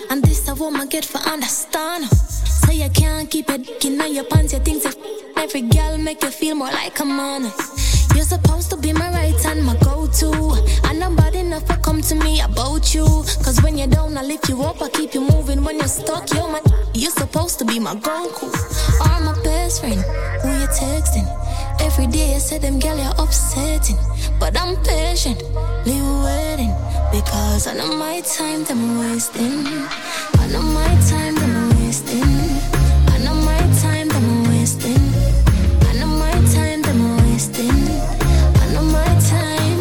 S53: and this a woman get for understand. So you can't keep your dick in your pants. You think that every girl make you feel more like a man. You're supposed to be my right hand, my go-to. And nobody never come to me about you. Cause when you're down, I lift you up, I keep you moving. When you're stuck, you're my You're supposed to be my Goku. Or my best friend, who you texting. Every day I say them girl you're upsetting. But I'm patient, leave waiting. Because I know my time them wasting. I know my time them wasting. I know my time them wasting. I wasting. I know my time.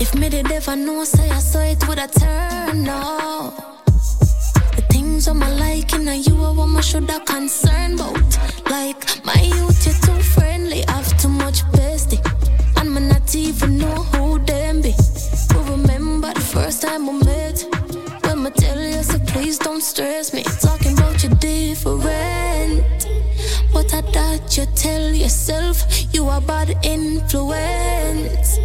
S53: If me did ever know, say I saw it would have turned no. Things I'm liking, and you are what I should have concerned about. Like my youth, you're too friendly, I've too much bestie, and me not even know who them be. But remember the first time we met, when me tell you, so please don't stress me. Talking about you different. But I thought you tell yourself you are bad influence.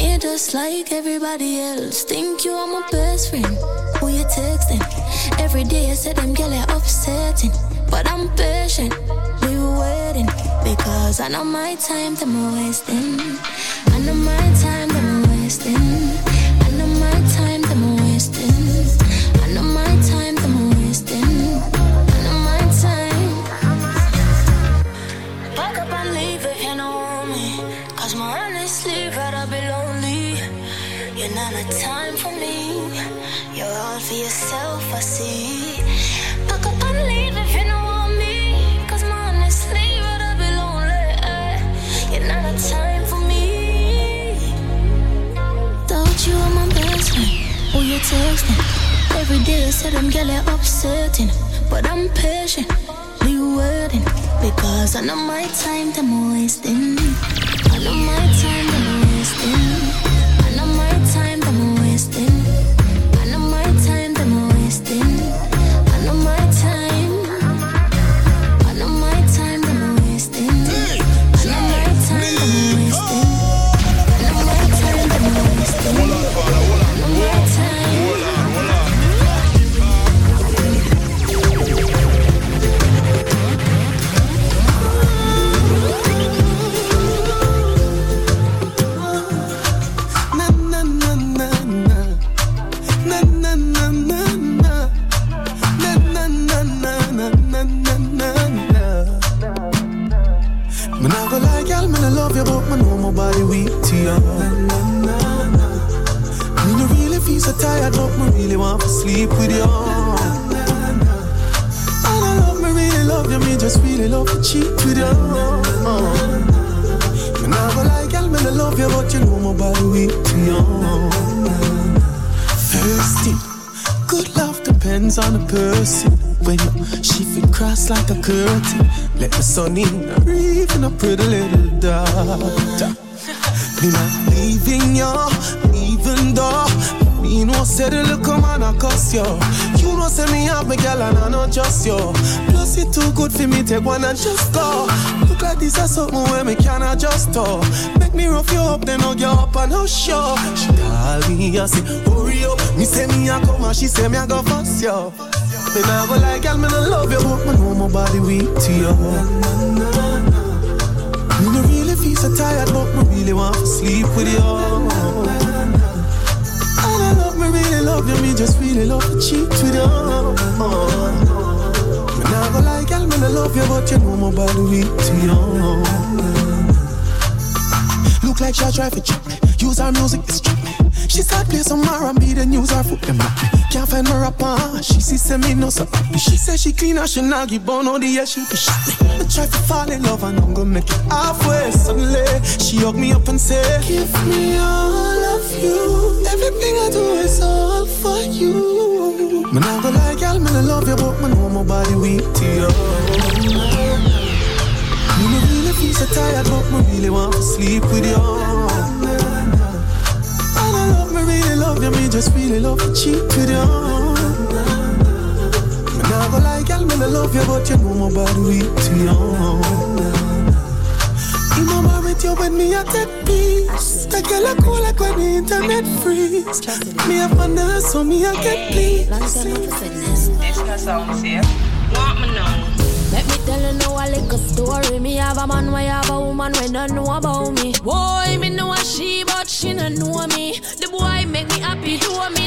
S53: I just like everybody else. Think you are my best friend. Who you texting? Every day I say them girl are upsetting. But I'm patient, we waiting. Because I know my time them wasting. I know my time You're not a time for me. You're all for yourself, I see. Pack up and leave if you don't want me. Cause my honestly rather be lonely. You're not a time for me. Thought you were my best friend. Who you texting? Every day I said I'm you're upsetting. But I'm patient, leave waiting. Because I know my time them wasting. I know my time
S42: good for me take one and just go. Look like this is something where me can adjust to. Make me rough you up, then hug you up and hush you. She call me, I say hurry up. Me say me I come and she say me I go fuss you. Me nah go like girl, me nah love you, but me know my body weak to you. Me no really feel so tired, but me really want to sleep with you. I love me, really love you, me just really love to cheat with you. Nah go like girl, me nah love you, but you know my body to you. Look like she try to cheat me. Use her music, it's trick me. She start play some R&B, then use her foot, them me. Can't find her rapper, she see say me no happy. She say she clean her, she not give bone on the yeah, she be shit me. I try to fall in love and I'm gonna make it halfway. Suddenly, she hug me up and say, Give me all of you. Everything I do is all for you. Go like girl, me no love you, but me know my body weak to you. Me no really feel so tired, but me really want to sleep with you. And I love me, really love you, me just really love to cheat with you. Me nah go like girl, me no love you, but you know my body weak to you. In my with you when me I take peace. Take Girl, I cool like when the internet freeze. Me have wonder, so me I get please.
S61: This no sound here. Want me know?
S22: Let me tell you now a little story. Me have a man, why have a woman when don't know about me. Boy, me know a she, but she don't know me. The boy make me happy, do me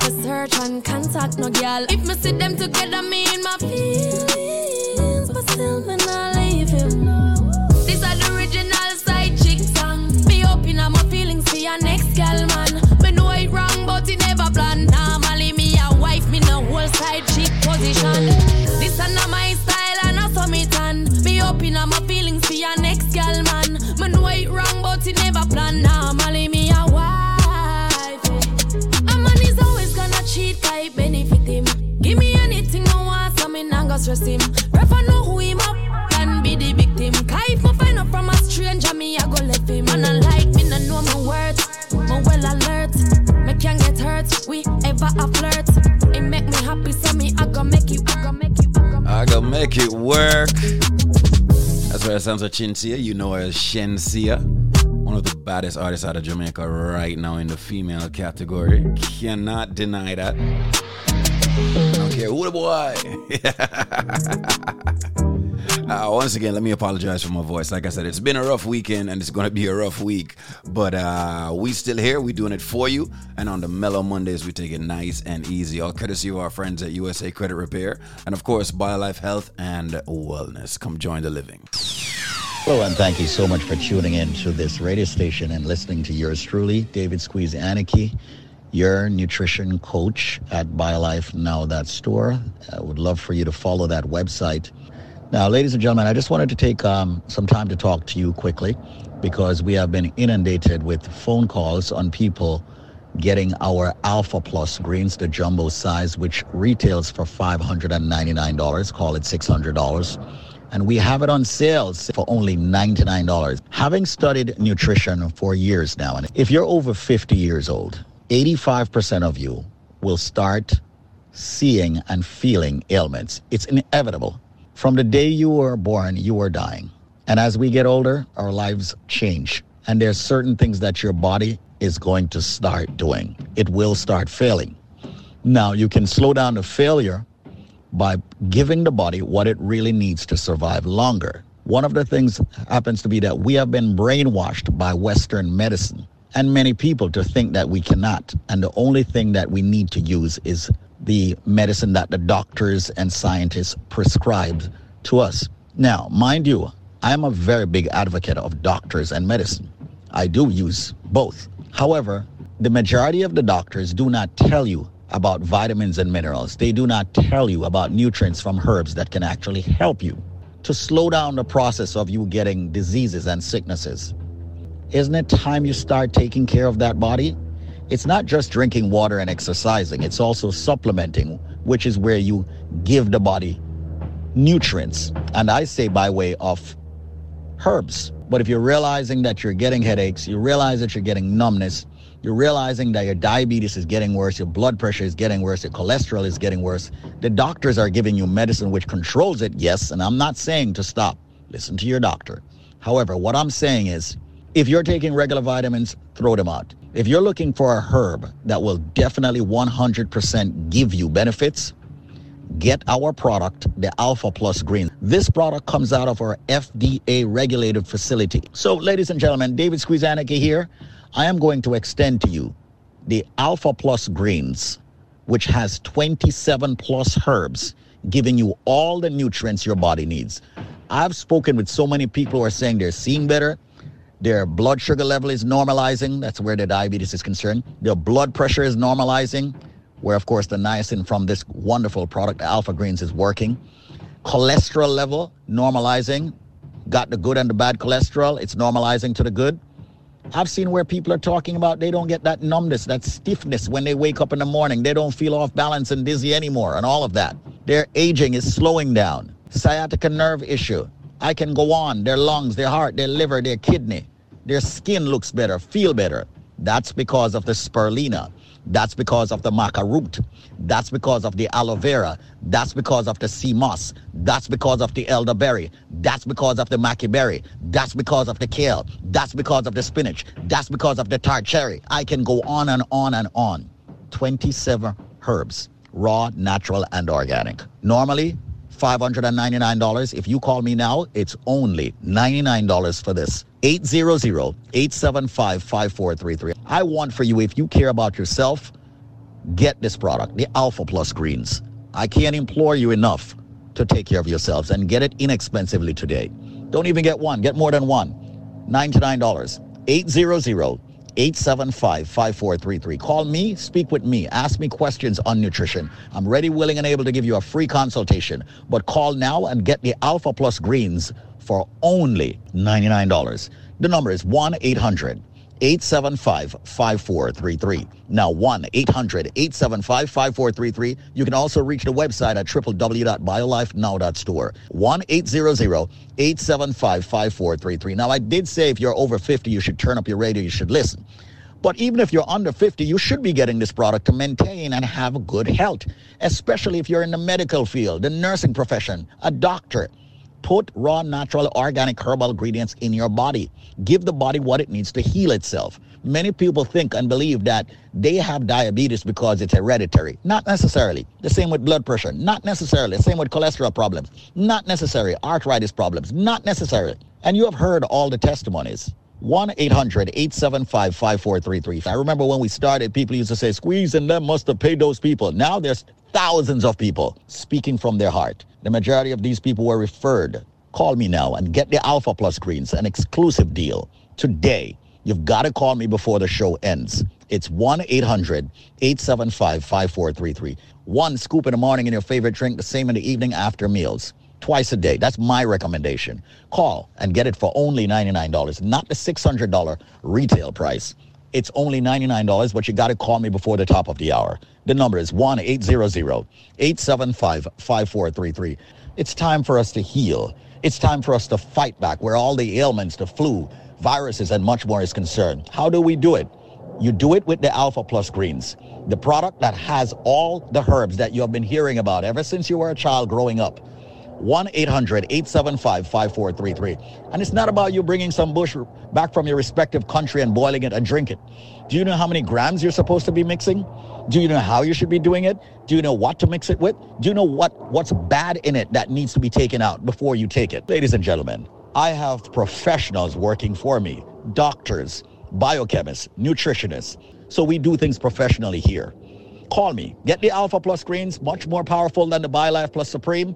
S22: To search and contact no girl. If me see them together, me Chinsea. You
S27: know her as Shenseea. One of the baddest artists out of Jamaica right now in the female category. Cannot deny that. Care who the boy. Uh, once again, let me apologize for my voice. Like I said, it's been a rough weekend and it's going to be a rough week. But uh, we still here. we doing it for you. And on the Mellow Mondays, we take it nice and easy. All courtesy of our friends at USA Credit Repair. And of course, BioLife Health and Wellness. Come join the living.
S33: Hello, and thank you so much for tuning in to this radio station and listening to yours truly, David Squeeze Anarchy, your nutrition coach at BioLife Now That Store. I would love for you to follow that website. Now, ladies and gentlemen, I just wanted to take um, some time to talk to you quickly because we have been inundated with phone calls on people getting our Alpha Plus greens, the jumbo size, which retails for $599, call it $600 and we have it on sales for only $99. Having studied nutrition for years now, and if you're over 50 years old, 85% of you will start seeing and feeling ailments. It's inevitable. From the day you were born, you are dying. And as we get older, our lives change. And there's certain things that your body is going to start doing. It will start failing. Now, you can slow down the failure by giving the body what it really needs to survive longer. One of the things happens to be that we have been brainwashed by Western medicine and many people to think that we cannot. And the only thing that we need to use is the medicine that the doctors and scientists prescribe to us. Now, mind you, I'm a very big advocate of doctors and medicine. I do use both. However, the majority of the doctors do not tell you about vitamins and minerals. They do not tell you about nutrients from herbs that can actually help you to slow down the process of you getting diseases and sicknesses. Isn't it time you start taking care of that body? It's not just drinking water and exercising, it's also supplementing, which is where you give the body nutrients. And I say by way of herbs. But if you're realizing that you're getting headaches, you realize that you're getting numbness, you're realizing that your diabetes is getting worse, your blood pressure is getting worse, your cholesterol is getting worse. The doctors are giving you medicine which controls it, yes, and I'm not saying to stop. Listen to your doctor. However, what I'm saying is if you're taking regular vitamins, throw them out. If you're looking for a herb that will definitely 100% give you benefits, get our product, the Alpha Plus Green. This product comes out of our FDA regulated facility. So, ladies and gentlemen, David Squeezaniki here. I am going to extend to you the Alpha Plus Greens, which has 27 plus herbs, giving you all the nutrients your body needs. I've spoken with so many people who are saying they're seeing better. Their blood sugar level is normalizing. That's where their diabetes is concerned. Their blood pressure is normalizing, where, of course, the niacin from this wonderful product, Alpha Greens, is working. Cholesterol level normalizing. Got the good and the bad cholesterol. It's normalizing to the good. I've seen where people are talking about they don't get that numbness, that stiffness when they wake up in the morning. They don't feel off balance and dizzy anymore, and all of that. Their aging is slowing down. Sciatica nerve issue. I can go on. Their lungs, their heart, their liver, their kidney. Their skin looks better, feel better. That's because of the spirulina. That's because of the maca root. That's because of the aloe vera. That's because of the sea moss. That's because of the elderberry. That's because of the maqui berry. That's because of the kale. That's because of the spinach. That's because of the tart cherry. I can go on and on and on. 27 herbs, raw, natural, and organic. Normally, $599. If you call me now, it's only $99 for this. 800-875-5433. I want for you, if you care about yourself, get this product, the Alpha Plus Greens. I can't implore you enough to take care of yourselves and get it inexpensively today. Don't even get one, get more than one. $99. 800 875 5433. Call me, speak with me, ask me questions on nutrition. I'm ready, willing, and able to give you a free consultation. But call now and get the Alpha Plus Greens for only $99. The number is 1 800 875 5433. Now, 1 800 875 5433. You can also reach the website at www.biolifenow.store. 1 800 875 5433. Now, I did say if you're over 50, you should turn up your radio, you should listen. But even if you're under 50, you should be getting this product to maintain and have good health, especially if you're in the medical field, the nursing profession, a doctor. Put raw, natural, organic herbal ingredients in your body. Give the body what it needs to heal itself. Many people think and believe that they have diabetes because it's hereditary. Not necessarily. The same with blood pressure. Not necessarily. Same with cholesterol problems. Not necessary. Arthritis problems. Not necessarily. And you have heard all the testimonies. 1 800 875 5433. I remember when we started, people used to say, Squeeze and them must have paid those people. Now there's thousands of people speaking from their heart. The majority of these people were referred. Call me now and get the Alpha Plus Greens, an exclusive deal today. You've got to call me before the show ends. It's 1 800 875 5433. One scoop in the morning in your favorite drink, the same in the evening after meals. Twice a day. That's my recommendation. Call and get it for only $99, not the $600 retail price. It's only $99, but you got to call me before the top of the hour. The number is 1 800 875 5433. It's time for us to heal. It's time for us to fight back where all the ailments, the flu, viruses, and much more is concerned. How do we do it? You do it with the Alpha Plus Greens, the product that has all the herbs that you have been hearing about ever since you were a child growing up. 1 800 875 5433. And it's not about you bringing some bush back from your respective country and boiling it and drink it. Do you know how many grams you're supposed to be mixing? Do you know how you should be doing it? Do you know what to mix it with? Do you know what, what's bad in it that needs to be taken out before you take it? Ladies and gentlemen, I have professionals working for me doctors, biochemists, nutritionists. So we do things professionally here. Call me. Get the Alpha Plus greens, much more powerful than the BioLife Plus Supreme.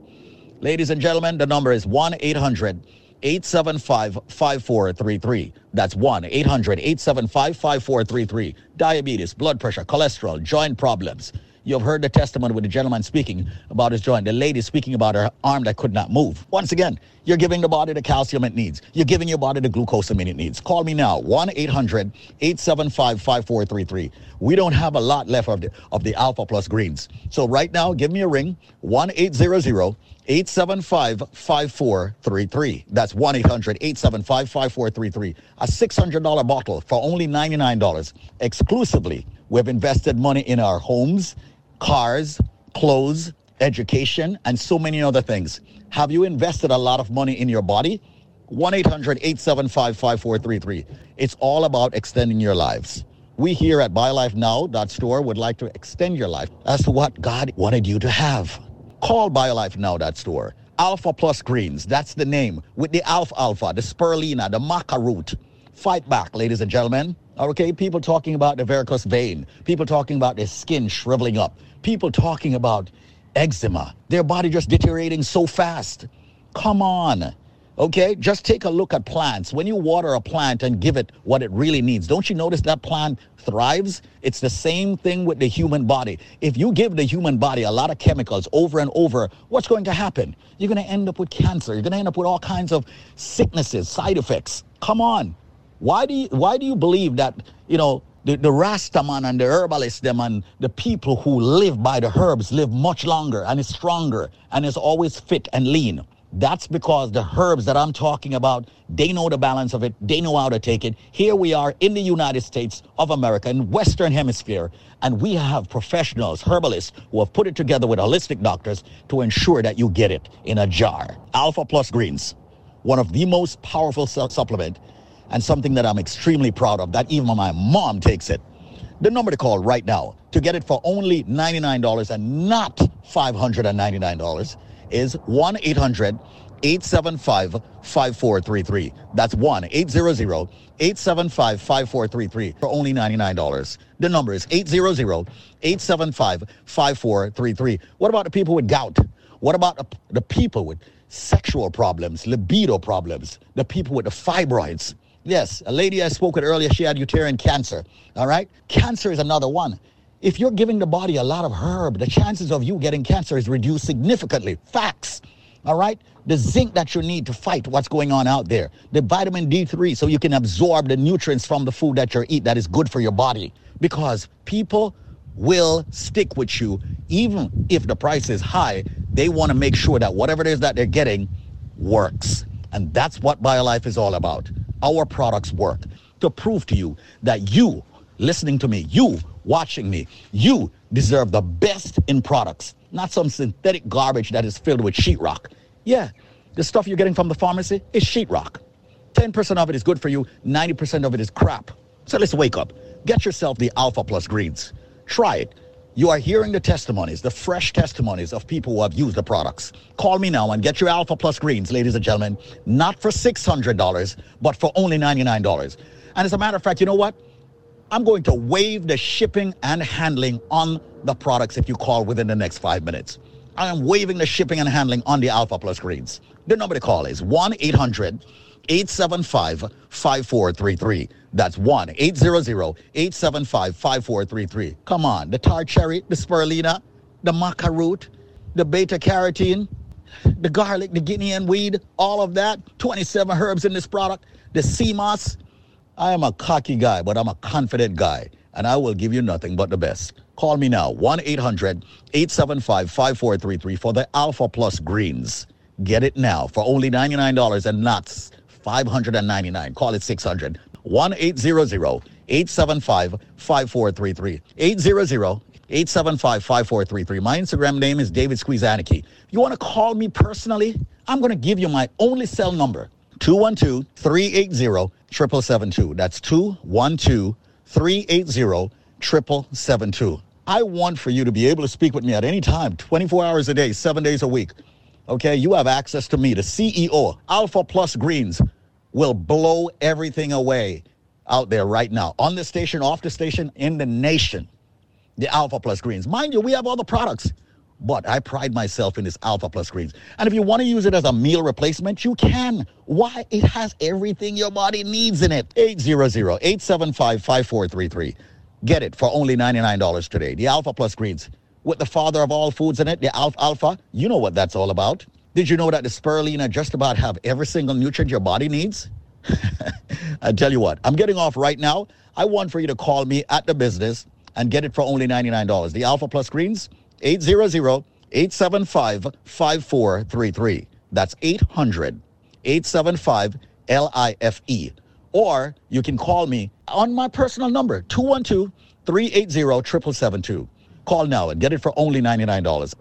S33: Ladies and gentlemen, the number is 1 800 875 5433. That's 1 800 875 5433. Diabetes, blood pressure, cholesterol, joint problems. You've heard the testimony with the gentleman speaking about his joint, the lady speaking about her arm that could not move. Once again, you're giving the body the calcium it needs. You're giving your body the glucosamine it needs. Call me now, 1 800 875 5433. We don't have a lot left of the, of the Alpha Plus greens. So right now, give me a ring, 1 800 875 5433. That's 1 800 875 5433. A $600 bottle for only $99 exclusively. We've invested money in our homes, cars, clothes, education, and so many other things. Have you invested a lot of money in your body? 1 800 875 5433. It's all about extending your lives. We here at BioLifeNow.store would like to extend your life to what God wanted you to have. Call BioLife now, that store. Alpha Plus Greens, that's the name. With the alfalfa, the spirulina, the maca root. Fight back, ladies and gentlemen. Okay, people talking about the varicose vein. People talking about their skin shriveling up. People talking about eczema. Their body just deteriorating so fast. Come on. Okay, just take a look at plants. When you water a plant and give it what it really needs, don't you notice that plant thrives? It's the same thing with the human body. If you give the human body a lot of chemicals over and over, what's going to happen? You're going to end up with cancer. You're going to end up with all kinds of sicknesses, side effects. Come on. Why do you why do you believe that, you know, the, the Rastaman and the herbalists, them and the people who live by the herbs live much longer and is stronger and is always fit and lean? That's because the herbs that I'm talking about, they know the balance of it. They know how to take it. Here we are in the United States of America, in Western Hemisphere, and we have professionals, herbalists, who have put it together with holistic doctors to ensure that you get it in a jar. Alpha Plus Greens, one of the most powerful su- supplement and something that I'm extremely proud of, that even my mom takes it. The number to call right now to get it for only $99 and not $599 is 1 800 875 5433. That's 1 800 875 5433 for only $99. The number is 800 875 5433. What about the people with gout? What about the, people with sexual problems, libido problems, the people with the fibroids? Yes, a lady I spoke with earlier, she had uterine cancer. All right? Cancer is another one. If you're giving the body a lot of herb, the chances of you getting cancer is reduced significantly. Facts. All right? The zinc that you need to fight what's going on out there. The vitamin D3 so you can absorb the nutrients from the food that you eat that is good for your body. Because people will stick with you even if the price is high. They want to make sure that whatever it is that they're getting works. And that's what BioLife is all about. Our products work to prove to you that you, listening to me, you watching me, you deserve the best in products, not some synthetic garbage that is filled with sheetrock. Yeah, the stuff you're getting from the pharmacy is sheetrock. 10% of it is good for you, 90% of it is crap. So let's wake up. Get yourself the Alpha Plus Greens. Try it. You are hearing the testimonies, the fresh testimonies of people who have used the products. Call me now and get your Alpha Plus Greens, ladies and gentlemen, not for $600, but for only $99. And as a matter of fact, you know what? I'm going to waive the shipping and handling on the products if you call within the next five minutes. I am waiving the shipping and handling on the Alpha Plus Greens. The number to call is 1 800 875 5433. That's 1 800 875 5433. Come on, the tart cherry, the spirulina, the maca root, the beta carotene, the garlic, the guinea hen weed, all of that. 27 herbs in this product. The sea moss. I am a cocky guy, but I'm a confident guy, and I will give you nothing but the best. Call me now, 1 800 875 5433 for the Alpha Plus Greens. Get it now for only $99 and not 599 Call it 600 1 800 875 5433. 800 875 5433. My Instagram name is David Squeezaniki. You want to call me personally, I'm going to give you my only cell number 212 380 7772. That's 212 380 7772. I want for you to be able to speak with me at any time, 24 hours a day, seven days a week. Okay, you have access to me, the CEO, Alpha Plus Greens will blow everything away out there right now on the station, off the station, in the nation. The Alpha Plus Greens. Mind you, we have all the products, but I pride myself in this Alpha Plus Greens. And if you want to use it as a meal replacement, you can. Why? It has everything your body needs in it. 800-875-5433. Get it for only $99 today. The Alpha Plus Greens. With the father of all foods in it, the alfalfa, you know what that's all about. Did you know that the spirulina just about have every single nutrient your body needs? I tell you what, I'm getting off right now. I want for you to call me at the business and get it for only $99. The Alpha Plus Greens, 800-875-5433. That's 800-875-LIFE. Or you can call me on my personal number, 212-380-7772. Call now and get it for only $99.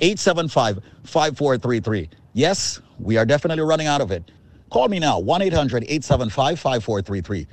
S33: 1-800-875-5433. Yes, we are definitely running out of it. Call me now, 1-800-875-5433.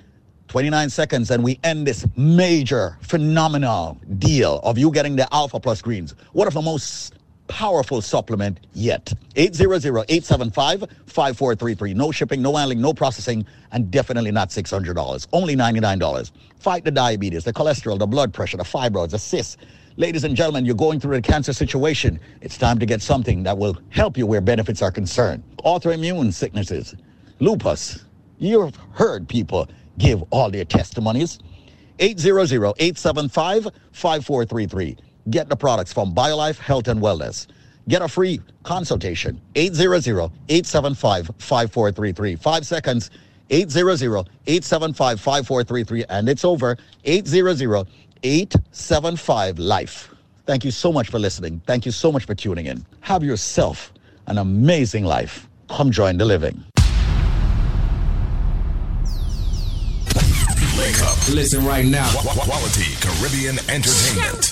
S33: 29 seconds and we end this major, phenomenal deal of you getting the Alpha Plus Greens. One of the most powerful supplement yet. 800-875-5433. No shipping, no handling, no processing, and definitely not $600. Only $99. Fight the diabetes, the cholesterol, the blood pressure, the fibroids, the cysts. Ladies and gentlemen, you're going through a cancer situation. It's time to get something that will help you where benefits are concerned. Autoimmune sicknesses, lupus. You've heard people give all their testimonies. 800-875-5433. Get the products from BioLife Health and Wellness. Get a free consultation. 800-875-5433. Five seconds. 800-875-5433. And it's over. 800-875-LIFE. Thank you so much for listening. Thank you so much for tuning in. Have yourself an amazing life. Come join the living.
S42: Listen right now. Quality Caribbean Entertainment.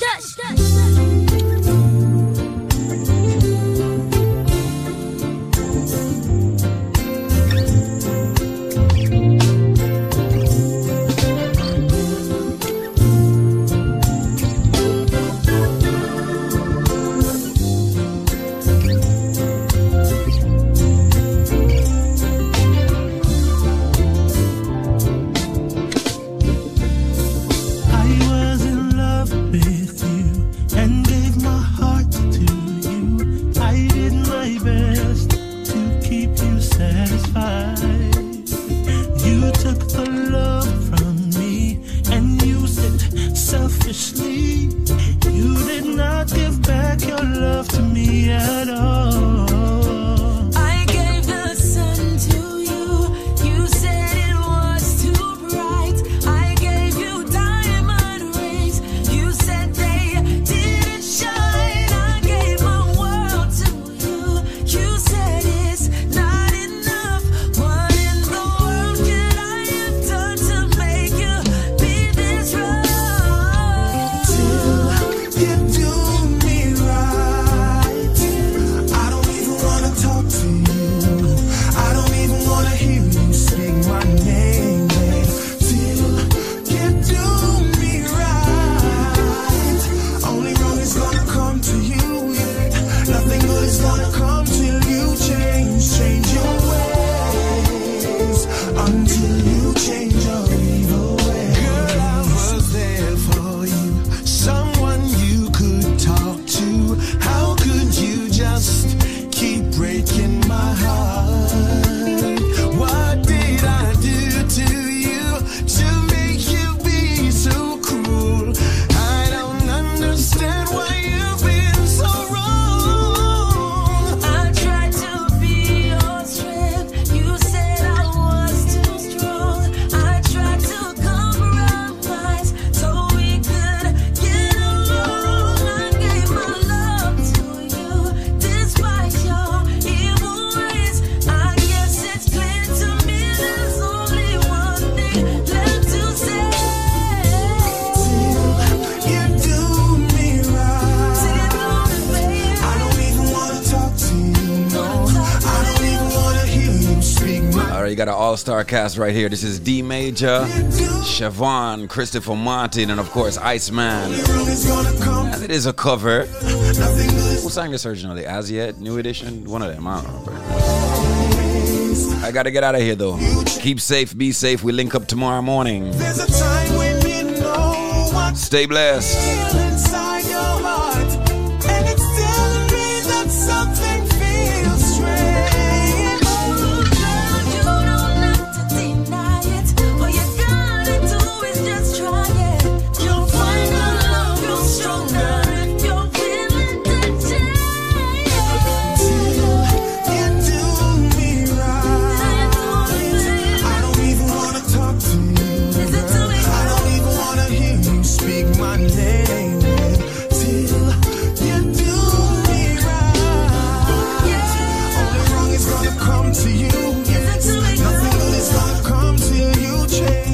S22: sleep. got an all star cast right here. This is D Major, Siobhan, Christopher Martin, and of course Iceman. And it is a cover. Who sang this originally? As yet? New edition? One of them. I don't remember. I gotta get out of here though. Keep safe, be safe. We link up tomorrow morning. Stay blessed.